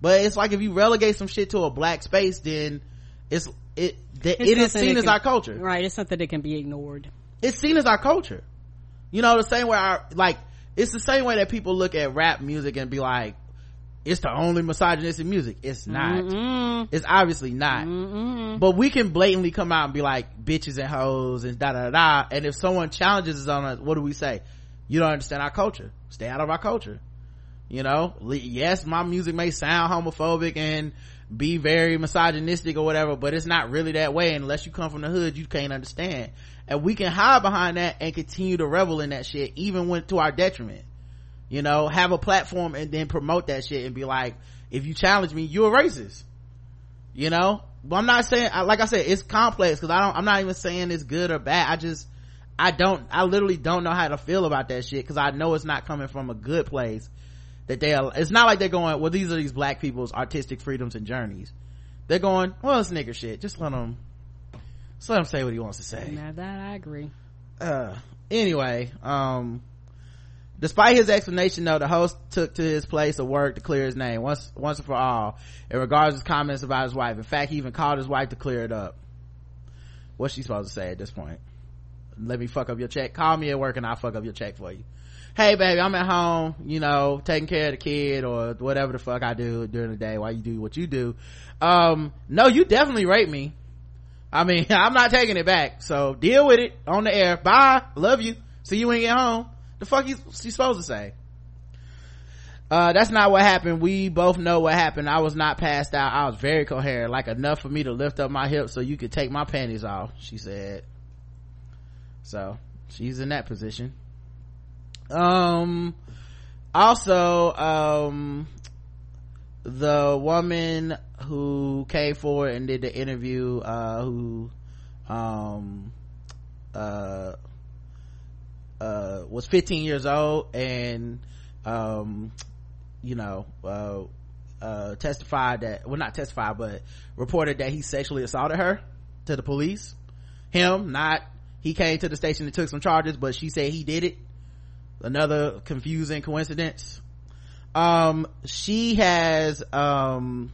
[SPEAKER 2] But it's like if you relegate some shit to a black space, then it's, it, that
[SPEAKER 3] It's
[SPEAKER 2] it is seen as
[SPEAKER 3] can-
[SPEAKER 2] our culture.
[SPEAKER 3] Right, it's something that can be ignored.
[SPEAKER 2] It's seen as our culture. You know, the same way our, like, it's the same way that people look at rap music and be like, it's the only misogynistic music. It's not.
[SPEAKER 3] Mm-mm.
[SPEAKER 2] It's obviously not.
[SPEAKER 3] Mm-mm.
[SPEAKER 2] But we can blatantly come out and be like bitches and hoes and da da da. And if someone challenges us on us, what do we say? You don't understand our culture. Stay out of our culture. You know, yes, my music may sound homophobic and be very misogynistic or whatever, but it's not really that way. Unless you come from the hood, you can't understand. And we can hide behind that and continue to revel in that shit, even when to our detriment. You know, have a platform and then promote that shit and be like, if you challenge me, you're a racist you know but i'm not saying like i said it's complex because i don't i'm not even saying it's good or bad i just i don't i literally don't know how to feel about that shit because i know it's not coming from a good place that they are it's not like they're going well these are these black people's artistic freedoms and journeys. They're going well it's nigger shit. Just let them just let him say what he wants to say.
[SPEAKER 3] Now that I agree.
[SPEAKER 2] uh anyway um despite his explanation though the host took to his place of work to clear his name once once and for all in regards to his comments about his wife. In fact he even called his wife to clear it up. What's she supposed to say at this point? Let me fuck up your check. Call me at work and i'll fuck up your check for you hey baby i'm at home you know taking care of the kid or whatever the fuck i do during the day while you do what you do um no you definitely raped me I mean, I'm not taking it back. So deal with it on the air. Bye. Love you. See you when you get home. The fuck you, you supposed to say? Uh, that's not what happened. We both know what happened. I was not passed out. I was very coherent, like enough for me to lift up my hips so you could take my panties off, she said. So, she's in that position. Um, also, um, the woman who came forward and did the interview uh who um uh uh was 15 years old and um you know uh uh testified that well not testified but reported that he sexually assaulted her to the police. Him not. He came to the station and took some charges but she said he did it another confusing coincidence um she has um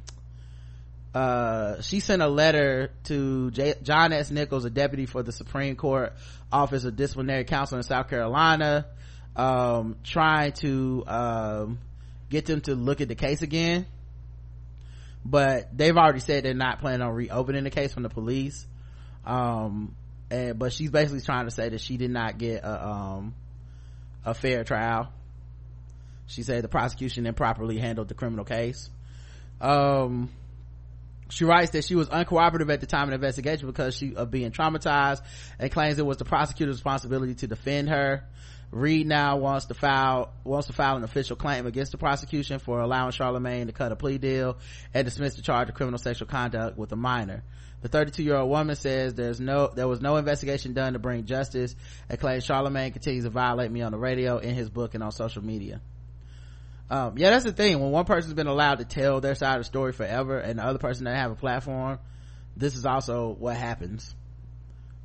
[SPEAKER 2] uh, she sent a letter to J- John S. Nichols, a deputy for the Supreme Court Office of Disciplinary Counsel in South Carolina, um, trying to um, get them to look at the case again. But they've already said they're not planning on reopening the case from the police. Um, and, but she's basically trying to say that she did not get a, um, a fair trial. She said the prosecution improperly handled the criminal case. Um, she writes that she was uncooperative at the time of the investigation because she of being traumatized and claims it was the prosecutor's responsibility to defend her. Reed now wants to file wants to file an official claim against the prosecution for allowing Charlemagne to cut a plea deal and dismiss the charge of criminal sexual conduct with a minor. The 32 year old woman says there's no there was no investigation done to bring justice and claims Charlemagne continues to violate me on the radio, in his book, and on social media. Um, yeah, that's the thing. When one person's been allowed to tell their side of the story forever, and the other person doesn't have a platform, this is also what happens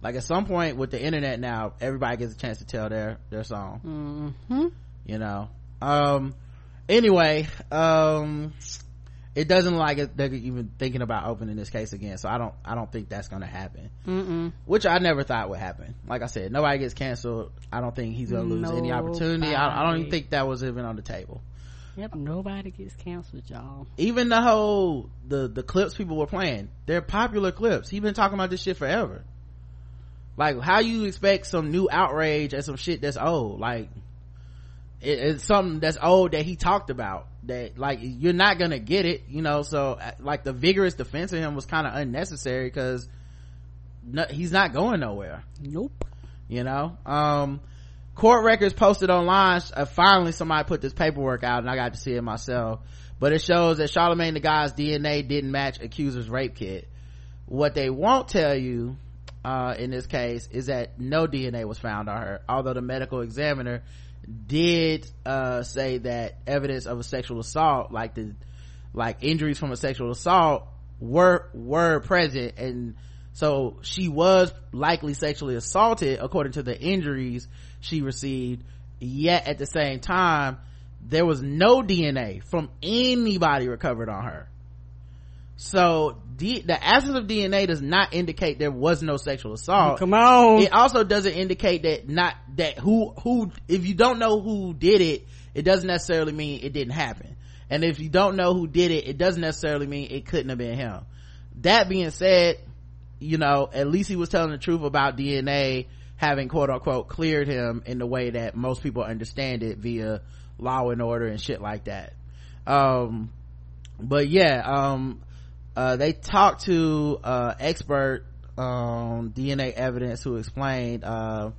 [SPEAKER 2] like at some point with the internet now everybody gets a chance to tell their their song.
[SPEAKER 3] Mm-hmm.
[SPEAKER 2] you know? Um anyway um it doesn't like it, they're even thinking about opening this case again so i don't i don't think that's gonna happen.
[SPEAKER 3] Mm-mm.
[SPEAKER 2] which i never thought would happen. Like i said nobody gets canceled. I don't think he's gonna lose any opportunity. I, I don't even think that was even on the table.
[SPEAKER 3] Yep, nobody gets canceled, y'all.
[SPEAKER 2] even the whole the the clips people were playing they're popular clips. He's been talking about this shit forever like how you expect some new outrage at some shit that's old? Like it, it's something that's old that he talked about that like you're not gonna get it you know? So uh, like the vigorous defense of him was kind of unnecessary because no, he's not going nowhere.
[SPEAKER 3] Nope.
[SPEAKER 2] You know? Um court records posted online uh, finally somebody put this paperwork out and i got to see it myself. But it shows that charlemagne the guy's dna didn't match accuser's rape kit. What they won't tell you uh, in this case is that no dna was found on her. Although the medical examiner did uh, say that evidence of a sexual assault like the like injuries from a sexual assault were were present. And so she was likely sexually assaulted according to the injuries she received. Yet at the same time there was no dna from anybody recovered on her. So D, the absence of dna does not indicate there was no sexual assault.
[SPEAKER 3] Come on.
[SPEAKER 2] It also doesn't indicate that not that who who if you don't know who did it it doesn't necessarily mean it didn't happen. And if you don't know who did it it doesn't necessarily mean it couldn't have been him. That being said you know at least he was telling the truth about dna having quote unquote cleared him in the way that most people understand it via law and order and shit like that. Um but yeah um uh, they talked to uh expert um dna evidence who explained uh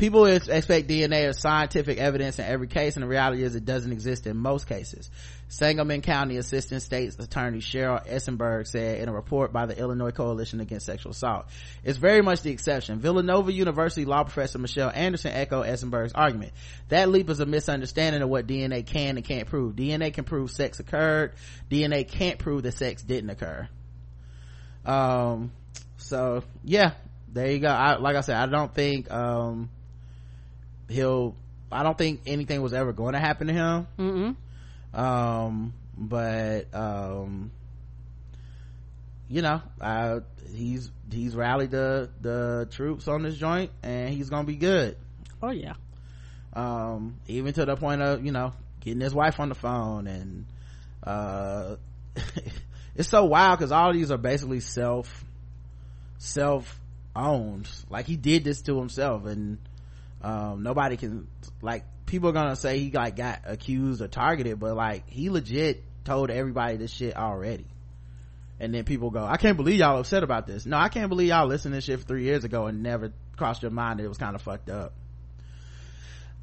[SPEAKER 2] people expect dna as scientific evidence in every case and the reality is it doesn't exist in most cases. Sangamon county assistant state's attorney cheryl essenberg said in a report by the illinois coalition against sexual assault it's very much the exception. Villanova university law professor michelle anderson echoed essenberg's argument. That leap is a misunderstanding of what dna can and can't prove. Dna can prove sex occurred. Dna can't prove that sex didn't occur. Um so yeah there you go. I, like i said i don't think um he'll i don't think anything was ever going to happen to him.
[SPEAKER 3] Mm-mm.
[SPEAKER 2] um but um you know uh he's he's rallied the the troops on this joint and he's gonna be good.
[SPEAKER 3] Oh yeah.
[SPEAKER 2] Um even to the point of you know getting his wife on the phone and uh it's so wild because all these are basically self self owned like he did this to himself and um nobody can like people are gonna say he like got accused or targeted but like he legit told everybody this shit already. And then people go i can't believe y'all upset about this. No i can't believe y'all listened to this shit three years ago and never crossed your mind that it was kind of fucked up.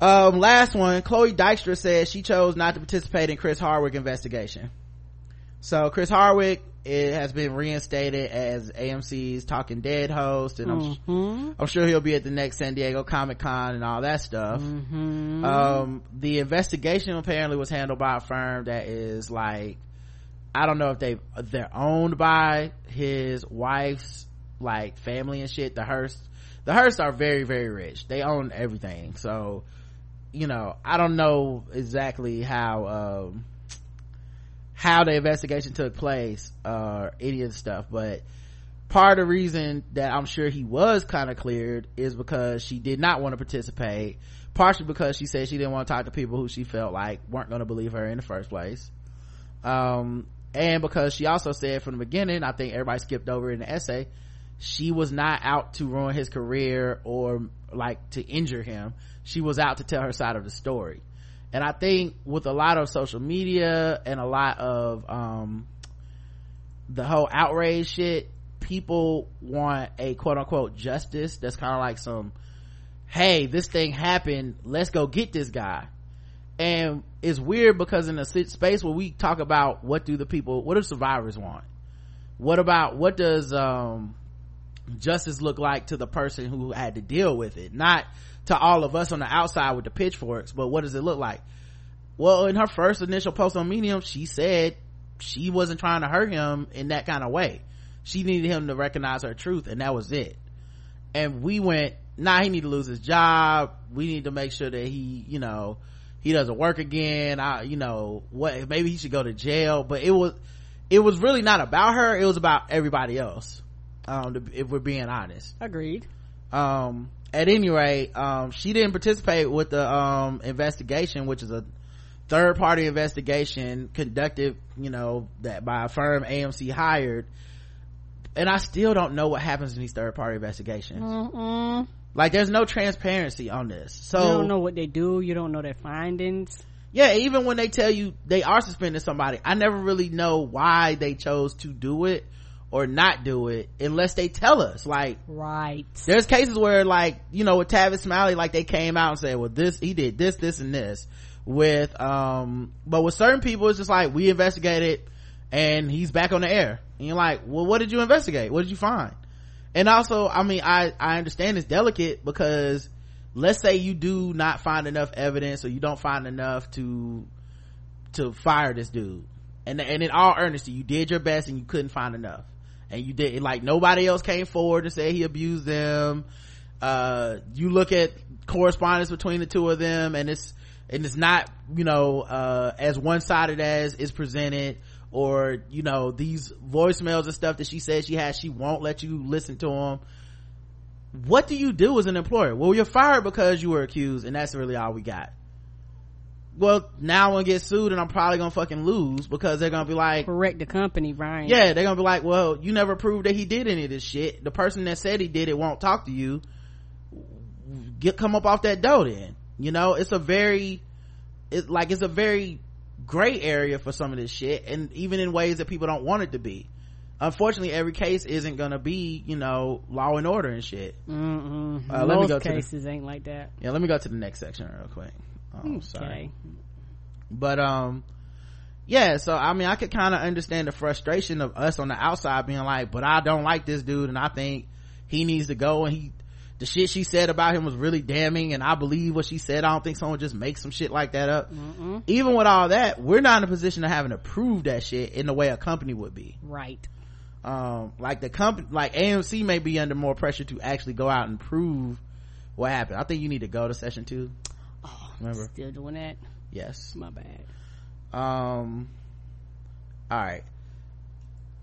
[SPEAKER 2] Um last one chloe dykstra says she chose not to participate in chris hardwick investigation so chris hardwick it has been reinstated as amc's talking dead host and
[SPEAKER 3] mm-hmm.
[SPEAKER 2] I'm, I'm sure he'll be at the next san diego comic-con and all that stuff
[SPEAKER 3] mm-hmm.
[SPEAKER 2] um the investigation apparently was handled by a firm that is like i don't know if they they're owned by his wife's like family and shit the hearst the hearst are very very rich they own everything so you know i don't know exactly how um how the investigation took place or any of the stuff but part of the reason that i'm sure he was kind of cleared is because she did not want to participate partially because she said she didn't want to talk to people who she felt like weren't going to believe her in the first place um and because she also said from the beginning i think everybody skipped over in the essay she was not out to ruin his career or like to injure him. She was out to tell her side of the story and i think with a lot of social media and a lot of um the whole outrage shit people want a quote-unquote justice that's kind of like some hey this thing happened let's go get this guy. And it's weird because in a space where we talk about what do the people what do survivors want? What about what does um justice look like to the person who had to deal with it? Not to all of us on the outside with the pitchforks but what does it look like? Well in her first initial post on medium she said she wasn't trying to hurt him in that kind of way. She needed him to recognize her truth and that was it. And we went nah he need to lose his job. We need to make sure that he you know he doesn't work again. I, you know what maybe he should go to jail but it was it was really not about her. It was about everybody else um if we're being honest.
[SPEAKER 3] Agreed.
[SPEAKER 2] Um at any rate um she didn't participate with the um investigation which is a third party investigation conducted you know that by a firm amc hired. And i still don't know what happens in these third party investigations.
[SPEAKER 3] Mm-mm.
[SPEAKER 2] like there's no transparency on this. So
[SPEAKER 3] you don't know what they do. You don't know their findings.
[SPEAKER 2] Yeah even when they tell you they are suspending somebody i never really know why they chose to do it or not do it unless they tell us. Like
[SPEAKER 3] right.
[SPEAKER 2] there's cases where like you know with tavis smiley like they came out and said well this he did this this and this. With um but with certain people it's just like we investigated and he's back on the air. And you're like well what did you investigate? What did you find? And also i mean i i understand it's delicate because let's say you do not find enough evidence or you don't find enough to to fire this dude. And and in all earnesty you did your best and you couldn't find enough and you did like nobody else came forward to say he abused them. Uh you look at correspondence between the two of them and it's and it's not you know uh as one-sided as is presented or you know these voicemails and stuff that she says she has she won't let you listen to them what do you do as an employer? Well you're fired because you were accused and that's really all we got well now i'm gonna get sued and i'm probably gonna fucking lose because they're gonna be like
[SPEAKER 3] correct the company Ryan.
[SPEAKER 2] yeah they're gonna be like well you never proved that he did any of this shit. The person that said he did it won't talk to you. Get come up off that dough then. You know it's a very it's like it's a very gray area for some of this shit and even in ways that people don't want it to be. Unfortunately every case isn't gonna be you know law and order and shit.
[SPEAKER 3] Mm-mm.
[SPEAKER 2] Uh,
[SPEAKER 3] most
[SPEAKER 2] let me go
[SPEAKER 3] cases
[SPEAKER 2] to the,
[SPEAKER 3] ain't like that.
[SPEAKER 2] Yeah let me go to the next section real quick oh,
[SPEAKER 3] okay
[SPEAKER 2] sorry. But um yeah so i mean i could kind of understand the frustration of us on the outside being like but i don't like this dude and i think he needs to go and he the shit she said about him was really damning and i believe what she said. I don't think someone just makes some shit like that up.
[SPEAKER 3] Mm-mm.
[SPEAKER 2] even with all that we're not in a position of having to prove that shit in the way a company would be.
[SPEAKER 3] Right.
[SPEAKER 2] Um like the company like amc may be under more pressure to actually go out and prove what happened. I think you need to go to session two remember?
[SPEAKER 3] Still doing that?
[SPEAKER 2] Yes.
[SPEAKER 3] My bad.
[SPEAKER 2] Um all right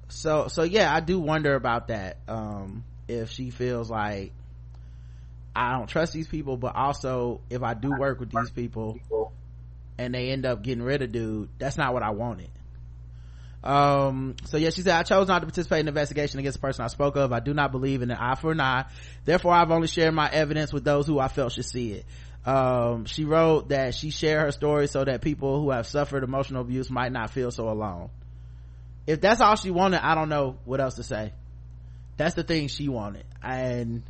[SPEAKER 2] so so yeah i do wonder about that um if she feels like i don't trust these people but also if i do work with these people and they end up getting rid of dude that's not what i wanted. Um so yeah she said i chose not to participate in the investigation against the person i spoke of. I do not believe in an eye for an eye. Therefore i've only shared my evidence with those who i felt should see it um she wrote that she shared her story so that people who have suffered emotional abuse might not feel so alone. If that's all she wanted i don't know what else to say. That's the thing she wanted. And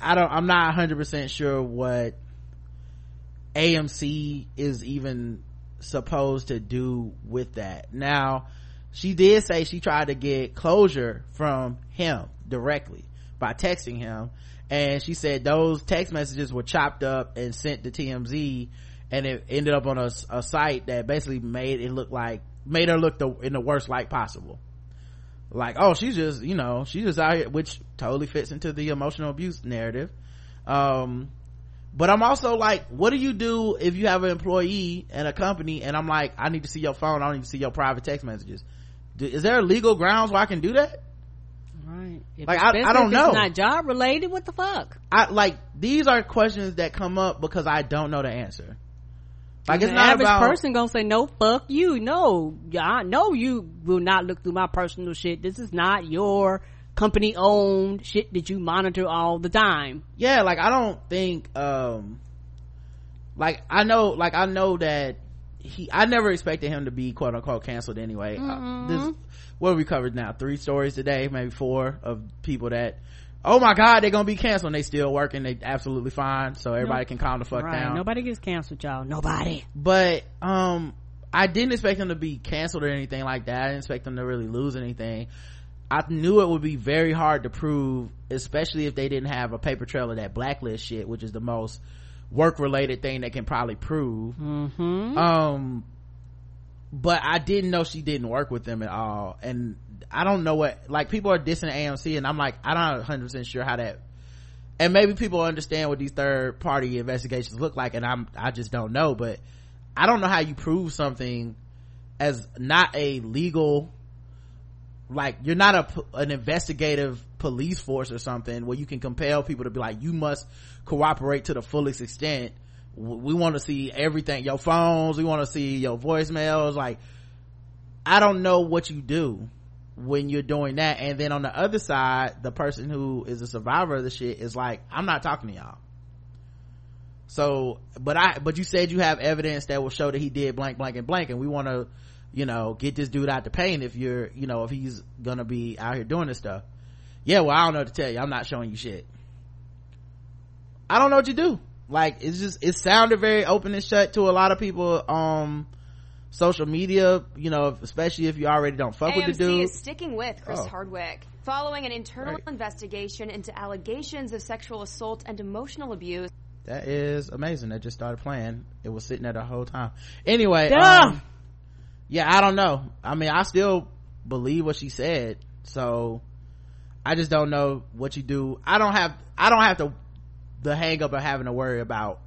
[SPEAKER 2] i don't i'm not 100% sure what amc is even supposed to do with that. Now she did say she tried to get closure from him directly by texting him and she said those text messages were chopped up and sent to tmz and it ended up on a, a site that basically made it look like made her look the, in the worst light possible. Like oh she's just you know she's just out here which totally fits into the emotional abuse narrative. Um but i'm also like what do you do if you have an employee in a company and i'm like i need to see your phone. I don't need to see your private text messages. Is there legal grounds where i can do that
[SPEAKER 3] right. If
[SPEAKER 2] like I, I don't know.
[SPEAKER 3] it's not job related what the fuck?
[SPEAKER 2] I like these are questions that come up because i don't know the answer. Like it's
[SPEAKER 3] the
[SPEAKER 2] not
[SPEAKER 3] average
[SPEAKER 2] about
[SPEAKER 3] person gonna say no fuck you. No i know you will not look through my personal shit. This is not your company owned shit that you monitor all the time.
[SPEAKER 2] Yeah like i don't think um like i know like i know that he i never expected him to be quote unquote canceled anyway. Uh, this what we covered now? Three stories today maybe four of people that oh my god they're gonna be canceled and they still working they absolutely fine. So everybody
[SPEAKER 3] Nope.
[SPEAKER 2] can calm the fuck
[SPEAKER 3] right.
[SPEAKER 2] down.
[SPEAKER 3] Nobody gets canceled y'all. Nobody.
[SPEAKER 2] But um i didn't expect them to be canceled or anything like that. I didn't expect them to really lose anything. I knew it would be very hard to prove especially if they didn't have a paper trail of that blacklist shit which is the most work related thing they can probably prove.
[SPEAKER 3] Mm-hmm.
[SPEAKER 2] um but i didn't know she didn't work with them at all. And i don't know what like people are dissing amc and i'm like i'm not 100% sure how that and maybe people understand what these third party investigations look like and i'm i just don't know. But i don't know how you prove something as not a legal like you're not a an investigative police force or something where you can compel people to be like you must cooperate to the fullest extent we want to see everything your phones we want to see your voicemails like i don't know what you do when you're doing that. And then on the other side the person who is a survivor of the shit is like i'm not talking to y'all. So but i but you said you have evidence that will show that he did blank blank and blank and we want to you know get this dude out the pain if you're you know if he's gonna be out here doing this stuff. Yeah well i don't know what to tell you. I'm not showing you shit. I don't know what you do like it's just it sounded very open and shut to a lot of people um social media you know especially if you already don't fuck with the dude
[SPEAKER 13] is sticking with Chris
[SPEAKER 2] Oh.
[SPEAKER 13] Hardwick. Following an internal
[SPEAKER 2] Right.
[SPEAKER 13] investigation into allegations of sexual assault and emotional abuse.
[SPEAKER 2] that is amazing. That just started playing. It was sitting there the whole time. Anyway um, yeah i don't know. I mean i still believe what she said. So i just don't know what you do. I don't have i don't have to the hang up of having to worry about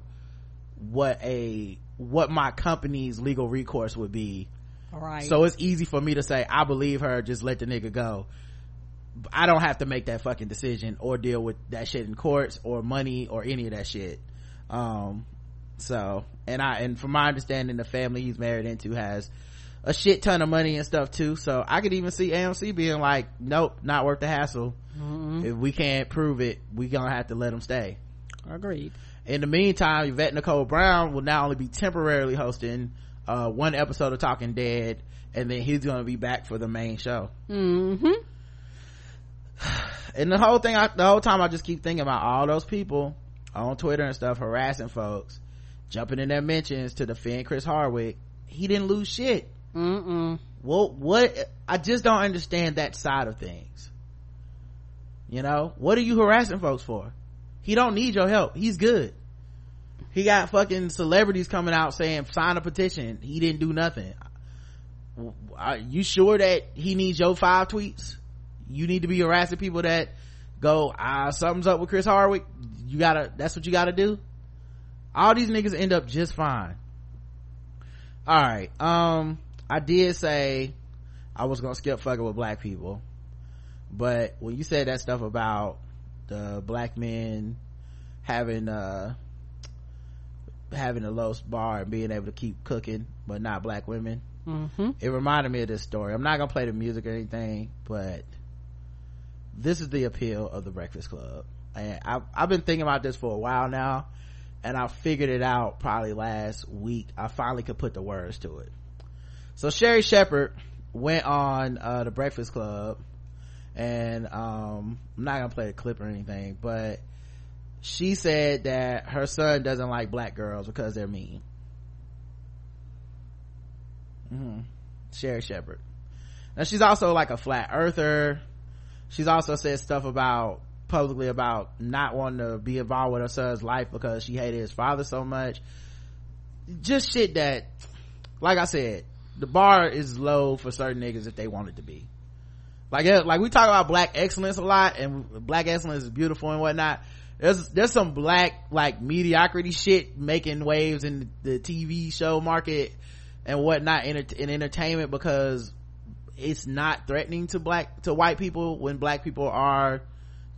[SPEAKER 2] what a what my company's legal recourse would be.
[SPEAKER 3] All right.
[SPEAKER 2] So it's easy for me to say i believe her just let the nigga go. I don't have to make that fucking decision or deal with that shit in courts or money or any of that shit. Um so and i and from my understanding the family he's married into has a shit ton of money and stuff too. So i could even see amc being like nope not worth the hassle.
[SPEAKER 3] Mhm.
[SPEAKER 2] if we can't prove it we gonna have to let him stay
[SPEAKER 3] agreed.
[SPEAKER 2] In the meantime yvette nicole brown will not only be temporarily hosting uh one episode of talking dead and then he's gonna be back for the main show.
[SPEAKER 3] Mm-hmm.
[SPEAKER 2] And the whole thing I, the whole time i just keep thinking about all those people on twitter and stuff harassing folks jumping in their mentions to defend chris hardwick. He didn't lose shit.
[SPEAKER 3] Mm-mm.
[SPEAKER 2] well what i just don't understand that side of things. You know? What are you harassing folks for he don't need your help. He's good. He got fucking celebrities coming out saying sign a petition. He didn't do nothing. Are you sure that he needs your five tweets? You need to be harassing people that go ah something's up with chris hardwick. You gotta that's what you gotta do. All these niggas end up just fine. All right um i did say i was gonna skip fucking with black people. But when you said that stuff about the black men having uh having a low bar and being able to keep cooking but not black women.
[SPEAKER 3] Mm-hmm.
[SPEAKER 2] it reminded me of this story. I'm not gonna play the music or anything but this is the appeal of the breakfast club. And I've, I've been thinking about this for a while now and i figured it out probably last week. I finally could put the words to it. So sherri shepherd went on uh, the breakfast club and um i'm not gonna play the clip or anything but she said that her son doesn't like black girls because they're mean. Hmm sherri shepherd now she's also like a flat earther. She's also said stuff about publicly about not wanting to be involved with her son's life because she hated his father so much. Just shit that like i said the bar is low for certain niggas if they want it to be like like we talk about black excellence a lot and black excellence is beautiful and whatnot. There's there's some black like mediocrity shit making waves in the tv show market and whatnot in, in entertainment because it's not threatening to black to white people when black people are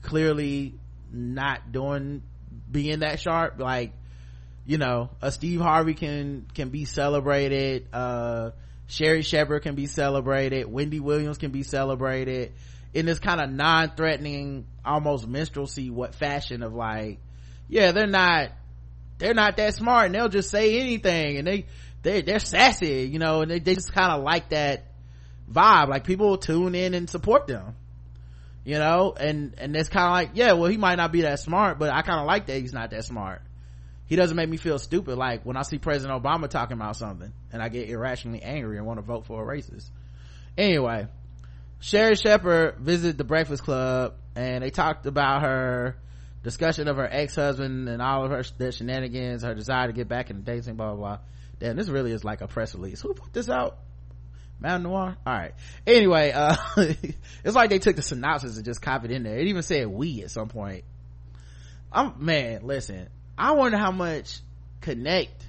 [SPEAKER 2] clearly not doing being that sharp. Like you know a steve harvey can can be celebrated uh sherri shepherd can be celebrated. Wendy williams can be celebrated. In this kind of non-threatening almost minstrelsy what fashion of like yeah they're not they're not that smart and they'll just say anything and they they they're sassy you know and they, they just kind of like that vibe. Like people will tune in and support them you know? And and it's kind of like yeah well he might not be that smart but i kind of like that he's not that smart he doesn't make me feel stupid like when i see president obama talking about something and i get irrationally angry and want to vote for a racist anyway sherri shepherd visited the breakfast club and they talked about her discussion of her ex-husband and all of her their shenanigans her desire to get back in the dating blah blah blah damn this really is like a press release who put this out Madame Noire? Alright. Anyway, uh, it's like they took the synopsis and just copied in there. It even said we at some point. I'm, man, listen, I wonder how much connect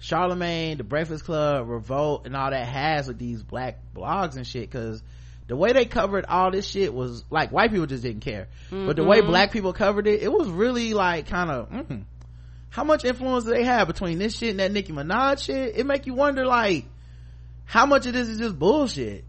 [SPEAKER 2] Charlemagne, the Breakfast Club, Revolt, and all that has with these black blogs and shit, cause the way they covered all this shit was like white people just didn't care. Mm-hmm. But the way black people covered it, it was really like kind of, mm, how much influence do they have between this shit and that Nicki Minaj shit? It make you wonder like, how much of this is just bullshit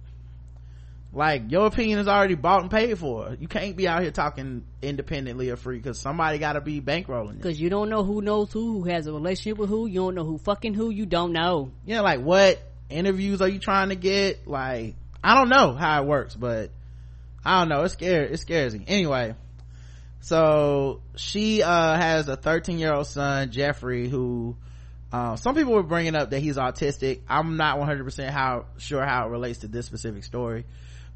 [SPEAKER 2] like your opinion is already bought and paid for. You can't be out here talking independently or free because somebody got to be bankrolling
[SPEAKER 3] because you don't know who knows who who has a relationship with who. You don't know who fucking who. You don't know.
[SPEAKER 2] Yeah like what interviews are you trying to get? Like i don't know how it works but i don't know. It's scary it scares me anyway so she uh has a 13 year old son jeffrey who uh, some people were bringing up that he's autistic. I'm not 100% how, sure how it relates to this specific story,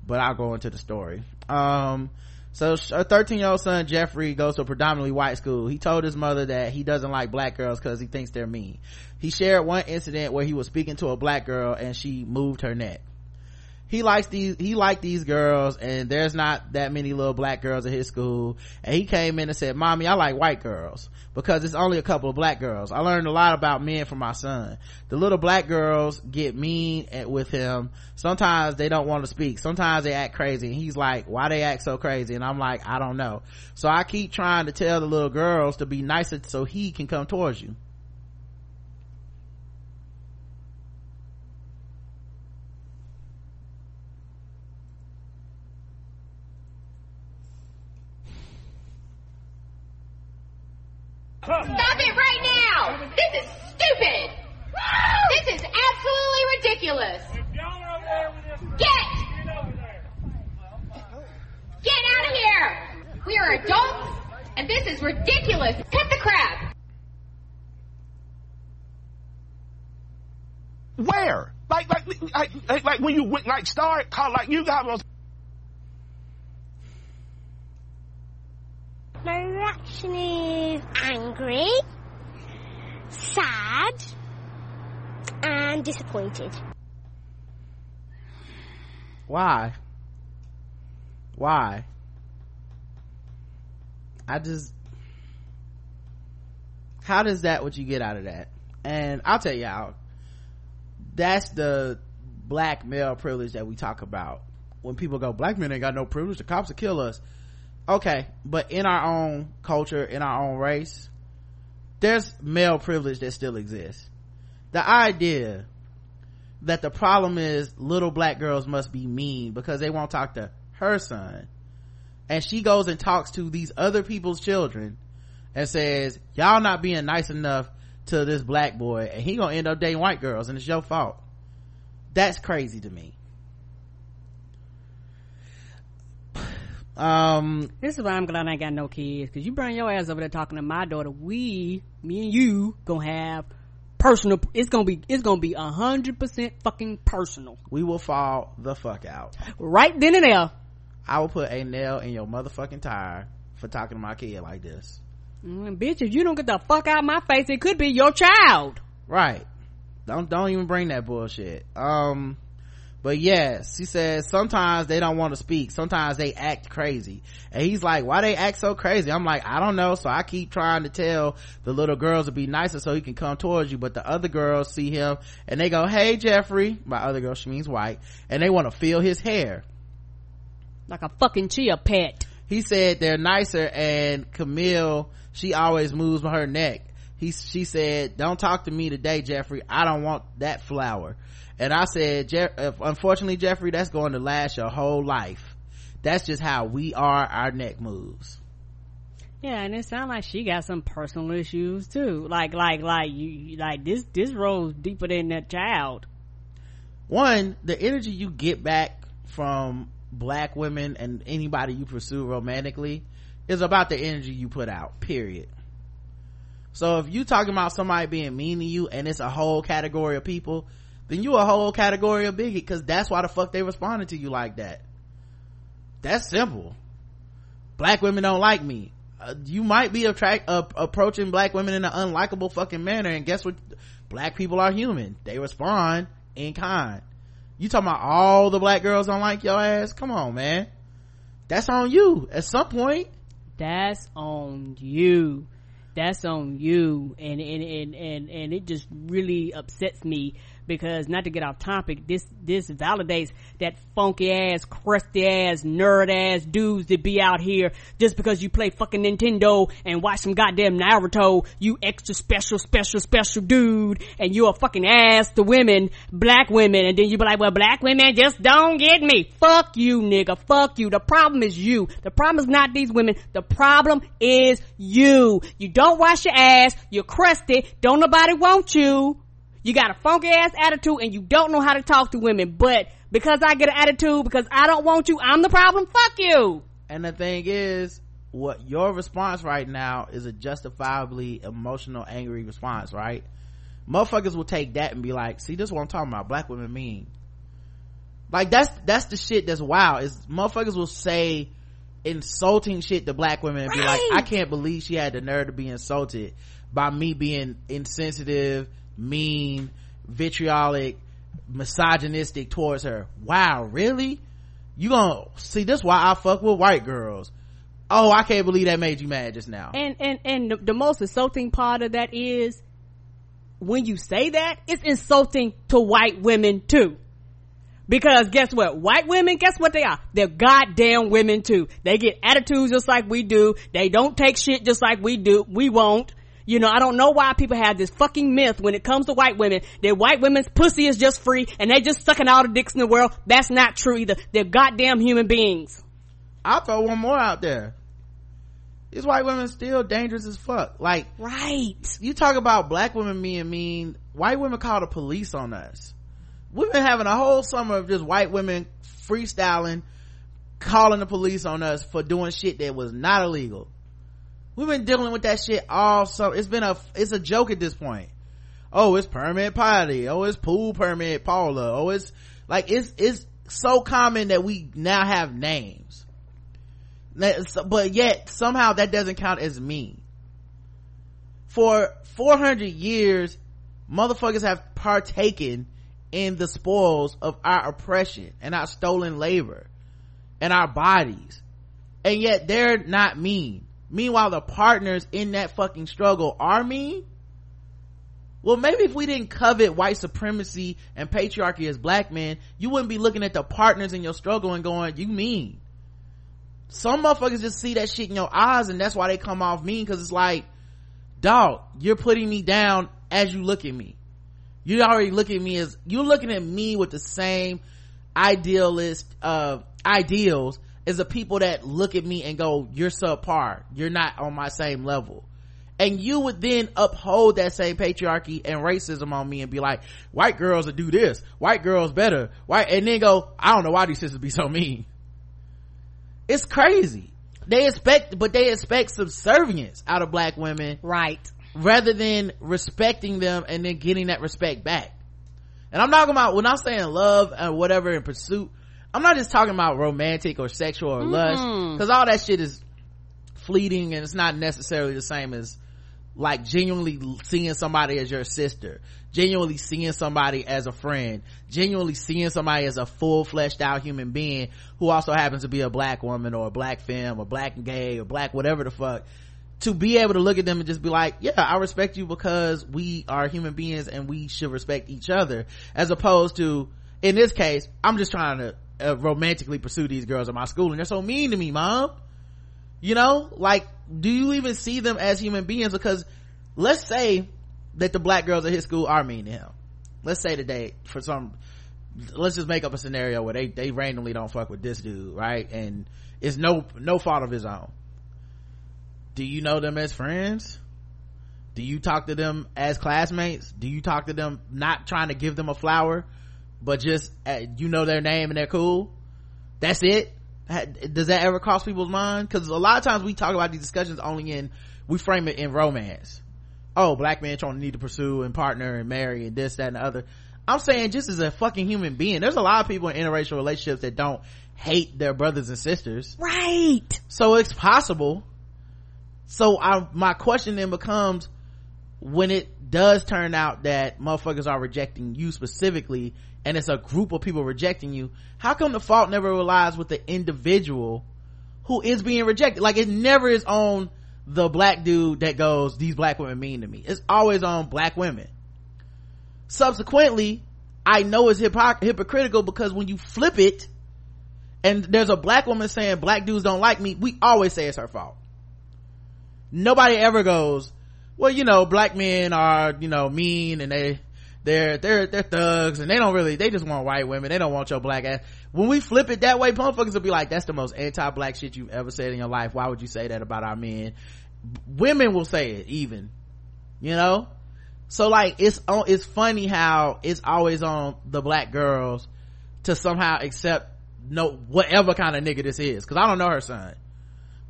[SPEAKER 2] but I'll go into the story. Um, so a 13 year old son, Jeffrey, goes to a predominantly white school. He told his mother that he doesn't like black girls because he thinks they're mean. He shared one incident where he was speaking to a black girl and she moved her neck he likes these he liked these girls and there's not that many little black girls at his school. And he came in and said mommy i like white girls because it's only a couple of black girls. I learned a lot about men from my son. The little black girls get mean with him. Sometimes they don't want to speak. Sometimes they act crazy. And he's like why they act so crazy? And i'm like i don't know. So i keep trying to tell the little girls to be nicer so he can come towards you
[SPEAKER 14] Stop it right now! This is stupid! This is absolutely ridiculous! Get! Get out of here! We are adults, and this is ridiculous! Cut the crap!
[SPEAKER 15] Where? Like, like, like, like when you went, like, like, you got those
[SPEAKER 16] My reaction is angry, sad, and disappointed.
[SPEAKER 2] Why? Why? I just how does that what you get out of that? And I'll tell y'all, that's the black male privilege that we talk about. When people go, black men ain't got no privilege, the cops will kill us. Okay but in our own culture in our own race there's male privilege that still exists. The idea that the problem is little black girls must be mean because they won't talk to her son and she goes and talks to these other people's children and says y'all not being nice enough to this black boy and he gonna end up dating white girls and it's your fault that's crazy to me. Um
[SPEAKER 3] this is why i'm glad i got no kids because you bring your ass over there talking to my daughter. We me and you gonna have personal it's gonna be it's gonna be a hundred percent fucking personal.
[SPEAKER 2] We will fall the fuck out.
[SPEAKER 3] Right then and there.
[SPEAKER 2] I will put a nail in your motherfucking tire for talking to my kid like this.
[SPEAKER 3] Mm, bitch if you don't get the fuck out my face. It could be your child.
[SPEAKER 2] Right don't don't even bring that bullshit. Um but yes she says sometimes they don't want to speak. Sometimes they act crazy. And he's like why they act so crazy? I'm like i don't know. So i keep trying to tell the little girls to be nicer so he can come towards you. But the other girls see him and they go hey jeffrey. My other girl she means white. And they want to feel his hair.
[SPEAKER 3] Like a fucking chia pet.
[SPEAKER 2] He said they're nicer and camille she always moves with her neck he she said don't talk to me today jeffrey. I don't want that flower. And i said Je- unfortunately jeffrey that's going to last your whole life. That's just how we are our neck moves.
[SPEAKER 3] Yeah and it sounds like she got some personal issues too. Like like like you like this this rolls deeper than that child.
[SPEAKER 2] One the energy you get back from black women and anybody you pursue romantically is about the energy you put out period so if you talking about somebody being mean to you and it's a whole category of people then you a whole category of bigot because that's why the fuck they responded to you like that. That's simple. Black women don't like me. Uh, you might be attract uh, approaching black women in an unlikable fucking manner and guess what? Black people are human. They respond in kind. You talking about all the black girls don't like your ass? Come on man. That's on you. At some point
[SPEAKER 3] that's on you that's on you. And and and and, and it just really upsets me because not to get off topic this this validates that funky ass crusty ass nerd ass dudes that be out here just because you play fucking nintendo and watch some goddamn naruto you extra special special special dude and you a fucking ass to women black women and then you be like well black women just don't get me. Fuck you nigga. Fuck you. The problem is you. The problem is not these women. The problem is you. You don't wash your ass. You're crusty. Don't nobody want you you got a funky ass attitude and you don't know how to talk to women but because i get an attitude because i don't want you i'm the problem fuck you.
[SPEAKER 2] And the thing is what your response right now is a justifiably emotional angry response right? Motherfuckers will take that and be like see this is what i'm talking about. Black women mean. Like that's that's the shit that's wild is motherfuckers will say insulting shit to black women and right. be like i can't believe she had the nerve to be insulted by me being insensitive mean vitriolic misogynistic towards her wow really you gonna see this why i fuck with white girls oh i can't believe that made you mad just now
[SPEAKER 3] and and and the, the most insulting part of that is when you say that it's insulting to white women too because guess what? White women, guess what they are? They're goddamn women too. They get attitudes just like we do. They don't take shit just like we do. We won't. You know, I don't know why people have this fucking myth when it comes to white women that white women's pussy is just free and they just sucking all the dicks in the world. That's not true either. They're goddamn human beings.
[SPEAKER 2] I'll throw one more out there. These white women still dangerous as fuck. Like,
[SPEAKER 3] right.
[SPEAKER 2] You talk about black women being mean. White women call the police on us. We've been having a whole summer of just white women freestyling, calling the police on us for doing shit that was not illegal we've been dealing with that shit all summer it's been a it's a joke at this point. Oh it's permit patty. Oh it's pool permit paula. Oh it's like it's it's so common that we now have names. But yet somehow that doesn't count as me. For 400 years motherfuckers have partaken in the spoils of our oppression and our stolen labor and our bodies. And yet they're not mean meanwhile the partners in that fucking struggle are mean well maybe if we didn't covet white supremacy and patriarchy as black men you wouldn't be looking at the partners in your struggle and going you mean. Some motherfuckers just see that shit in your eyes and that's why they come off mean because it's like dog you're putting me down as you look at me. You already look at me as you're looking at me with the same idealist uh ideals is the people that look at me and go you're subpar. You're not on my same level. And you would then uphold that same patriarchy and racism on me and be like white girls would do this. White girls better. White and then go i don't know why these sisters be so mean. It's crazy. They expect but they expect subservience out of black women.
[SPEAKER 3] Right.
[SPEAKER 2] Rather than respecting them and then getting that respect back. And i'm talking about when i'm saying love and whatever in pursuit I'm not just talking about romantic or sexual or mm-hmm. lust because all that shit is fleeting and it's not necessarily the same as like genuinely seeing somebody as your sister genuinely seeing somebody as a friend genuinely seeing somebody as a full fleshed out human being who also happens to be a black woman or a black femme or black and gay or black whatever the fuck to be able to look at them and just be like yeah i respect you because we are human beings and we should respect each other as opposed to in this case i'm just trying to uh, romantically pursue these girls at my school and they're so mean to me mom. You know like do you even see them as human beings? Because let's say that the black girls at his school are mean to him. Let's say today for some let's just make up a scenario where they they randomly don't fuck with this dude right? And it's no no fault of his own. Do you know them as friends? Do you talk to them as classmates? Do you talk to them not trying to give them a flower but just uh, you know their name and they're cool. That's it. Does that ever cross people's mind? Because a lot of times we talk about these discussions only in we frame it in romance. Oh black men trying to need to pursue and partner and marry and this that and the other. I'm saying just as a fucking human being there's a lot of people in interracial relationships that don't hate their brothers and sisters.
[SPEAKER 3] Right.
[SPEAKER 2] So it's possible. So I, my question then becomes when it does turn out that motherfuckers are rejecting you specifically and it's a group of people rejecting you how come the fault never relies with the individual who is being rejected? Like it never is on the black dude that goes these black women mean to me. It's always on black women. Subsequently i know it's hypocr- hypocritical because when you flip it and there's a black woman saying black dudes don't like me we always say it's her fault. Nobody ever goes well you know black men are you know mean and they they're they're they're thugs and they don't really they just want white women. They don't want your black ass. When we flip it that way motherfuckers will be like that's the most anti-black shit you've ever said in your life. Why would you say that about our men? Women will say it even you know? So like it's on it's funny how it's always on the black girls to somehow accept no whatever kind of nigga this is. Because i don't know her son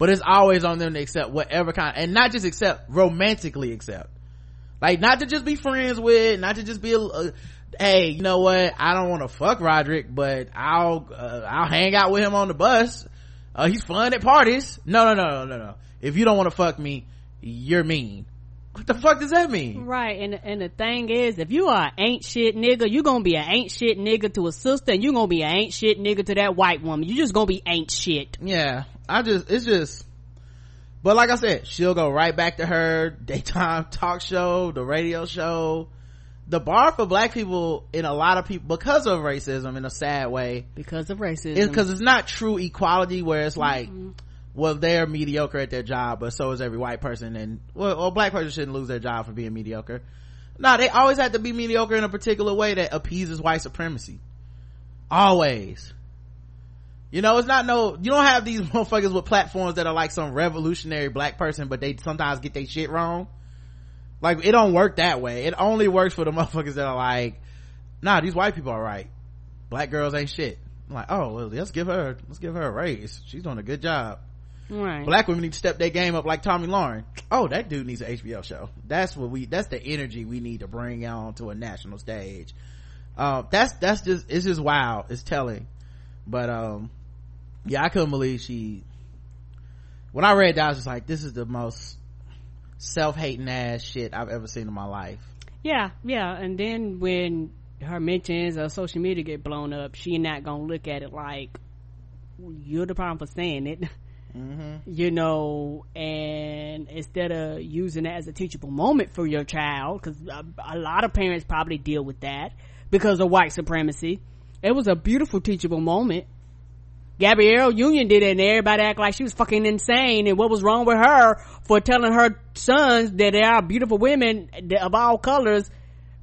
[SPEAKER 2] but it's always on them to accept whatever kind and not just accept romantically accept. Like not to just be friends with not to just be a, a hey you know what? I don't want to fuck roderick but i'll uh, i'll hang out with him on the bus. Uh, he's fun at parties. No no no no no no. If you don't want to fuck me you're mean. What the fuck does that mean?
[SPEAKER 3] Right, and and the thing is, if you are an ain't shit nigga, you gonna be an ain't shit nigga to a sister, and you gonna be an ain't shit nigga to that white woman. You just gonna be ain't shit.
[SPEAKER 2] yeah i just it's just but like i said she'll go right back to her daytime talk show the radio show. The bar for black people in a lot of people because of racism in a sad way.
[SPEAKER 3] Because of racism.
[SPEAKER 2] it's because it's not true equality where it's like mm-hmm. well they're mediocre at their job but so is every white person and well, well black person shouldn't lose their job for being mediocre. No they always have to be mediocre in a particular way that appeases white supremacy. Always you know it's not no you don't have these motherfuckers with platforms that are like some revolutionary black person but they sometimes get their shit wrong. Like it don't work that way. It only works for the motherfuckers that are like nah these white people are right. Black girls ain't shit. I'm like oh well let's give her let's give her a raise. She's doing a good job.
[SPEAKER 3] Right.
[SPEAKER 2] black women need to step their game up like Tomi Lahren. Oh that dude needs an hbo show. That's what we that's the energy we need to bring on to a national stage. Uh, that's that's just it's just wow it's telling. But um yeah i couldn't believe she when i read that i was just like this is the most self-hating ass shit i've ever seen in my life
[SPEAKER 3] Yeah, yeah, and then when her mentions of social media get blown up, she not gonna look at it like you're the problem for saying it.
[SPEAKER 2] mm-hmm.
[SPEAKER 3] you know, and instead of using it as a teachable moment for your child, because a, a lot of parents probably deal with that because of white supremacy. It was a beautiful teachable moment. Gabrielle Union did it and everybody act like she was fucking insane and what was wrong with her for telling her sons that there are beautiful women of all colors.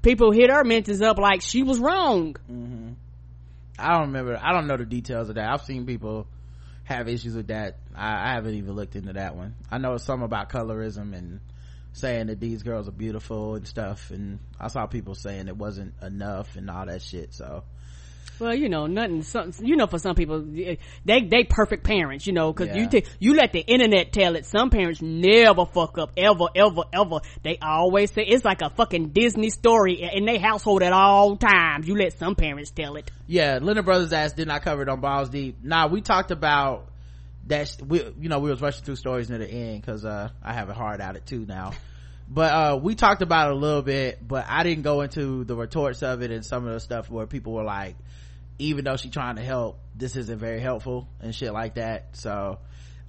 [SPEAKER 3] People hit her mentions up like she was wrong.
[SPEAKER 2] Mm-hmm. I don't remember. I don't know the details of that. I've seen people have issues with that. I, I haven't even looked into that one. I know some about colorism and saying that these girls are beautiful and stuff. And I saw people saying it wasn't enough and all that shit. So
[SPEAKER 3] Well, you know, nothing. Some, you know, for some people, they they perfect parents. You know, because you
[SPEAKER 2] Yeah.
[SPEAKER 3] take you let the internet tell it. Some parents never fuck up ever, ever, ever. They always say it's like a fucking Disney story in their household at all times. You let some parents tell it.
[SPEAKER 2] yeah, Leonard Brothers ass did not cover it on Balls Deep. Nah, we talked about that. We, you know, we was rushing through stories near the end because uh, I have a hard at it too now. but uh we talked about it a little bit but i didn't go into the retorts of it and some of the stuff where people were like even though she's trying to help this isn't very helpful and shit like that. So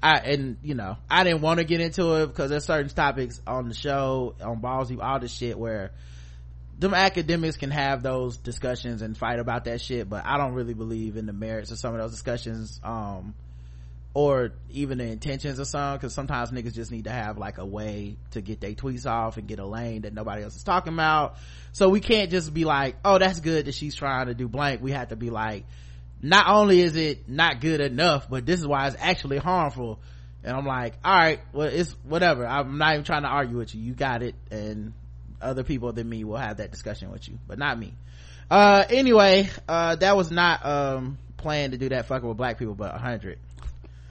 [SPEAKER 2] i and you know i didn't want to get into it because there's certain topics on the show on ballsy all this shit where them academics can have those discussions and fight about that shit but i don't really believe in the merits of some of those discussions um or even the intentions of some because sometimes niggas just need to have like a way to get their tweets off and get a lane that nobody else is talking about. So we can't just be like oh that's good that she's trying to do blank. We have to be like not only is it not good enough but this is why it's actually harmful. And i'm like all right well it's whatever. I'm not even trying to argue with you. You got it and other people than me will have that discussion with you but not me. Uh anyway uh that was not um planned to do that fucking with black people but 100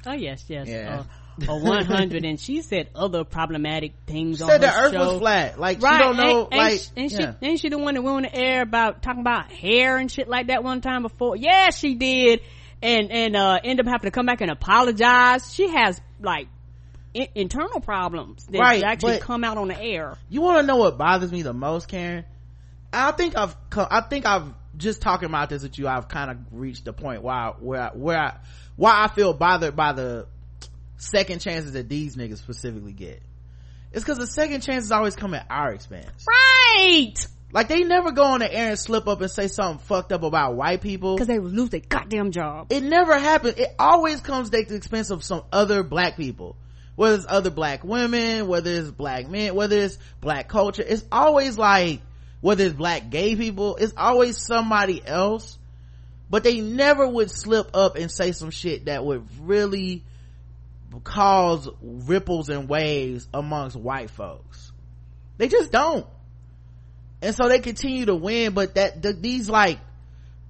[SPEAKER 3] Oh yes, yes.
[SPEAKER 2] Yeah.
[SPEAKER 3] Uh, or 100 and she said other problematic things on
[SPEAKER 2] said the earth
[SPEAKER 3] show.
[SPEAKER 2] was flat like
[SPEAKER 3] right
[SPEAKER 2] she don't know
[SPEAKER 3] ain't,
[SPEAKER 2] like
[SPEAKER 3] ain't,
[SPEAKER 2] yeah.
[SPEAKER 3] she ain't she the one that went on the air about talking about hair and shit like that one time before yeah she did and and uh end up having to come back and apologize she has like internal problems that
[SPEAKER 2] Right,
[SPEAKER 3] actually come out on the air
[SPEAKER 2] you want to know what bothers me the most karen i think i've i think i've just talking about this with you i've kind of reached the point where I, where I, where I, why i feel bothered by the second chances that these niggas specifically get. It's because the second chances always come at our expense.
[SPEAKER 3] Right!
[SPEAKER 2] Like they never go on the air and slip up and say something fucked up about white people.
[SPEAKER 3] Because they lose their goddamn job.
[SPEAKER 2] It never happens it always comes at the expense of some other black people. Whether it's other black women whether it's black men whether it's black culture it's always like whether it's black gay people it's always somebody else. But they never would slip up and say some shit that would really cause ripples and waves amongst white folks. They just don't. And so they continue to win but that the, these like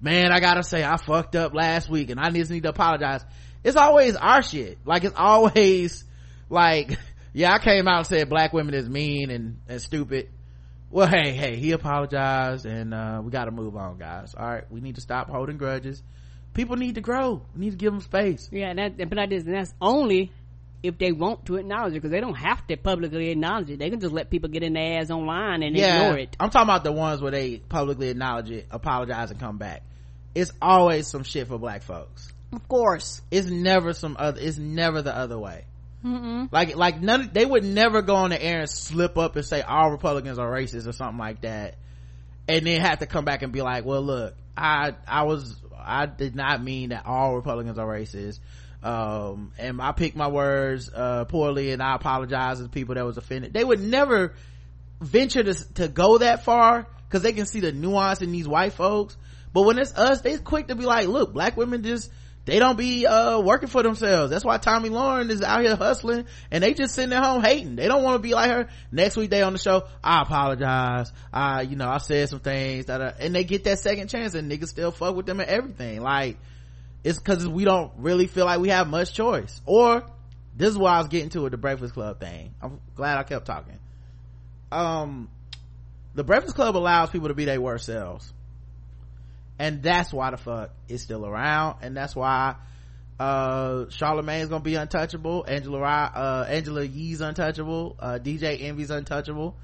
[SPEAKER 2] man i gotta say i fucked up last week and i just need to apologize. It's always our shit. Like it's always like yeah i came out and said black women is mean and, and stupid well hey hey he apologized and uh we gotta move on guys. All right we need to stop holding grudges. People need to grow. We need to give them space.
[SPEAKER 3] Yeah that but that is and that's only if they want to acknowledge it because they don't have to publicly acknowledge it. They can just let people get in their ass online and ignore it.
[SPEAKER 2] I'm talking about the ones where they publicly acknowledge it apologize and come back. It's always some shit for black folks.
[SPEAKER 3] Of course.
[SPEAKER 2] It's never some other it's never the other way
[SPEAKER 3] Mm-mm.
[SPEAKER 2] like like none they would never go on the air and slip up and say all republicans are racist or something like that. And then have to come back and be like well look i i was i did not mean that all republicans are racist. Um and i picked my words uh poorly and i apologize to the people that was offended. They would never venture to, to go that far because they can see the nuance in these white folks. But when it's us they're quick to be like look black women just they don't be uh working for themselves. That's why Tomi Lahren is out here hustling and they just sitting at home hating. They don't want to be like her. Next week they on the show i apologize. I you know i said some things that are, and they get that second chance and niggas still fuck with them and everything. Like it's because we don't really feel like we have much choice. Or this is what i was getting to with the breakfast club thing. I'm glad i kept talking. Um the breakfast club allows people to be their worst selves and that's why the fuck it's still around. And that's why uh gonna be untouchable. Angela uh angela yee's untouchable. Uh dj envy's untouchable.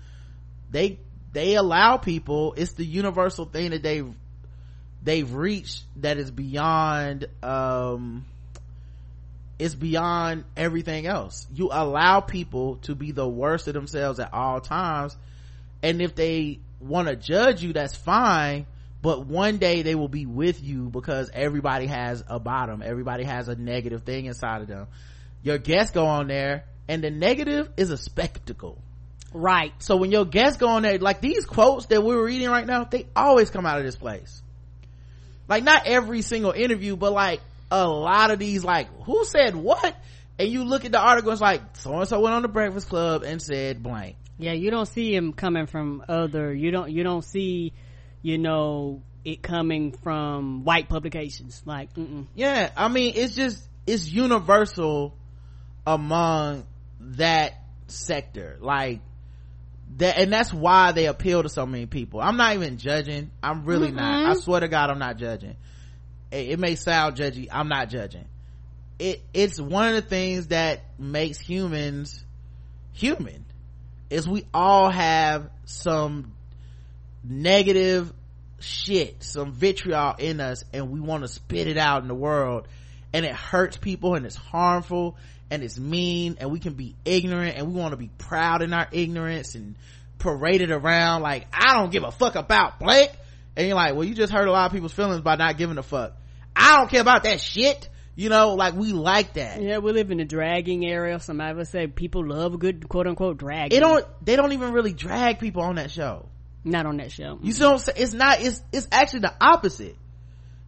[SPEAKER 2] They they allow people it's the universal thing that they've they've reached that is beyond um it's beyond everything else. You allow people to be the worst of themselves at all times. And if they want to judge you that's fine but one day they will be with you because everybody has a bottom. Everybody has a negative thing inside of them. Your guests go on there and the negative is a spectacle.
[SPEAKER 3] Right.
[SPEAKER 2] So when your guests go on there like these quotes that we're reading right now they always come out of this place. Like not every single interview but like a lot of these like who said what? And you look at the article it's like so and so went on the breakfast club and said blank.
[SPEAKER 3] Yeah you don't see him coming from other you don't you don't see you know it coming from white publications. Like mm-mm.
[SPEAKER 2] yeah i mean it's just it's universal among that sector. Like that and that's why they appeal to so many people. I'm not even judging. I'm really
[SPEAKER 3] Mm-mm.
[SPEAKER 2] not. I swear to god i'm not judging. It, it may sound judgy. I'm not judging. It it's one of the things that makes humans human is we all have some negative shit, some vitriol in us and we want to spit it out in the world. And it hurts people and it's harmful and it's mean and we can be ignorant and we want to be proud in our ignorance and parade it around like I don't give a fuck about blank and you're like well you just hurt a lot of people's feelings by not giving a fuck. I don't care about that shit. You know like we like that.
[SPEAKER 3] Yeah we live in a dragging area somebody would say people love a good quote unquote drag
[SPEAKER 2] it don't they don't even really drag people on that show
[SPEAKER 3] not on that show.
[SPEAKER 2] You see what I'm saying? It's not it's it's actually the opposite.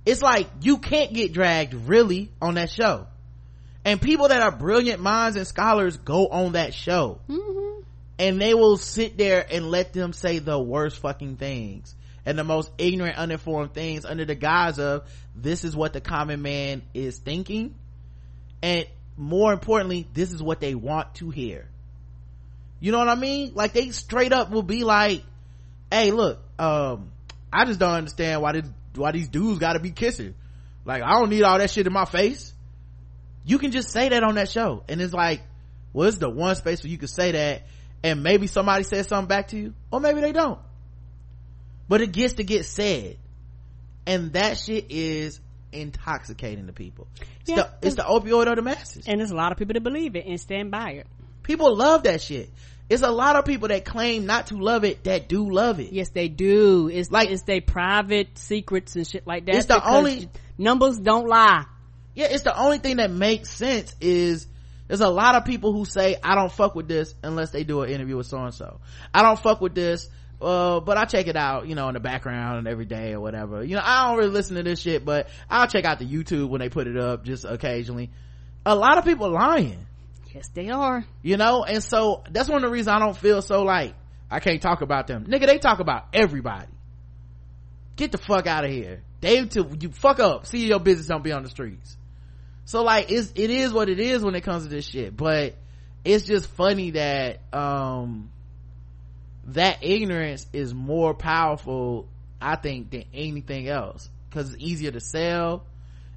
[SPEAKER 2] It's like you can't get dragged really on that show. And people that are brilliant minds and scholars go on that show.
[SPEAKER 3] Mm-hmm.
[SPEAKER 2] and they will sit there and let them say the worst fucking things and the most ignorant uninformed things under the guise of this is what the common man is thinking. And more importantly this is what they want to hear. You know what i mean? Like they straight up will be like hey look um i just don't understand why this why these dudes gotta be kissing. Like i don't need all that shit in my face. You can just say that on that show and it's like well it's the one space where you can say that and maybe somebody says something back to you or maybe they don't. But it gets to get said and that shit is intoxicating to people. It's,
[SPEAKER 3] Yeah,
[SPEAKER 2] the, it's the opioid of the masses.
[SPEAKER 3] And there's a lot of people that believe it and stand by it.
[SPEAKER 2] People love that shit it's a lot of people that claim not to love it that do love it.
[SPEAKER 3] Yes they do. It's like it's their private secrets and shit like that
[SPEAKER 2] It's the only-
[SPEAKER 3] numbers don't lie.
[SPEAKER 2] Yeah it's the only thing that makes sense is there's a lot of people who say i don't fuck with this unless they do an interview with so and so i don't fuck with this uh, but I check it out, you know, in the background and every day or whatever. You know, I don't really listen to this shit, but I'll check out the YouTube when they put it up just occasionally. A lot of people lying,
[SPEAKER 3] yes they are
[SPEAKER 2] you know, and so that's one of the reasons I don't feel so like I can't talk about them. Nigga, they talk about everybody. Get the fuck out of here. They to you fuck up. See your business don't be on the streets. So like it's it is what it is when it comes to this shit. But it's just funny that um that ignorance is more powerful, I think, than anything else. Cause it's easier to sell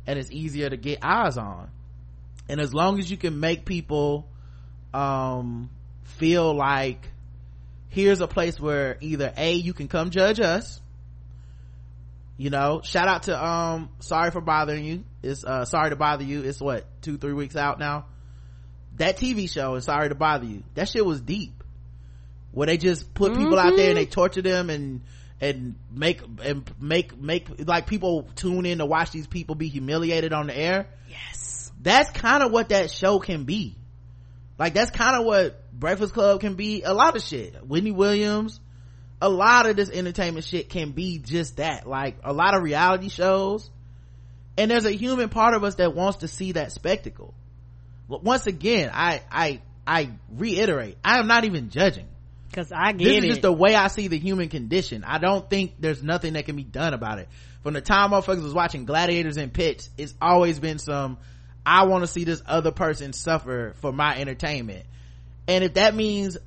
[SPEAKER 2] and it's easier to get eyes on. And as long as you can make people um feel like here's a place where either A, you can come judge us. You know, shout out to um sorry for bothering you. It's uh sorry to bother you. It's what, two, three weeks out now. That TV show is sorry to bother you. That shit was deep. Where they just put people out there and they torture them and and make and make make like people tune in to watch these people be humiliated on the air.
[SPEAKER 3] Yes.
[SPEAKER 2] That's kind of what that show can be. Like that's kind of what Breakfast Club can be. A lot of shit. Wendy Williams. A lot of this entertainment shit can be just that. Like a lot of reality shows. And there's a human part of us that wants to see that spectacle. But once again, I, I, I reiterate, I am not even judging.
[SPEAKER 3] Cause I get
[SPEAKER 2] This
[SPEAKER 3] it.
[SPEAKER 2] is just the way I see the human condition. I don't think there's nothing that can be done about it. From the time motherfuckers was watching gladiators and pits, it's always been some, I want to see this other person suffer for my entertainment. And if that means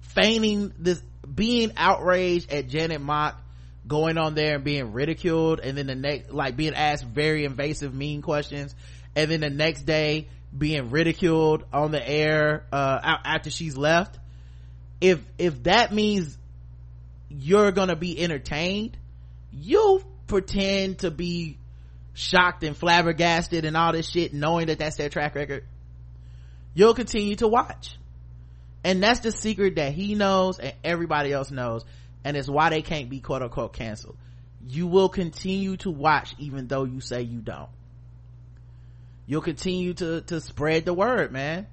[SPEAKER 2] feigning this, being outraged at Janet Mock going on there and being ridiculed and then the next, like being asked very invasive, mean questions. And then the next day being ridiculed on the air, uh, after she's left. If, if that means you're gonna be entertained, you'll pretend to be shocked and flabbergasted and all this shit knowing that that's their track record. You'll continue to watch. And that's the secret that he knows and everybody else knows. And it's why they can't be quote unquote canceled. You will continue to watch even though you say you don't. You'll continue to, to spread the word, man.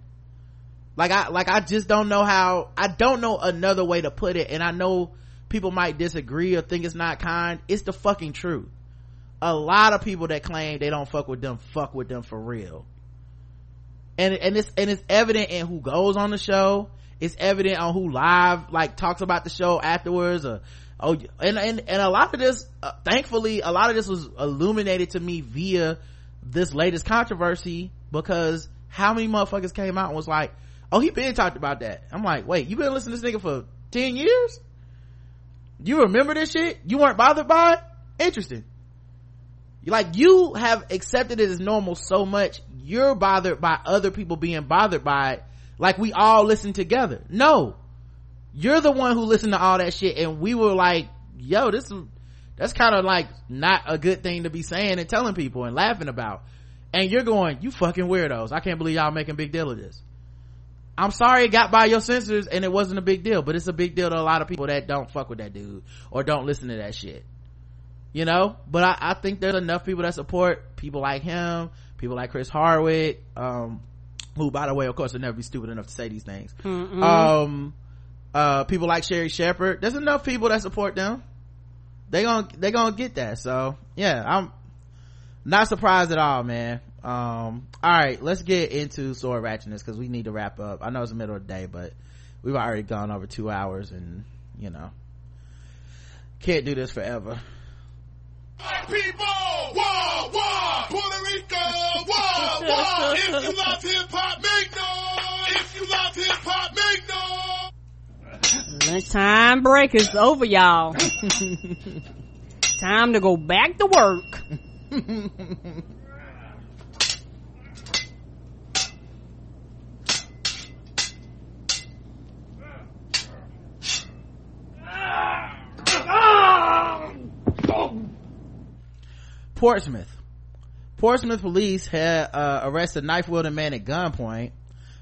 [SPEAKER 2] Like I, like I just don't know how, I don't know another way to put it. And I know people might disagree or think it's not kind. It's the fucking truth. A lot of people that claim they don't fuck with them, fuck with them for real. And, and it's, and it's evident in who goes on the show. It's evident on who live, like talks about the show afterwards or, oh, and, and, and a lot of this, uh, thankfully, a lot of this was illuminated to me via this latest controversy because how many motherfuckers came out and was like, oh, he been talked about that. I'm like, wait, you been listening to this nigga for 10 years? You remember this shit? You weren't bothered by it? Interesting. Like you have accepted it as normal so much, you're bothered by other people being bothered by it. Like we all listen together. No. you're the one who listened to all that shit and we were like yo this is that's kind of like not a good thing to be saying and telling people and laughing about and you're going you fucking weirdos i can't believe y'all making big deal of this i'm sorry it got by your censors and it wasn't a big deal but it's a big deal to a lot of people that don't fuck with that dude or don't listen to that shit you know? But i, I think there's enough people that support people like him people like chris hardwick um who by the way of course will never be stupid enough to say these things um uh people like Sherri Shepherd there's enough people that support them. They gonna they gonna get that. So yeah i'm not surprised at all man. Um all right let's get into sword ratchetness because we need to wrap up. I know it's the middle of the day but we've already gone over two hours and you know can't do this forever
[SPEAKER 12] Black people, wah, wah, Puerto Rico, wah, wah. If you love hip hop, make noise. If you love hip hop, make noise.
[SPEAKER 3] Lunchtime break is over, y'all. Time to go back to work. Ah!
[SPEAKER 2] Portsmouth. Portsmouth police had uh, arrested a knife-wielding man at gunpoint.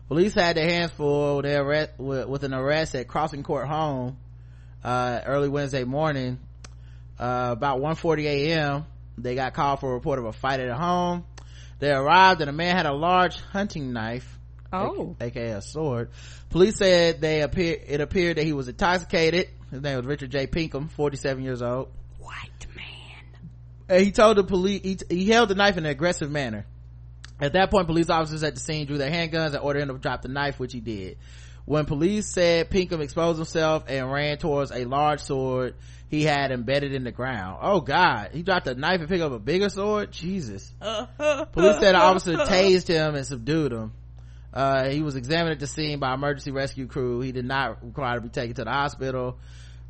[SPEAKER 2] Police had their hands full with, their arrest, with, with an arrest at Crossing Court Home uh, early Wednesday morning. Uh, about 1.40 a.m., they got called for a report of a fight at a home. They arrived and a man had a large hunting knife.
[SPEAKER 3] Oh.
[SPEAKER 2] aka a sword. Police said they appear it appeared that he was intoxicated. His name was Richard J. Pinkham, 47 years old. And he told the police he, he held the knife in an aggressive manner. At that point police officers at the scene drew their handguns and ordered him to drop the knife which he did. When police said pinkham exposed himself and ran towards a large sword he had embedded in the ground. Oh god. He dropped a knife and picked up a bigger sword? Jesus. Police said the officer tased him and subdued him. Uh, he was examined at the scene by emergency rescue crew. He did not require to be taken to the hospital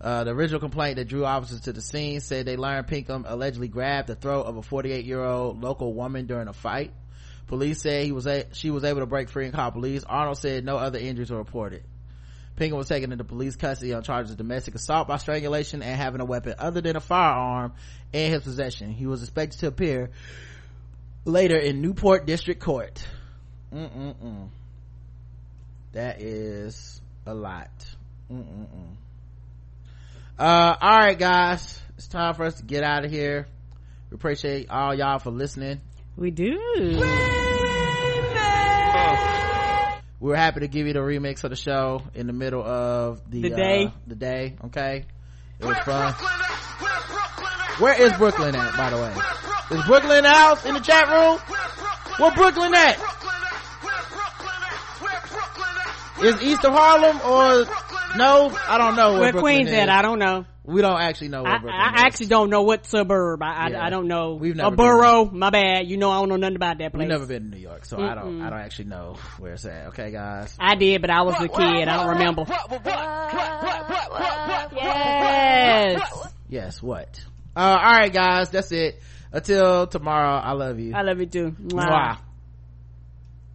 [SPEAKER 2] uh, the original complaint that drew officers to the scene said they learned Pinkham allegedly grabbed the throat of a 48 year old local woman during a fight. Police said he was a- she was able to break free and call police. Arnold said no other injuries were reported. Pinkham was taken into police custody on charges of domestic assault by strangulation and having a weapon other than a firearm in his possession. He was expected to appear later in Newport District Court. Mm-mm-mm. That is a lot. Mm-mm-mm uh all right guys. It's time for us to get out of here. We appreciate all y'all for listening.
[SPEAKER 3] We do.
[SPEAKER 2] We're happy to give you the remix of the show in the middle of the,
[SPEAKER 3] The day.
[SPEAKER 2] uh, the day okay? It was fun. Where is brooklyn at by the way? Is brooklyn in the house in the chat room? Where brooklyn at? Is east of harlem or no i don't know where,
[SPEAKER 3] Where
[SPEAKER 2] Brooklyn
[SPEAKER 3] Queens
[SPEAKER 2] is.
[SPEAKER 3] at? I don't know.
[SPEAKER 2] we don't actually know where
[SPEAKER 3] I, I actually don't know what suburb. I, I,
[SPEAKER 2] Yeah.
[SPEAKER 3] I don't know.
[SPEAKER 2] We've
[SPEAKER 3] a
[SPEAKER 2] never been
[SPEAKER 3] borough. My bad. You know I don't know nothing about that place.
[SPEAKER 2] We've never been to New York, so I don't I don't actually know where it's at. Okay, guys.
[SPEAKER 3] I did, but I was a kid. I don't remember. Yes.
[SPEAKER 2] Yes, what? Uh all right guys, that's it. Until tomorrow, I love you.
[SPEAKER 3] I love you too. Mwah.
[SPEAKER 2] Mwah.